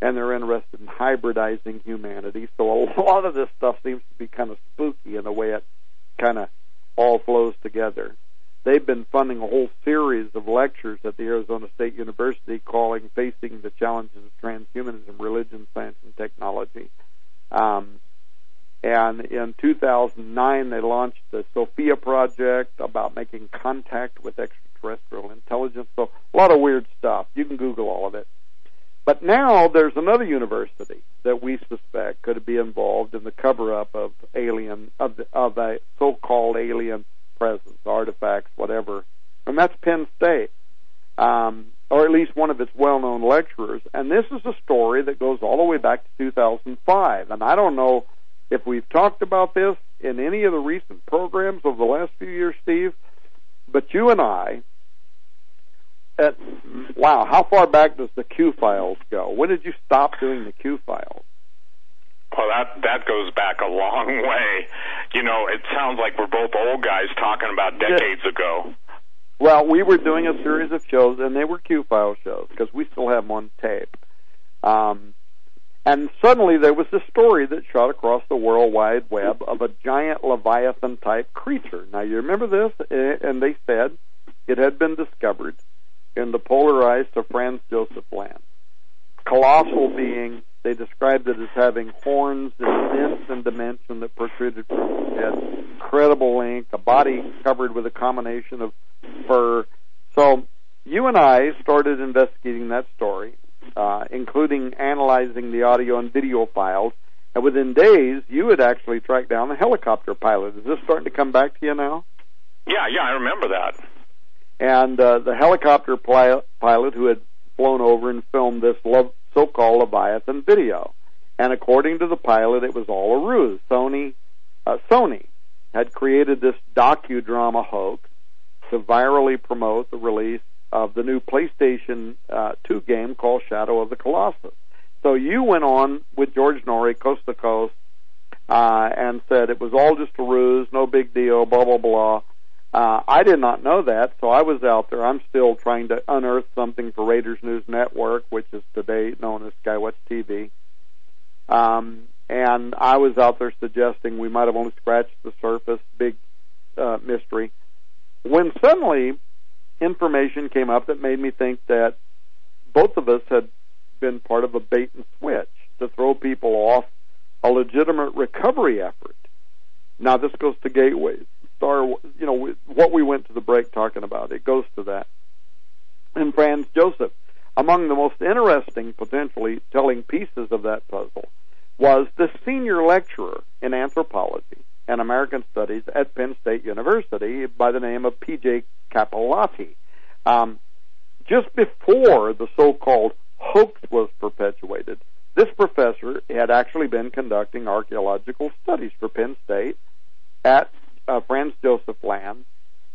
and they're interested in hybridizing humanity. So a lot of this stuff seems to be kind of spooky in the way it kind of all flows together. They've been funding a whole series of lectures at the Arizona State University calling Facing the Challenges of Transhumanism, Religion, Science, and Technology. Um, and in 2009, they launched the Sophia Project about making contact with extraterrestrial intelligence. So a lot of weird stuff. You can Google all of it. But now there's another university that we suspect could be involved in the cover-up of alien of, the, of a so-called alien presence, artifacts, whatever, and that's Penn State, um, or at least one of its well-known lecturers. And this is a story that goes all the way back to 2005. And I don't know if we've talked about this in any of the recent programs over the last few years, Steve, but you and I at, wow, how far back does the Q files go? When did you stop doing the Q files? Well, that that goes back a long way. You know, it sounds like we're both old guys talking about decades yeah. ago. Well, we were doing a series of shows, and they were Q file shows because we still have them on tape. Um, and suddenly there was this story that shot across the World Wide Web of a giant Leviathan type creature. Now, you remember this? And they said it had been discovered in the polar ice Franz Josef Land. Colossal being, they described it as having horns and immense in dimension that protruded from its head, incredible length, a body covered with a combination of fur. So you and I started investigating that story, uh, including analyzing the audio and video files. And within days, you had actually tracked down the helicopter pilot. Is this starting to come back to you now? Yeah, yeah, I remember that and uh, the helicopter pilot who had flown over and filmed this lo- so-called Leviathan video. And according to the pilot, it was all a ruse. Sony, uh, Sony had created this docudrama hoax to virally promote the release of the new PlayStation uh, 2 game called Shadow of the Colossus. So you went on with George Noory, coast to coast, uh, and said it was all just a ruse, no big deal, blah blah blah. Uh, I did not know that, so I was out there. I'm still trying to unearth something for Raiders News Network, which is today known as Skywatch TV. Um, and I was out there suggesting we might have only scratched the surface, big uh, mystery. When suddenly information came up that made me think that both of us had been part of a bait and switch to throw people off a legitimate recovery effort. Now this goes to gateways star, you know, what we went to the break talking about. It goes to that. And Franz Josef, among the most interesting, potentially telling pieces of that puzzle, was the senior lecturer in anthropology and American Studies at Penn State University by the name of P.J. Capelotti. Um, just before the so-called hoax was perpetuated, this professor had actually been conducting archaeological studies for Penn State at uh, Franz Josef Land,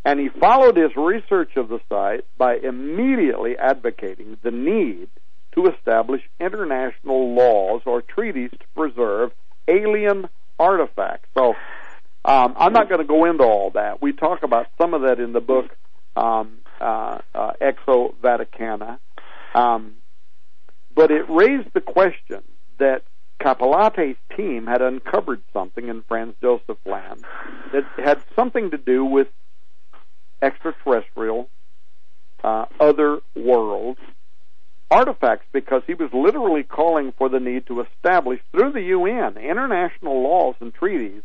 and he followed his research of the site by immediately advocating the need to establish international laws or treaties to preserve alien artifacts. So um, I'm not going to go into all that. We talk about some of that in the book um, uh, uh, Exo Vaticana. Um, but it raised the question that Capelotti's team had uncovered something in Franz Josef Land that had something to do with extraterrestrial, uh, other worlds, artifacts because he was literally calling for the need to establish through the UN international laws and treaties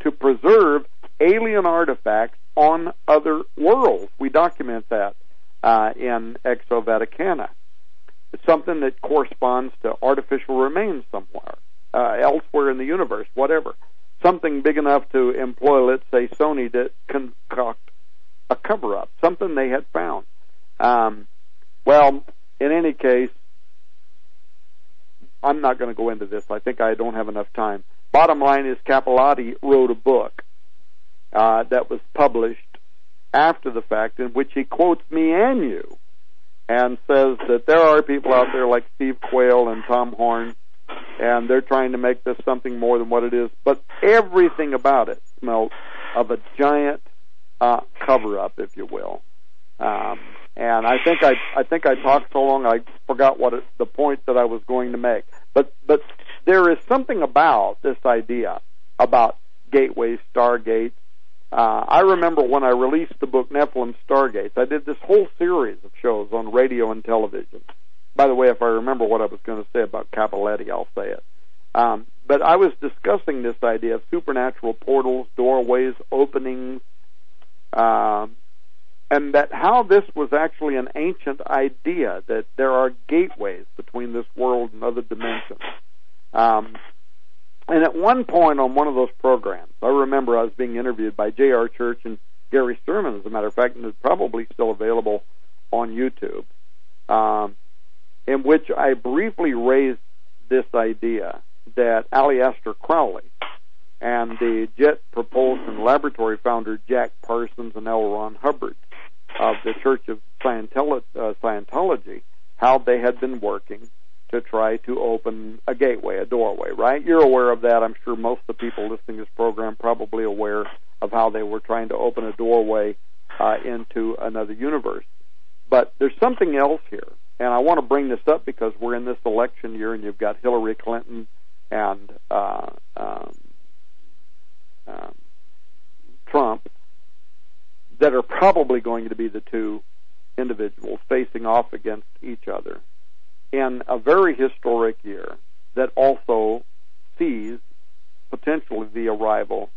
to preserve alien artifacts on other worlds. We document that uh, in Exo Vaticana. Something that corresponds to artificial remains somewhere, uh, elsewhere in the universe, whatever. Something big enough to employ, let's say, Sony to concoct a cover up, something they had found. Um, well, in any case, I'm not going to go into this. I think I don't have enough time. Bottom line is Capelotti wrote a book uh, that was published after the fact in which he quotes me and you and says that there are people out there like Steve Quayle and Tom Horn and they're trying to make this something more than what it is. But everything about it smelled of a giant uh, cover up, if you will. Um, and I think I I think I talked so long I forgot what it, the point that I was going to make. But but there is something about this idea about gateways, stargates. Uh, I remember when I released the book Nephilim Stargates, I did this whole series of shows on radio and television. By the way, if I remember what I was going to say about Capelotti, I'll say it. Um, but I was discussing this idea of supernatural portals, doorways, openings, um, and that how this was actually an ancient idea that there are gateways between this world and other dimensions. Um, and at one point on one of those programs, I remember I was being interviewed by J.R. Church and Gary Stearman, as a matter of fact, and it's probably still available on YouTube, um, in which I briefly raised this idea that Aleister Crowley and the Jet Propulsion Laboratory founder Jack Parsons and L. Ron Hubbard of the Church of Scientolo- uh, Scientology, how they had been working to try to open a gateway, a doorway, right? You're aware of that. I'm sure most of the people listening to this program probably aware of how they were trying to open a doorway uh, into another universe. But there's something else here, and I want to bring this up because we're in this election year, and you've got Hillary Clinton and uh, um, um, Trump that are probably going to be the two individuals facing off against each other in a very historic year that also sees potentially the arrival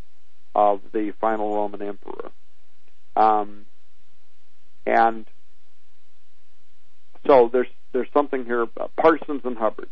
of the final Roman emperor. Um, and so there's there's something here. Uh, Parsons and Hubbard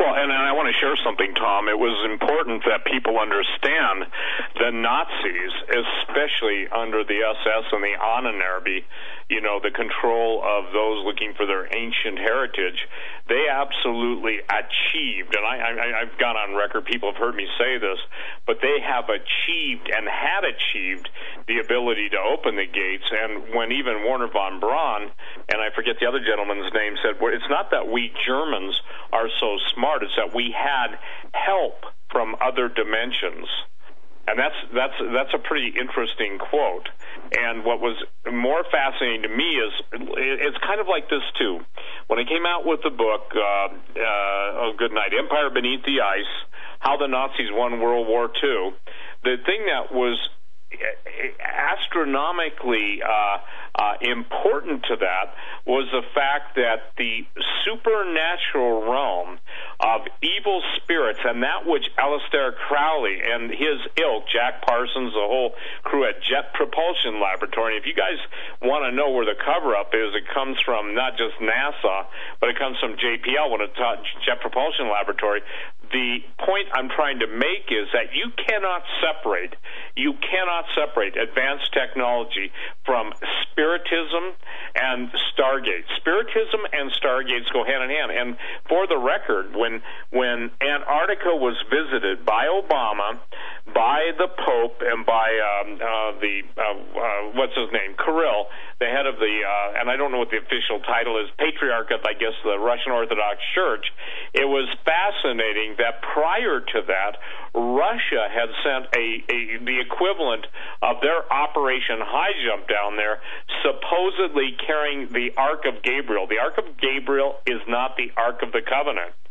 well, and I want to share something, Tom. It was important that people understand the Nazis, especially under the SS and the Ahnenerbe, you know, the control of those looking for their ancient heritage, they absolutely achieved, and I, I've gone on record, people have heard me say this, but they have achieved and had achieved the ability to open the gates. And when even Wernher von Braun, and I forget the other gentleman's name, said, well, it's not that we Germans are so smart, it's that we had help from other dimensions. And that's that's that's a pretty interesting quote. And what was more fascinating to me is it's kind of like this too. When I came out with the book, uh, uh, "Oh Good Night, Empire Beneath the Ice: How the Nazis Won World War II," the thing that was astronomically uh, uh, important to that was the fact that the supernatural realm of evil spirits and that which Aleister Crowley and his ilk, Jack Parsons, the whole crew at Jet Propulsion Laboratory. And if you guys want to know where the cover up is, it comes from not just NASA, but it comes from JPL when it's Jet Propulsion Laboratory the point I'm trying to make is that you cannot separate you cannot separate advanced technology from spiritism and Stargate. Spiritism and stargates go hand in hand. And for the record, when when Antarctica was visited by Obama, by the Pope, and by um, uh, the uh, uh, what's his name, Kirill, the head of the uh, and I don't know what the official title is, Patriarch of I guess the Russian Orthodox Church. It was fascinating that prior to that, Russia had sent a, a the equivalent of their Operation High Jump down there, supposedly carrying the Ark of Gabriel. The Ark of Gabriel is not the Ark of the Covenant.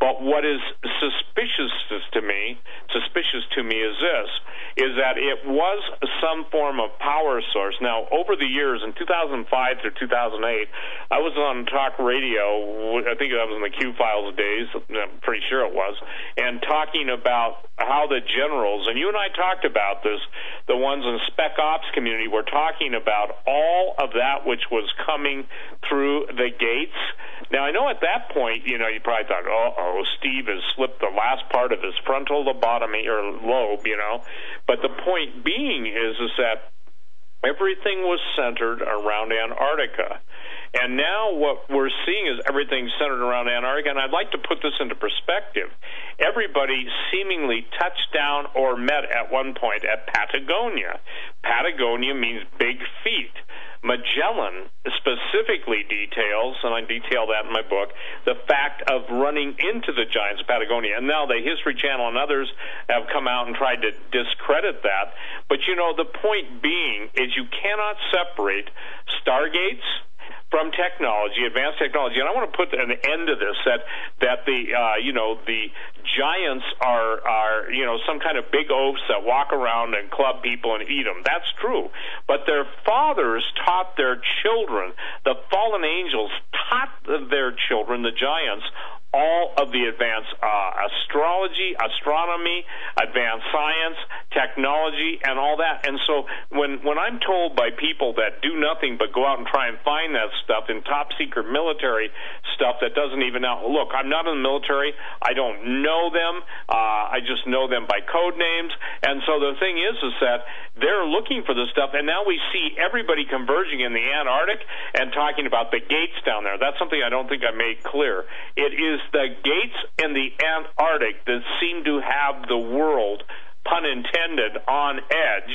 But what is suspicious to me, suspicious to me is this, is that it was some form of power source. Now, over the years, in 2005 through 2008, I was on talk radio, I think that was in the Q Files days, I'm pretty sure it was, and talking about how the generals, and you and I talked about this, the ones in spec ops community were talking about all of that which was coming through the gates. Now, I know at that point, you know, you probably thought, oh, oh, Steve has slipped the last part of his frontal lobotomy or lobe, you know. But the point being is, is that everything was centered around Antarctica. And now what we're seeing is everything centered around Antarctica. And I'd like to put this into perspective. Everybody seemingly touched down or met at one point at Patagonia. Patagonia means big feet. Magellan specifically details, and I detail that in my book, the fact of running into the giants of Patagonia. And now the History Channel and others have come out and tried to discredit that. But you know, the point being is you cannot separate stargates from technology, advanced technology, and I want to put an end to this that that the uh, you know the giants are are you know some kind of big oafs that walk around and club people and eat them. That's true, but their fathers taught their children. The fallen angels taught their children, the giants, all of the advanced uh, astrology, astronomy, advanced science, technology, and all that. And so when when I'm told by people that do nothing but go out and try and find that stuff in top secret military stuff that doesn't even know. Look, I'm not in the military. I don't know them. Uh, I just know them by code names. And so the thing is, is that they're looking for this stuff, and now we see everybody converging in the Antarctic and talking about the gates down there. That's something I don't think I made clear. It is is the gates in the Antarctic that seem to have the world, pun intended, on edge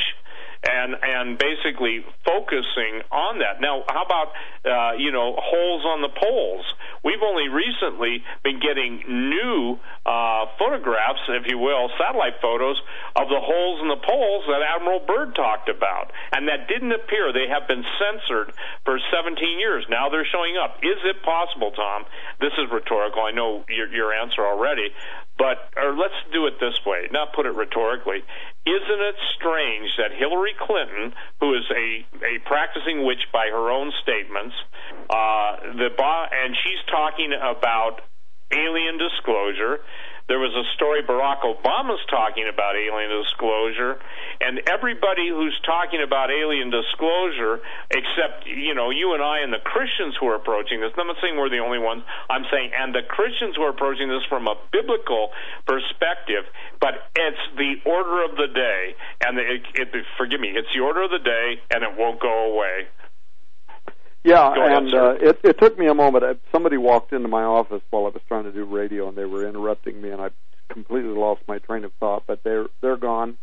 and and basically focusing on that. Now, how about uh, you know holes on the poles? We've only recently been getting new uh, photographs, if you will, satellite photos of the holes in the poles that Admiral Byrd talked about, and that didn't appear. They have been censored for 17 years. Now they're showing up. Is it possible, Tom? This is rhetorical. I know your, your answer already, but or let's do it this way, not put it rhetorically. Isn't it strange that Hillary Clinton, who is a, a practicing witch by her own statements, uh, the and she's talking about alien disclosure, there was a story Barack Obama's talking about alien disclosure, and everybody who's talking about alien disclosure, except you know you and I and the Christians who are approaching this. I'm not saying we're the only ones. I'm saying and the Christians who are approaching this from a biblical perspective, but it's the order of the day, and it, it, forgive me, it's the order of the day, and it won't go away. Yeah, and uh, it, it took me a moment. Somebody walked into my office while I was trying to do radio, and they were interrupting me, and I completely lost my train of thought. But they're they're gone,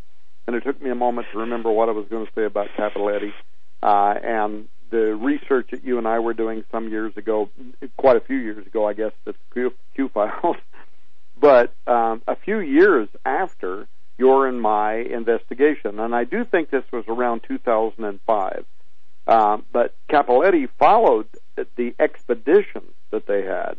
and it took me a moment to remember what I was going to say about Capelotti uh, and the research that you and I were doing some years ago, quite a few years ago, I guess, at Q, Q files. but um, a few years after your and my investigation, and I do think this was around 2005 um, but Capelotti followed the expedition that they had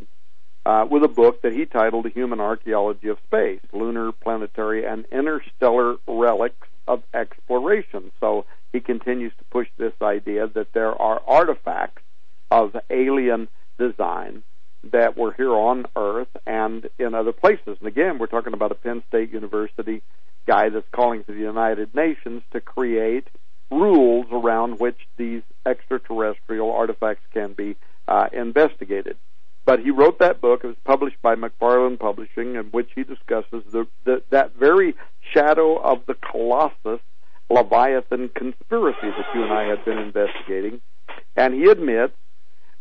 uh, with a book that he titled "A Human Archaeology of Space: Lunar, Planetary, and Interstellar Relics of Exploration." So he continues to push this idea that there are artifacts of alien design that were here on Earth and in other places. And again, we're talking about a Penn State University guy that's calling to the United Nations to create rules around which these extraterrestrial artifacts can be uh, investigated. But he wrote that book. It was published by McFarland Publishing, in which he discusses the, the, that very shadow of the Colossus Leviathan conspiracy that you and I had been investigating. And he admits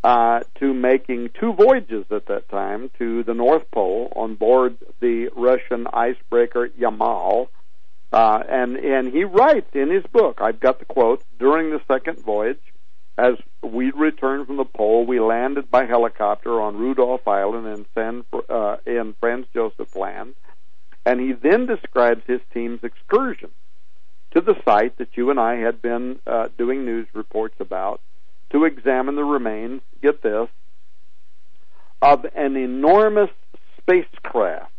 uh, to making two voyages at that time to the North Pole on board the Russian icebreaker Yamal uh, and and he writes in his book, I've got the quote, during the second voyage, as we returned from the pole, we landed by helicopter on Rudolph Island in San uh, in Franz Josef Land, and he then describes his team's excursion to the site that you and I had been uh, doing news reports about to examine the remains. Get this of an enormous spacecraft.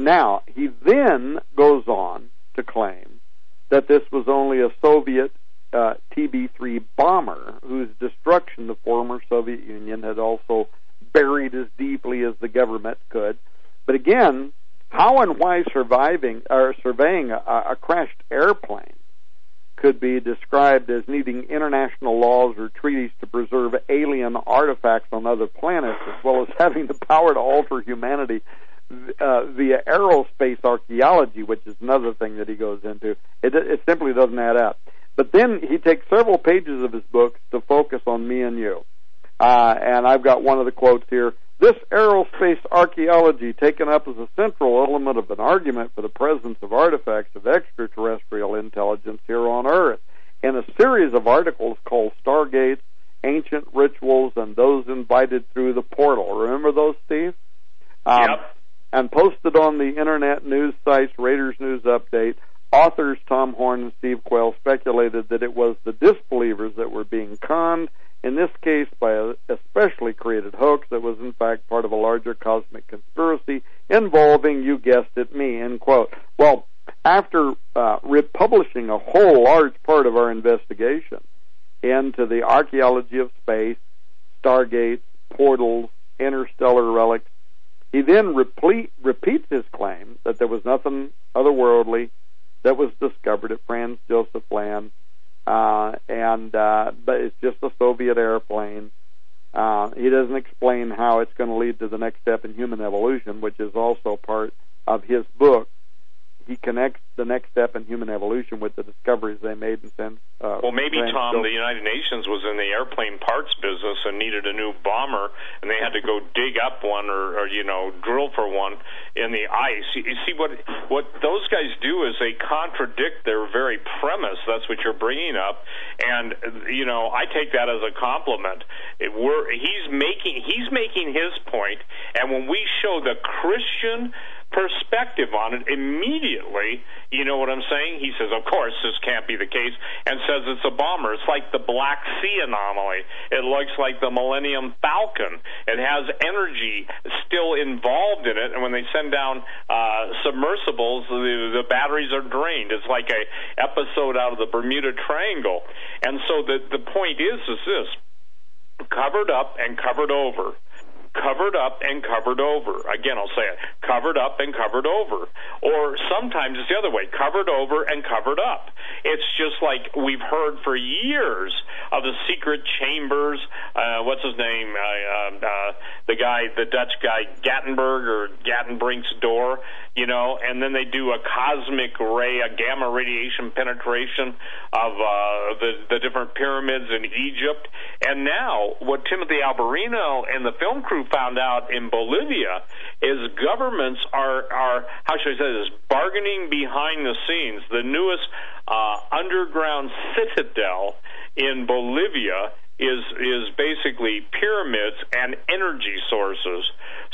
Now, he then goes on to claim that this was only a Soviet uh, TB-3 bomber whose destruction the former Soviet Union had also buried as deeply as the government could. But again, how and why surviving or surveying a, a crashed airplane could be described as needing international laws or treaties to preserve alien artifacts on other planets, as well as having the power to alter humanity uh, via aerospace archaeology, which is another thing that he goes into. It, it simply doesn't add up. But then he takes several pages of his book to focus on me and you. Uh, and I've got one of the quotes here. This aerospace archaeology, taken up as a central element of an argument for the presence of artifacts of extraterrestrial intelligence here on Earth, in a series of articles called Stargates, Ancient Rituals, and Those Invited Through the Portal. Remember those, Steve? Um, yep. And posted on the internet news sites, Raiders News Update, authors Tom Horn and Steve Quayle speculated that it was the disbelievers that were being conned in this case by a especially created hoax that was in fact part of a larger cosmic conspiracy involving, you guessed it, me, end quote. Well, after uh, republishing a whole large part of our investigation into the archaeology of space, stargates, portals, interstellar relics, he then repeat, repeats his claim that there was nothing otherworldly that was discovered at Franz Josef Land uh, and uh, but it's just a Soviet airplane. Uh, he doesn't explain how it's going to lead to the next step in human evolution, which is also part of his book he connects the next step in human evolution with the discoveries they made and sent. Uh, well, maybe Tom, the United Nations was in the airplane parts business and needed a new bomber, and they had to go dig up one or, or you know drill for one in the ice. You, you see what what those guys do is they contradict their very premise. That's what you're bringing up, and you know I take that as a compliment. It, we're, he's making he's making his point, and when we show the Christian perspective on it immediately. You know what I'm saying? He says, of course, this can't be the case, and says it's a bomber. It's like the Black Sea anomaly. It looks like the Millennium Falcon. It has energy still involved in it, and when they send down uh, submersibles, the, the batteries are drained. It's like a episode out of the Bermuda Triangle. And so the the point is, is this covered up and covered over covered up and covered over. Again, I'll say it covered up and covered over. Or sometimes it's the other way covered over and covered up. It's just like we've heard for years of the secret chambers. Uh, what's his name? Uh, uh, uh the guy, the Dutch guy, Gattenberg or Gantenbrink's door, you know, and then they do a cosmic ray, a gamma radiation penetration of uh, the, the different pyramids in Egypt. And now, what Timothy Alberino and the film crew found out in Bolivia is governments are are how should I say this bargaining behind the scenes. The newest uh, underground citadel in Bolivia is is basically pyramids and energy sources.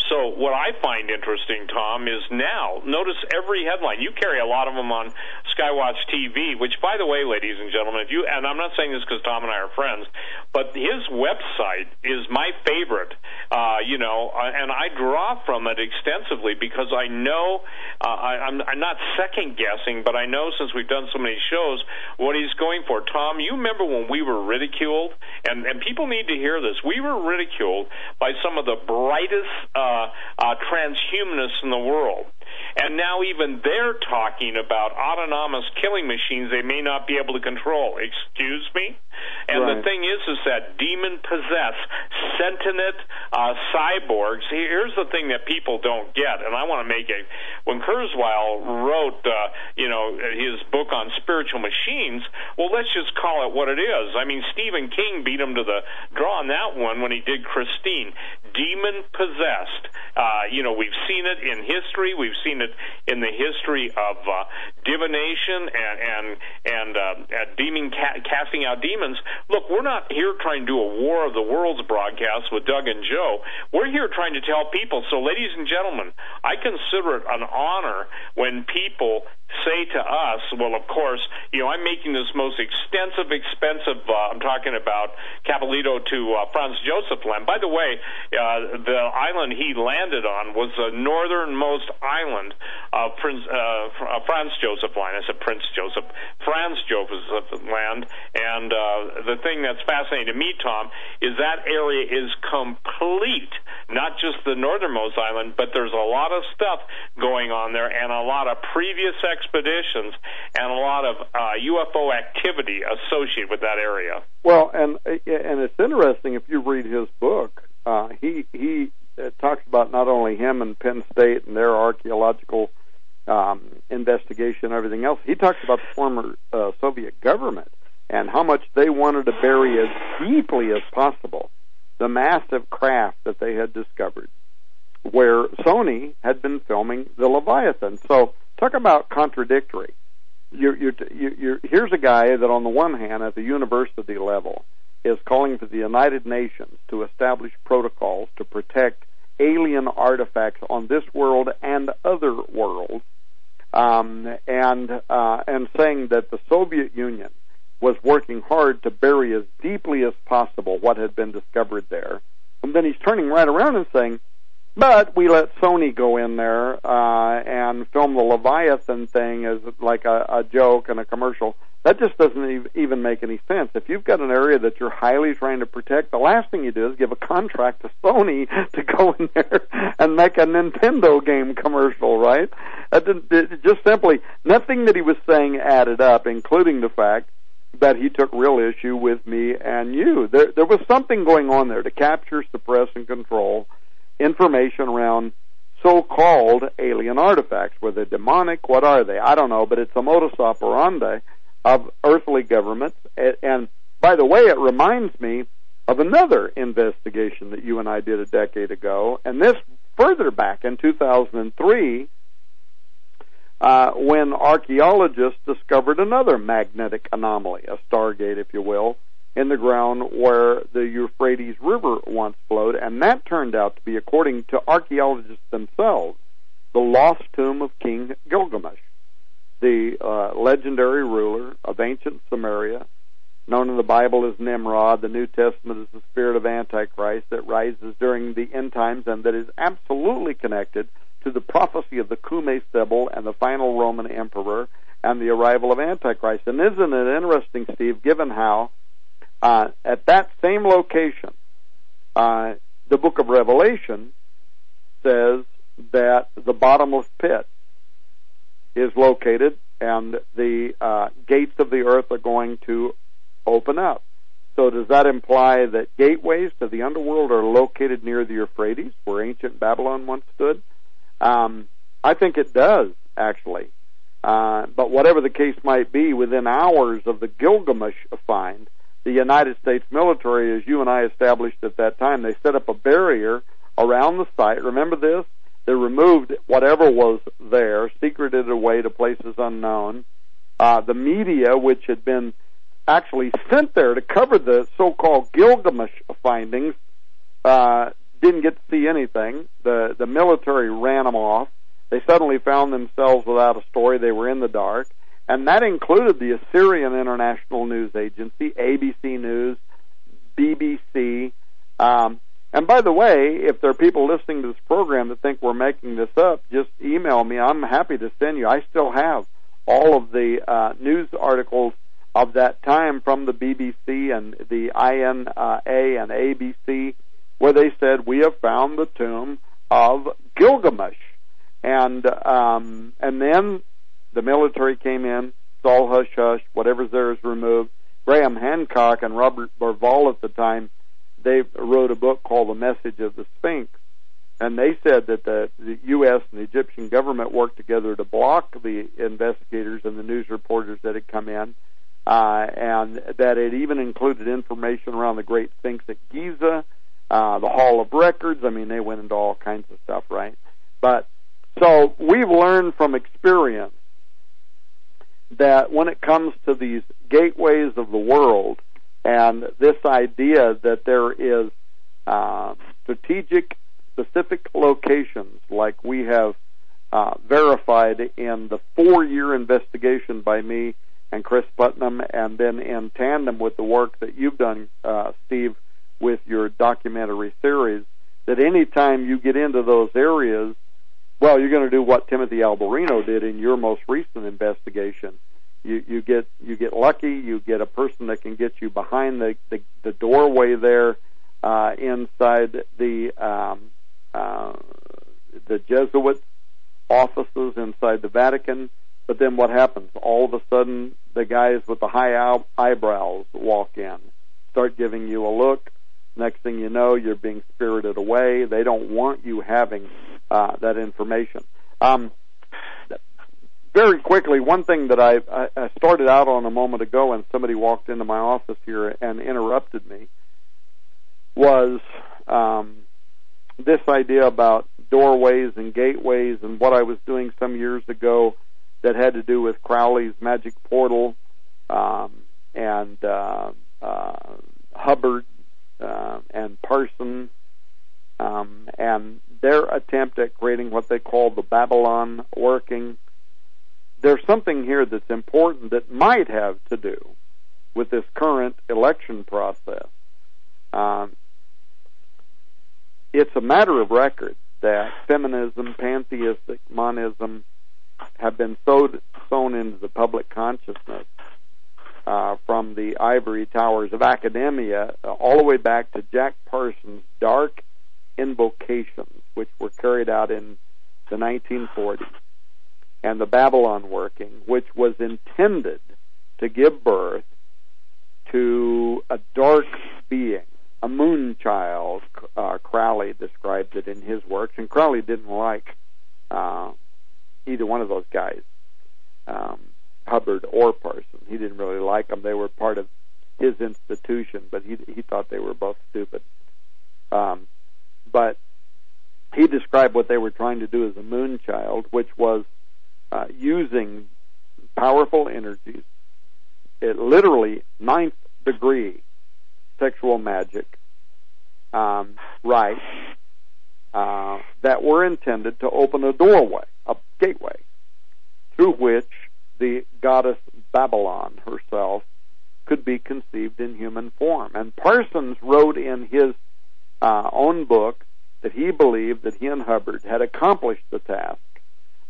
So what I find interesting, Tom, is now notice every headline. You carry a lot of them on Skywatch TV, which, by the way, ladies and gentlemen, if you and I'm not saying this because Tom and I are friends, but his website is my favorite. Uh, you know, uh, and I draw from it extensively because I know uh, I, I'm, I'm not second guessing, but I know since we've done so many shows what he's going for. Tom, you remember when we were ridiculed, and and people need to hear this. We were ridiculed by some of the brightest. Uh, uh, uh, transhumanists in the world. And now even they're talking about autonomous killing machines they may not be able to control. Excuse me? And right. the thing is, is that demon possessed, sentient uh, cyborgs. Here's the thing that people don't get, and I want to make it. When Kurzweil wrote, uh, you know, his book on spiritual machines, well, let's just call it what it is. I mean, Stephen King beat him to the draw on that one when he did Christine. Demon possessed. Uh, you know, we've seen it in history. We've seen it in the history of uh, divination and and and uh, demon ca- casting out demons. Look, we're not here trying to do a War of the Worlds broadcast with Doug and Joe. We're here trying to tell people. So, ladies and gentlemen, I consider it an honor when people say to us, well, of course, you know, I'm making this most extensive, expensive, uh, I'm talking about Capelotti to uh, Franz Josef land. By the way, uh, the island he landed on was the northernmost island of Prince, uh, Franz Josef land. I said Prince Joseph, Franz Josef land. And uh, the thing that's fascinating to me, Tom, is that area is complete, not just the northernmost island, but there's a lot of stuff going on there and a lot of previous expeditions and a lot of uh, UFO activity associated with that area. Well, and and it's interesting if you read his book. Uh, he he uh, talks about not only him and Penn State and their archaeological um, investigation and everything else. He talks about the former uh, Soviet government and how much they wanted to bury as deeply as possible the massive craft that they had discovered, where Sony had been filming the Leviathan. So talk about contradictory. You're, you're, you're, here's a guy that, on the one hand, at the university level, is calling for the United Nations to establish protocols to protect alien artifacts on this world and other worlds, um, and uh, and saying that the Soviet Union was working hard to bury as deeply as possible what had been discovered there, and then he's turning right around and saying but we let Sony go in there uh, and film the Leviathan thing as like a, a joke and a commercial. That just doesn't even make any sense. If you've got an area that you're highly trying to protect, the last thing you do is give a contract to Sony to go in there and make a Nintendo game commercial, right? It just simply nothing that he was saying added up, including the fact that he took real issue with me and you. There, there was something going on there to capture, suppress, and control information around so-called alien artifacts. Were they demonic? What are they? I don't know, but it's a modus operandi of earthly governments. And by the way, it reminds me of another investigation that you and I did a decade ago, and this further back in 2003, uh, when archaeologists discovered another magnetic anomaly, a stargate, if you will, in the ground where the Euphrates River once flowed, and that turned out to be, according to archaeologists themselves, the lost tomb of King Gilgamesh, the uh, legendary ruler of ancient Samaria, known in the Bible as Nimrod. The New Testament is the spirit of Antichrist that rises during the end times and that is absolutely connected to the prophecy of the Cumaean Sibyl and the final Roman emperor and the arrival of Antichrist. And isn't it interesting, Steve, given how uh, at that same location, uh, the book of Revelation says that the bottomless pit is located and the uh, gates of the earth are going to open up. So does that imply that gateways to the underworld are located near the Euphrates, where ancient Babylon once stood? Um, I think it does, actually. Uh, but whatever the case might be, within hours of the Gilgamesh find, the United States military, as you and I established at that time, they set up a barrier around the site. Remember this? They removed whatever was there, secreted away to places unknown. Uh, the media, which had been actually sent there to cover the so-called Gilgamesh findings, uh, didn't get to see anything. The the military ran them off. They suddenly found themselves without a story. They were in the dark and that included the Assyrian International News Agency, ABC News, BBC. Um, and by the way, if there are people listening to this program that think we're making this up, just email me. I'm happy to send you. I still have all of the uh, news articles of that time from the BBC and the INA and ABC, where they said we have found the tomb of Gilgamesh, and um, and then the military came in, it's all hush hush, whatever's there is removed. Graham Hancock and Robert Bauval at the time, they wrote a book called The Message of the Sphinx. And they said that the, the U.S. and the Egyptian government worked together to block the investigators and the news reporters that had come in, uh, and that it even included information around the Great Sphinx at Giza, uh, the Hall of Records. I mean, they went into all kinds of stuff, right? But so we've learned from experience that when it comes to these gateways of the world and this idea that there is uh, strategic, specific locations like we have uh, verified in the four-year investigation by me and Cris Putnam, and then in tandem with the work that you've done, uh, Steve, with your documentary series, that anytime you get into those areas, well, you're going to do what Timothy Alberino did in your most recent investigation. You you get you get lucky. You get a person that can get you behind the the, the doorway there uh, inside the um, uh, the Jesuit offices inside the Vatican. But then what happens? All of a sudden, the guys with the high eyebrows walk in, start giving you a look. Next thing you know, you're being spirited away. They don't want you having uh, that information. Um, very quickly, one thing that I, I started out on a moment ago, and somebody walked into my office here and interrupted me, was um, this idea about doorways and gateways and what I was doing some years ago that had to do with Crowley's magic portal um, and uh, uh, Hubbard uh, and Parson um, and their attempt at creating what they call the Babylon working. There's something here that's important that might have to do with this current election process. Um, it's a matter of record that feminism, pantheistic monism have been sowed, sown into the public consciousness uh, from the ivory towers of academia uh, all the way back to Jack Parsons' dark invocations, which were carried out in the 1940s, and the Babylon working, which was intended to give birth to a dark being a moon child. Uh, Crowley described it in his works, and Crowley didn't like uh, either one of those guys, um, Hubbard or Parson. He didn't really like them. They were part of his institution, but he he thought they were both stupid. Um, but he described what they were trying to do as a moon child, which was uh, using powerful energies, it literally ninth degree sexual magic um, rites uh, that were intended to open a doorway, a gateway, through which the goddess Babylon herself could be conceived in human form. And Parsons wrote in his uh, own book that he believed that he and Hubbard had accomplished the task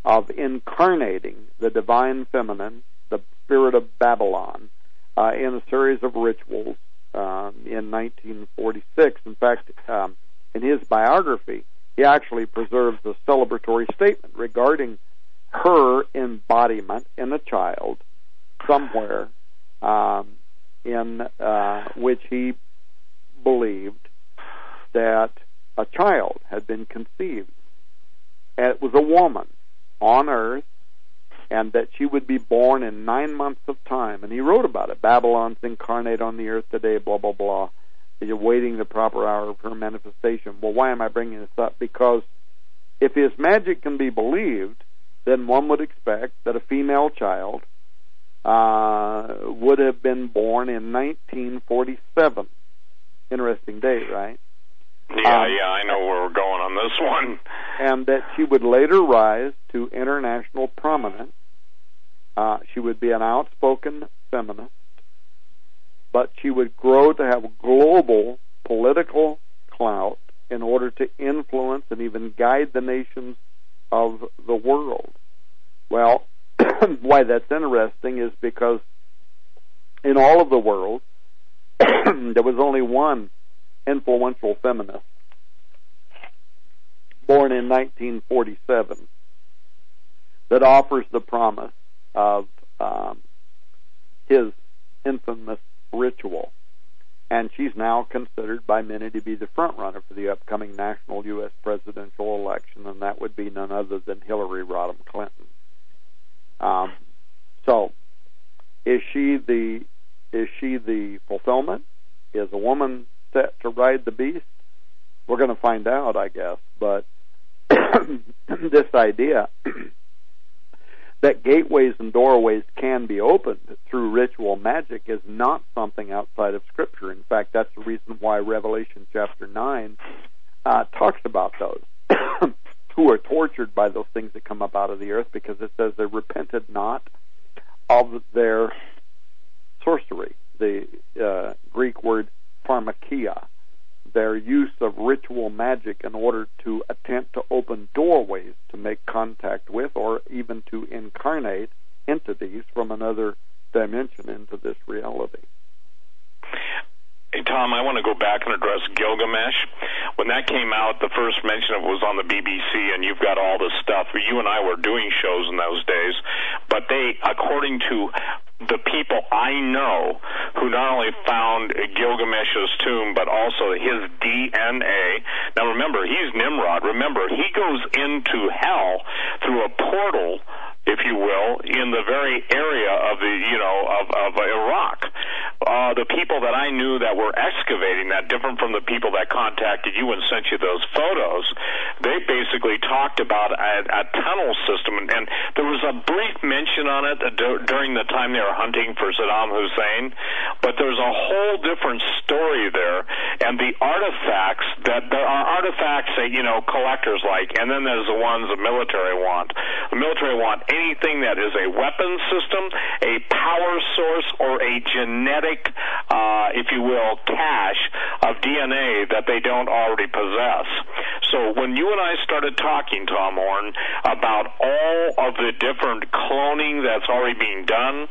of incarnating the divine feminine, the spirit of Babylon, uh, in a series of rituals um, in 1946. In fact, um, in his biography, he actually preserves a celebratory statement regarding her embodiment in a child somewhere um, in uh, which he believed that a child had been conceived. And it was a woman on earth and that she would be born in nine months of time. And he wrote about it. Babylon's incarnate on the earth today, blah, blah, blah. You're waiting the proper hour of her manifestation. Well, why am I bringing this up? Because if his magic can be believed, then one would expect that a female child uh, would have been born in 1947. Interesting date, right? Yeah, um, yeah, I know where we're going on this one. And that she would later rise to international prominence. Uh, she would be an outspoken feminist, but she would grow to have global political clout in order to influence and even guide the nations of the world. Well, why that's interesting is because in all of the world, there was only one influential feminist, born in 1947, that offers the promise of um, his infamous ritual. And she's now considered by many to be the front runner for the upcoming national U.S. presidential election, and that would be none other than Hillary Rodham Clinton. Um, so, is she the is she the fulfillment? Is a woman set to ride the beast? We're going to find out, I guess. But this idea that gateways and doorways can be opened through ritual magic is not something outside of Scripture. In fact, that's the reason why Revelation chapter 9 uh, talks about those. who are tortured by those things that come up out of the earth because it says they repented not of their sorcery, the uh, Greek word pharmakeia, their use of ritual magic in order to attempt to open doorways to make contact with or even to incarnate entities from another dimension into this reality. Hey, Tom, I want to go back and address Gilgamesh. When that came out, the first mention of it was on the BBC, and you've got all this stuff. You and I were doing shows in those days, but they, according to the people I know who not only found Gilgamesh's tomb, but also his DNA. Now remember, he's Nimrod. Remember, he goes into hell through a portal if you will, in the very area of the, you know, of, of Iraq. Uh, the people that I knew that were excavating that, different from the people that contacted you and sent you those photos, they basically talked about a, a tunnel system, and, and there was a brief mention on it during the time they were hunting for Saddam Hussein, but there's a whole different story there, and the artifacts that there are artifacts that you know collectors like, and then there's the ones the military want. The military want anything that is a weapon system, a power source, or a genetic, uh, if you will, cache of DNA that they don't already possess. So when you and I started talking, Tom Horn, about all of the different cloning that's already being done,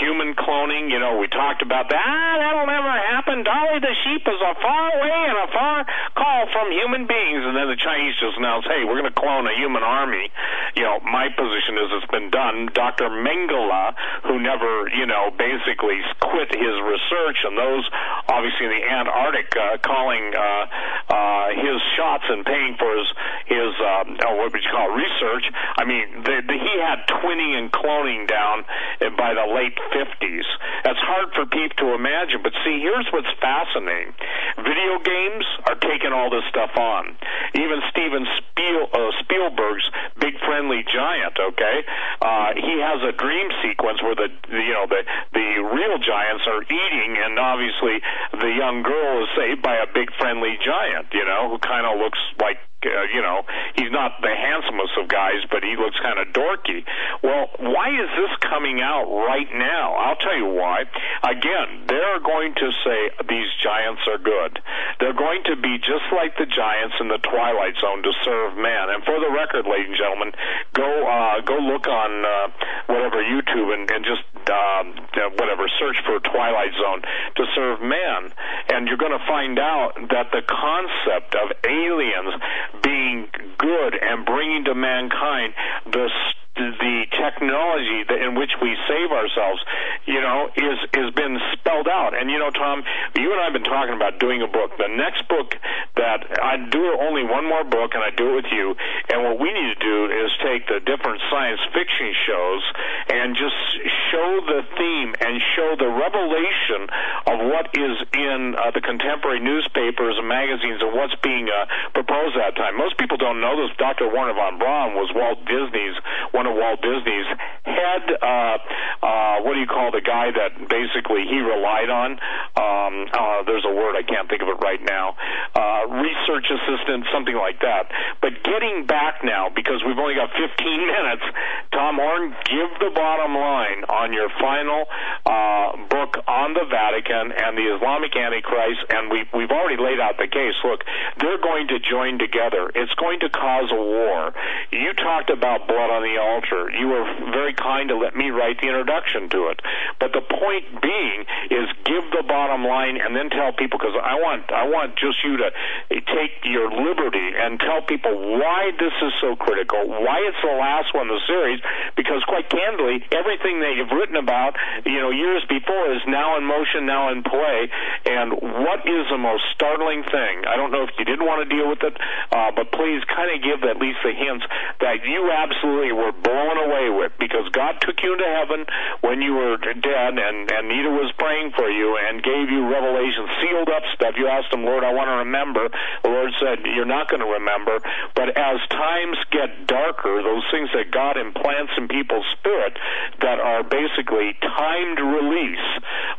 human cloning, you know, we talked about that. Ah, that'll never happen. Dolly the sheep is a far away and a far call from human beings. And then the Chinese just announced, hey, we're going to clone a human army. You know, my position is it's been done. Dr. Mengele, who never, you know, basically quit his research, and those obviously in the Antarctic uh, calling uh, uh, his shots and paying for his his um, what would you call it, research. I mean, the, the, he had twinning and cloning down by the late 50s. That's hard for people to imagine. But see, here's what's fascinating: video games are taking all this stuff on. Even Steven Spiel, uh, Spielberg's Big Friendly Giant. Okay, uh, he has a dream sequence where the, the you know the the real giants are eating, and obviously the young girl is saved by a big friendly giant. You know, who kind of looks like uh, you know, he's not the handsomest of guys, but he looks kind of dorky. Well, why is this coming out right now? I'll tell you why. Again, they're going to say these giants are good. They're going to be just like the giants in the Twilight Zone to serve man. And for the record, ladies and gentlemen, go uh, go look on uh, whatever YouTube and, and just um, whatever search for Twilight Zone to serve man, and you're going to find out that the concept of aliens being good and bringing to mankind the the technology in which we save ourselves, you know, is has been spelled out. And you know, Tom, you and I have been talking about doing a book. The next book that I do only one more book, and I do it with you. And what we need to do is take the different science fiction shows and just show the theme and show the revelation of what is in uh, the contemporary newspapers and magazines and what's being uh, proposed at that time. Most people don't know this. Dr. Wernher von Braun was Walt Disney's one of Walt Disney's head. Uh, uh, what do you call the guy that basically he relied on? Um, uh, there's a word I can't think of it right now. Uh, research assistant, something like that. But getting back now because we've only got 15 minutes. Tom Horn, give the bottom line on your final uh, book on the Vatican and the Islamic Antichrist, and we, we've already laid out the case. Look, they're going to join together. It's going to cause a war. You talked about blood on the altar. You were very kind to let me write the introduction to it. But the point being is give the bottom line and then tell people because I want I want just you to take your liberty and tell people why this is so critical, why it's the last one in the series, because quite candidly, everything that you've written about, you know, years before is now in motion, now in play. And what is the most startling thing? I don't know if you didn't want to deal with it, uh, but please kind of give at least the hints that you absolutely were blown away with because God took you into heaven when you were dead and, and Nita was praying for you and gave you revelation, sealed up stuff, you asked him, Lord, I want to remember. The Lord said, You're not going to remember. But as times get darker, those things that God implants in people's spirit that are basically timed release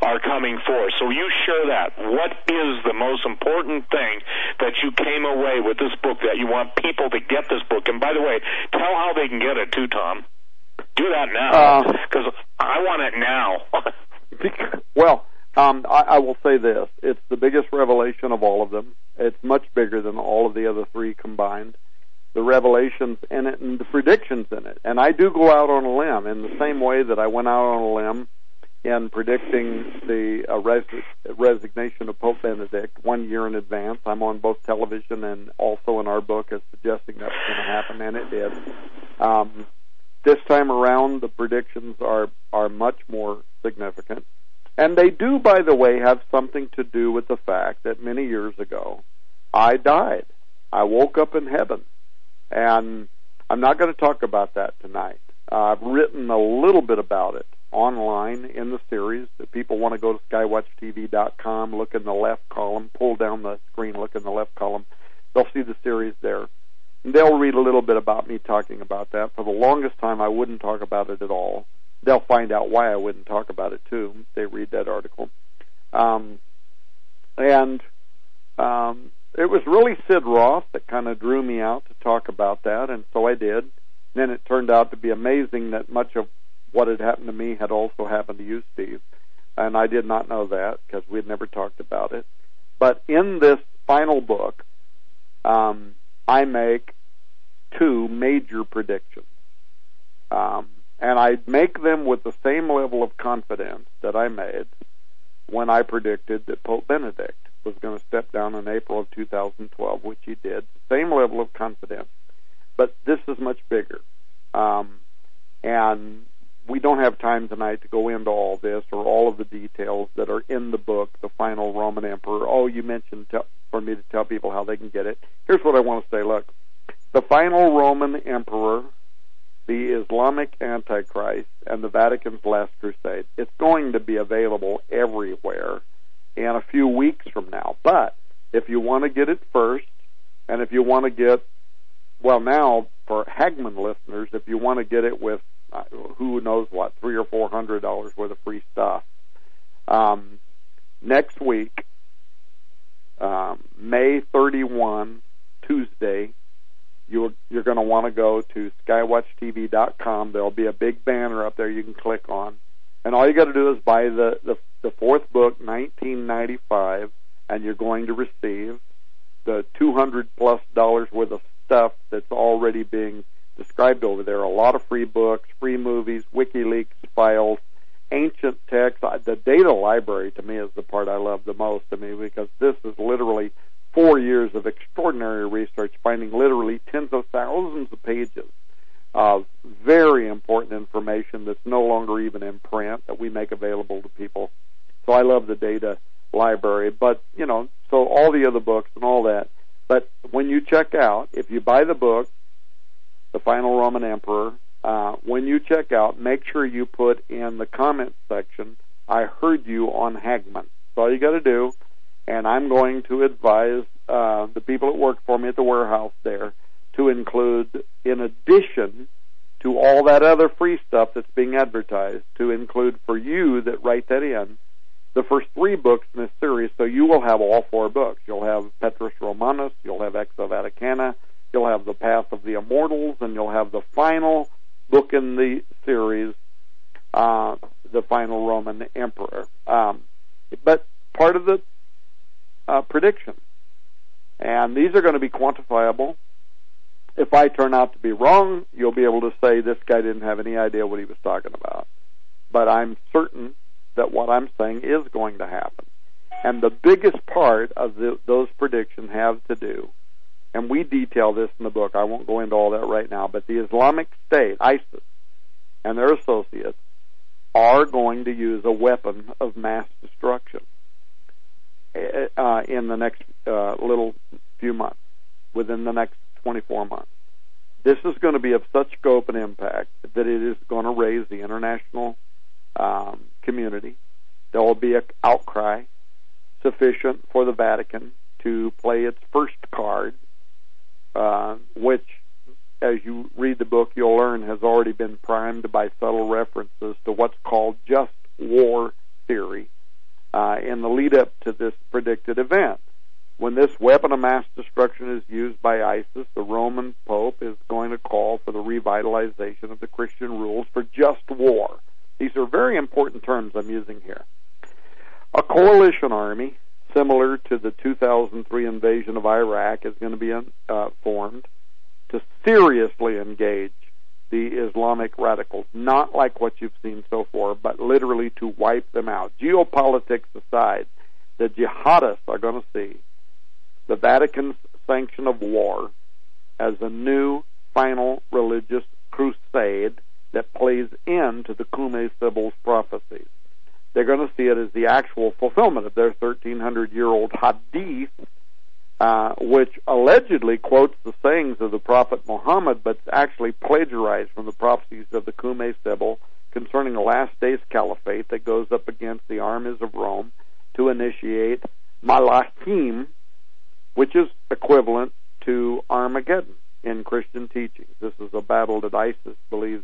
are coming forth. So you share that. What is the most important thing that you came away with this book that you want people to get this book? And by the way, tell how they can get it too, Tom. Do that now because uh, I want it now. well, um, I, I will say this: it's the biggest revelation of all of them. It's much bigger than all of the other three combined. The revelations in it and the predictions in it, and I do go out on a limb in the same way that I went out on a limb in predicting the uh, res- resignation of Pope Benedict one year in advance. I'm on both television and also in our book as suggesting that was going to happen, and it did. Um, this time around, the predictions are are much more significant, and they do, by the way, have something to do with the fact that many years ago, I died. I woke up in heaven, and I'm not going to talk about that tonight. Uh, I've written a little bit about it online in the series. If people want to go to skywatchtv.com, look in the left column, pull down the screen, look in the left column, they'll see the series there they'll read a little bit about me talking about that. For the longest time, I wouldn't talk about it at all. They'll find out why I wouldn't talk about it too. They read that article, um, and um, it was really Sid Roth that kind of drew me out to talk about that, and so I did. And then it turned out to be amazing that much of what had happened to me had also happened to you, Steve, and I did not know that because we had never talked about it. But in this final book, um, I make two major predictions. Um, and I make them with the same level of confidence that I made when I predicted that Pope Benedict was going to step down in April of 2012, which he did. Same level of confidence, but this is much bigger. Um, and we don't have time tonight to go into all this or all of the details that are in the book, The Final Roman Emperor. Oh, you mentioned for me to tell people how they can get it. Here's what I want to say. Look, the final Roman emperor, the Islamic Antichrist, and the Vatican's Last Crusade. It's going to be available everywhere in a few weeks from now. But if you want to get it first, and if you want to get, well, now for Hagmann listeners, if you want to get it with uh, who knows what, three or four hundred dollars worth of free stuff, um, next week, um, May 31, Tuesday, you're, you're going to want to go to skywatchtv.com. There'll be a big banner up there you can click on. And all you got to do is buy the, the, the fourth book, 1995, and you're going to receive the 200 plus dollars worth of stuff that's already being described over there. A lot of free books, free movies, WikiLeaks files, ancient texts. The data library to me is the part I love the most to me because this is literally four years of extraordinary research, finding literally tens of thousands of pages of very important information that's no longer even in print that we make available to people. So I love the data library, but you know, so all the other books and all that. But when you check out, if you buy the book, The Final Roman Emperor, uh, when you check out, make sure you put in the comments section, I heard you on Hagmann. That's all you got to do and I'm going to advise uh, the people that work for me at the warehouse there to include, in addition to all that other free stuff that's being advertised, to include for you that write that in the first three books in this series. So you will have all four books. You'll have Petrus Romanus, you'll have Exo Vaticana, you'll have the Path of the Immortals, and you'll have the final book in the series, uh, the final Roman Emperor. Um, but part of the uh, predictions. And these are going to be quantifiable. If I turn out to be wrong, you'll be able to say this guy didn't have any idea what he was talking about. But I'm certain that what I'm saying is going to happen. And the biggest part of the, those predictions have to do, and we detail this in the book, I won't go into all that right now, but the Islamic State, ISIS, and their associates are going to use a weapon of mass destruction. Uh, uh, in the next uh, little few months, within the next 24 months. This is going to be of such scope and impact that it is going to raise the international um, community. There will be an outcry sufficient for the Vatican to play its first card, uh, which, as you read the book, you'll learn has already been primed by subtle references to what's called just war theory uh, in the lead up to this predicted event. When this weapon of mass destruction is used by ISIS, the Roman Pope is going to call for the revitalization of the Christian rules for just war. These are very important terms I'm using here. A coalition army, similar to the 2003 invasion of Iraq, is going to be uh, formed to seriously engage the Islamic radicals, not like what you've seen so far, but literally to wipe them out. Geopolitics aside, the jihadists are going to see the Vatican's sanction of war as a new final religious crusade that plays into the Cumaean Sibyl's prophecies. They're going to see it as the actual fulfillment of their 1300 year old hadith, uh, which allegedly quotes the sayings of the Prophet Muhammad, but actually plagiarized from the prophecies of the Cumaean Sibyl concerning the last days caliphate that goes up against the armies of Rome to initiate Malachim, which is equivalent to Armageddon in Christian teachings. This is a battle that ISIS believes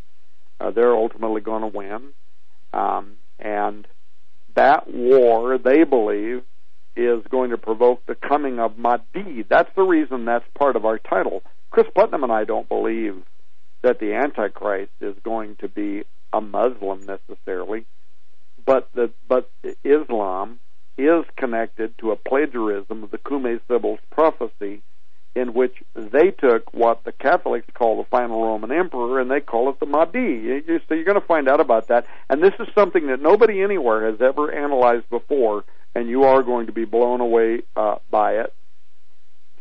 uh, they're ultimately going to win. Um, and that war, they believe, is going to provoke the coming of Mahdi. That's the reason that's part of our title. Cris Putnam and I don't believe that the Antichrist is going to be a Muslim necessarily, but the, but Islam is connected to a plagiarism of the Cumaean Sibyl's prophecy, in which they took what the Catholics call the final Roman emperor and they call it the Mahdi. So you're going to find out about that. And this is something that nobody anywhere has ever analyzed before, and you are going to be blown away uh, by it.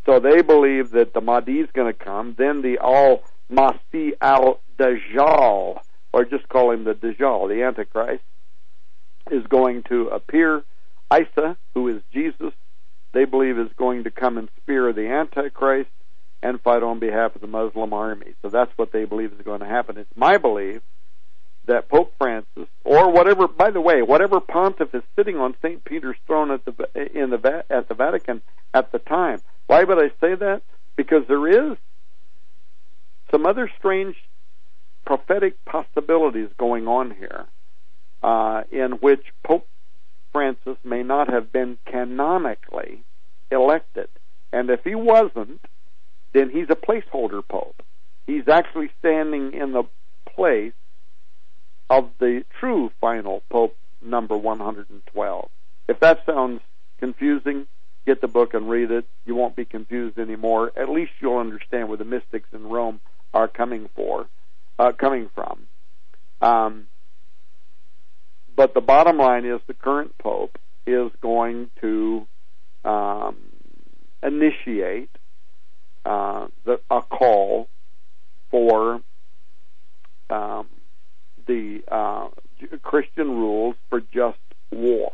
So they believe that the Mahdi is going to come. Then the Al Masih al Dajjal, or just call him the Dajjal, the Antichrist, is going to appear Isa, who is Jesus, they believe is going to come and spear the Antichrist and fight on behalf of the Muslim army. So that's what they believe is going to happen. It's my belief that Pope Francis, or whatever, by the way, whatever pontiff is sitting on St. Peter's throne at the in the at the Vatican at the time. Why would I say that? Because there is some other strange prophetic possibilities going on here, uh, in which Pope Francis may not have been canonically elected. And if he wasn't, then he's a placeholder pope. He's actually standing in the place of the true final pope number 112. If that sounds confusing, get the book and read it. You won't be confused anymore. At least you'll understand where the mystics in Rome are coming for, uh, coming from. Um, but the bottom line is the current pope is going to um, initiate uh, the, a call for um, the uh, Christian rules for just war.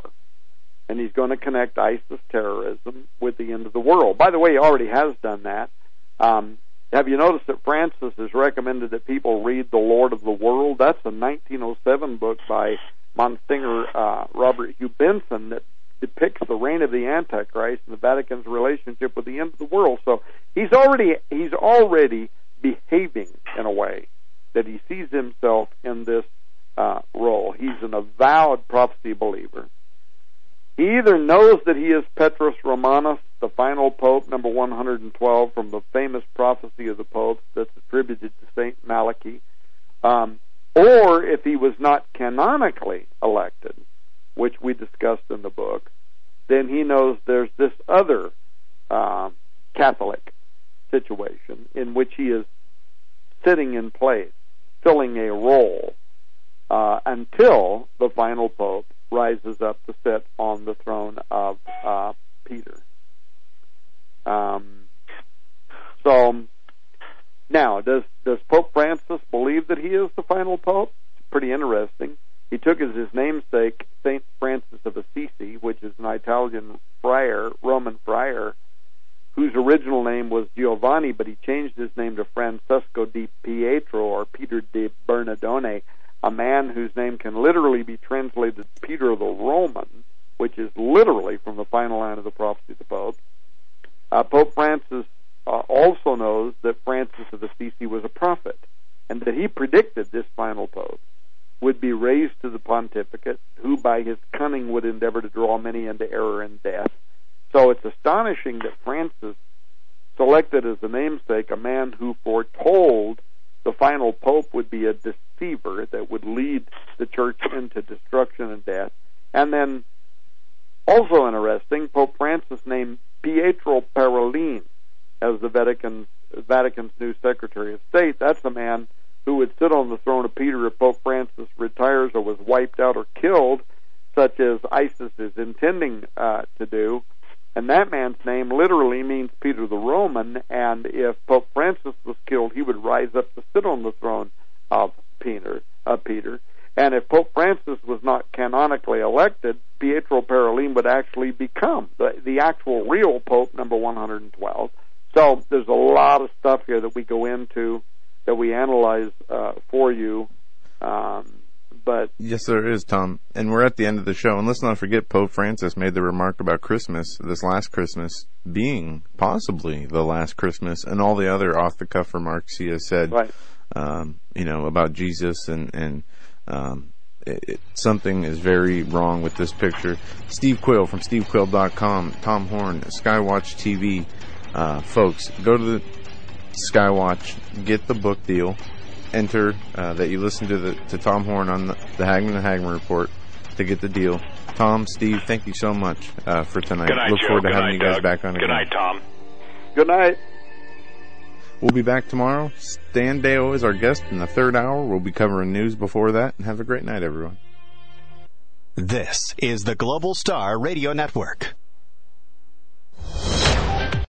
And he's going to connect ISIS terrorism with the end of the world. By the way, he already has done that. Um, have you noticed that Francis has recommended that people read The Lord of the World? That's a 1907 book by Monsignor uh, Robert Hugh Benson that depicts the reign of the Antichrist and the Vatican's relationship with the end of the world. So he's already he's already behaving in a way that he sees himself in this uh, role. He's an avowed prophecy believer. He either knows that he is Petrus Romanus, the final pope, number 112, from the famous prophecy of the popes that's attributed to Saint Malachy, um, or if he was not canonically elected, which we discussed in the book, then he knows there's this other uh, Catholic situation in which he is sitting in place, filling a role uh, until the final pope rises up to sit on the throne of uh, Peter. Um, so now, does does Pope Francis believe that he is the final pope? It's pretty interesting. He took as his namesake Saint Francis of Assisi, which is an Italian friar, Roman friar, whose original name was Giovanni, but he changed his name to Francesco di Pietro or Peter di Bernardone. a man whose name can literally be translated Peter the Roman, which is literally from the final line of the prophecy of the Pope. Uh, Pope Francis uh, also knows that Francis of Assisi was a prophet, and that he predicted this final Pope would be raised to the pontificate, who by his cunning would endeavor to draw many into error and death. So it's astonishing that Francis selected as the namesake a man who foretold the final pope would be a deceiver that would lead the church into destruction and death. And then, also interesting, Pope Francis named Pietro Parolin as the Vatican's, Vatican's new Secretary of State. That's a man who would sit on the throne of Peter if Pope Francis retires or was wiped out or killed, such as ISIS is intending uh, to do. And that man's name literally means Peter the Roman, and if Pope Francis was killed, he would rise up to sit on the throne of Peter. Of Peter. And if Pope Francis was not canonically elected, Pietro Parolin would actually become the, the actual real Pope number 112. So there's a lot of stuff here that we go into, that we analyze uh, for you. Um, but yes, there is, Tom. And we're at the end of the show. And let's not forget, Pope Francis made the remark about Christmas, this last Christmas, being possibly the last Christmas, and all the other off the cuff remarks he has said, right. um, you know, about Jesus and, and, um, it, it, something is very wrong with this picture. Steve Quayle from stevequayle.com, Tom Horn, Skywatch TV, uh, folks, go to the Skywatch, get the book deal enter uh, that you listen to the to Tom Horn on the, Hagmann the Hagmann and Hagmann report to get the deal. Tom, Steve, thank you so much uh, for tonight. Good night, Look Joe. forward to Good having night, you guys Doug. back on Good again. night, Tom. good night. We'll be back tomorrow. Stan Deyo is our guest in the third hour. We'll be covering news before that. And have a great night, everyone. This is the Global Star Radio Network.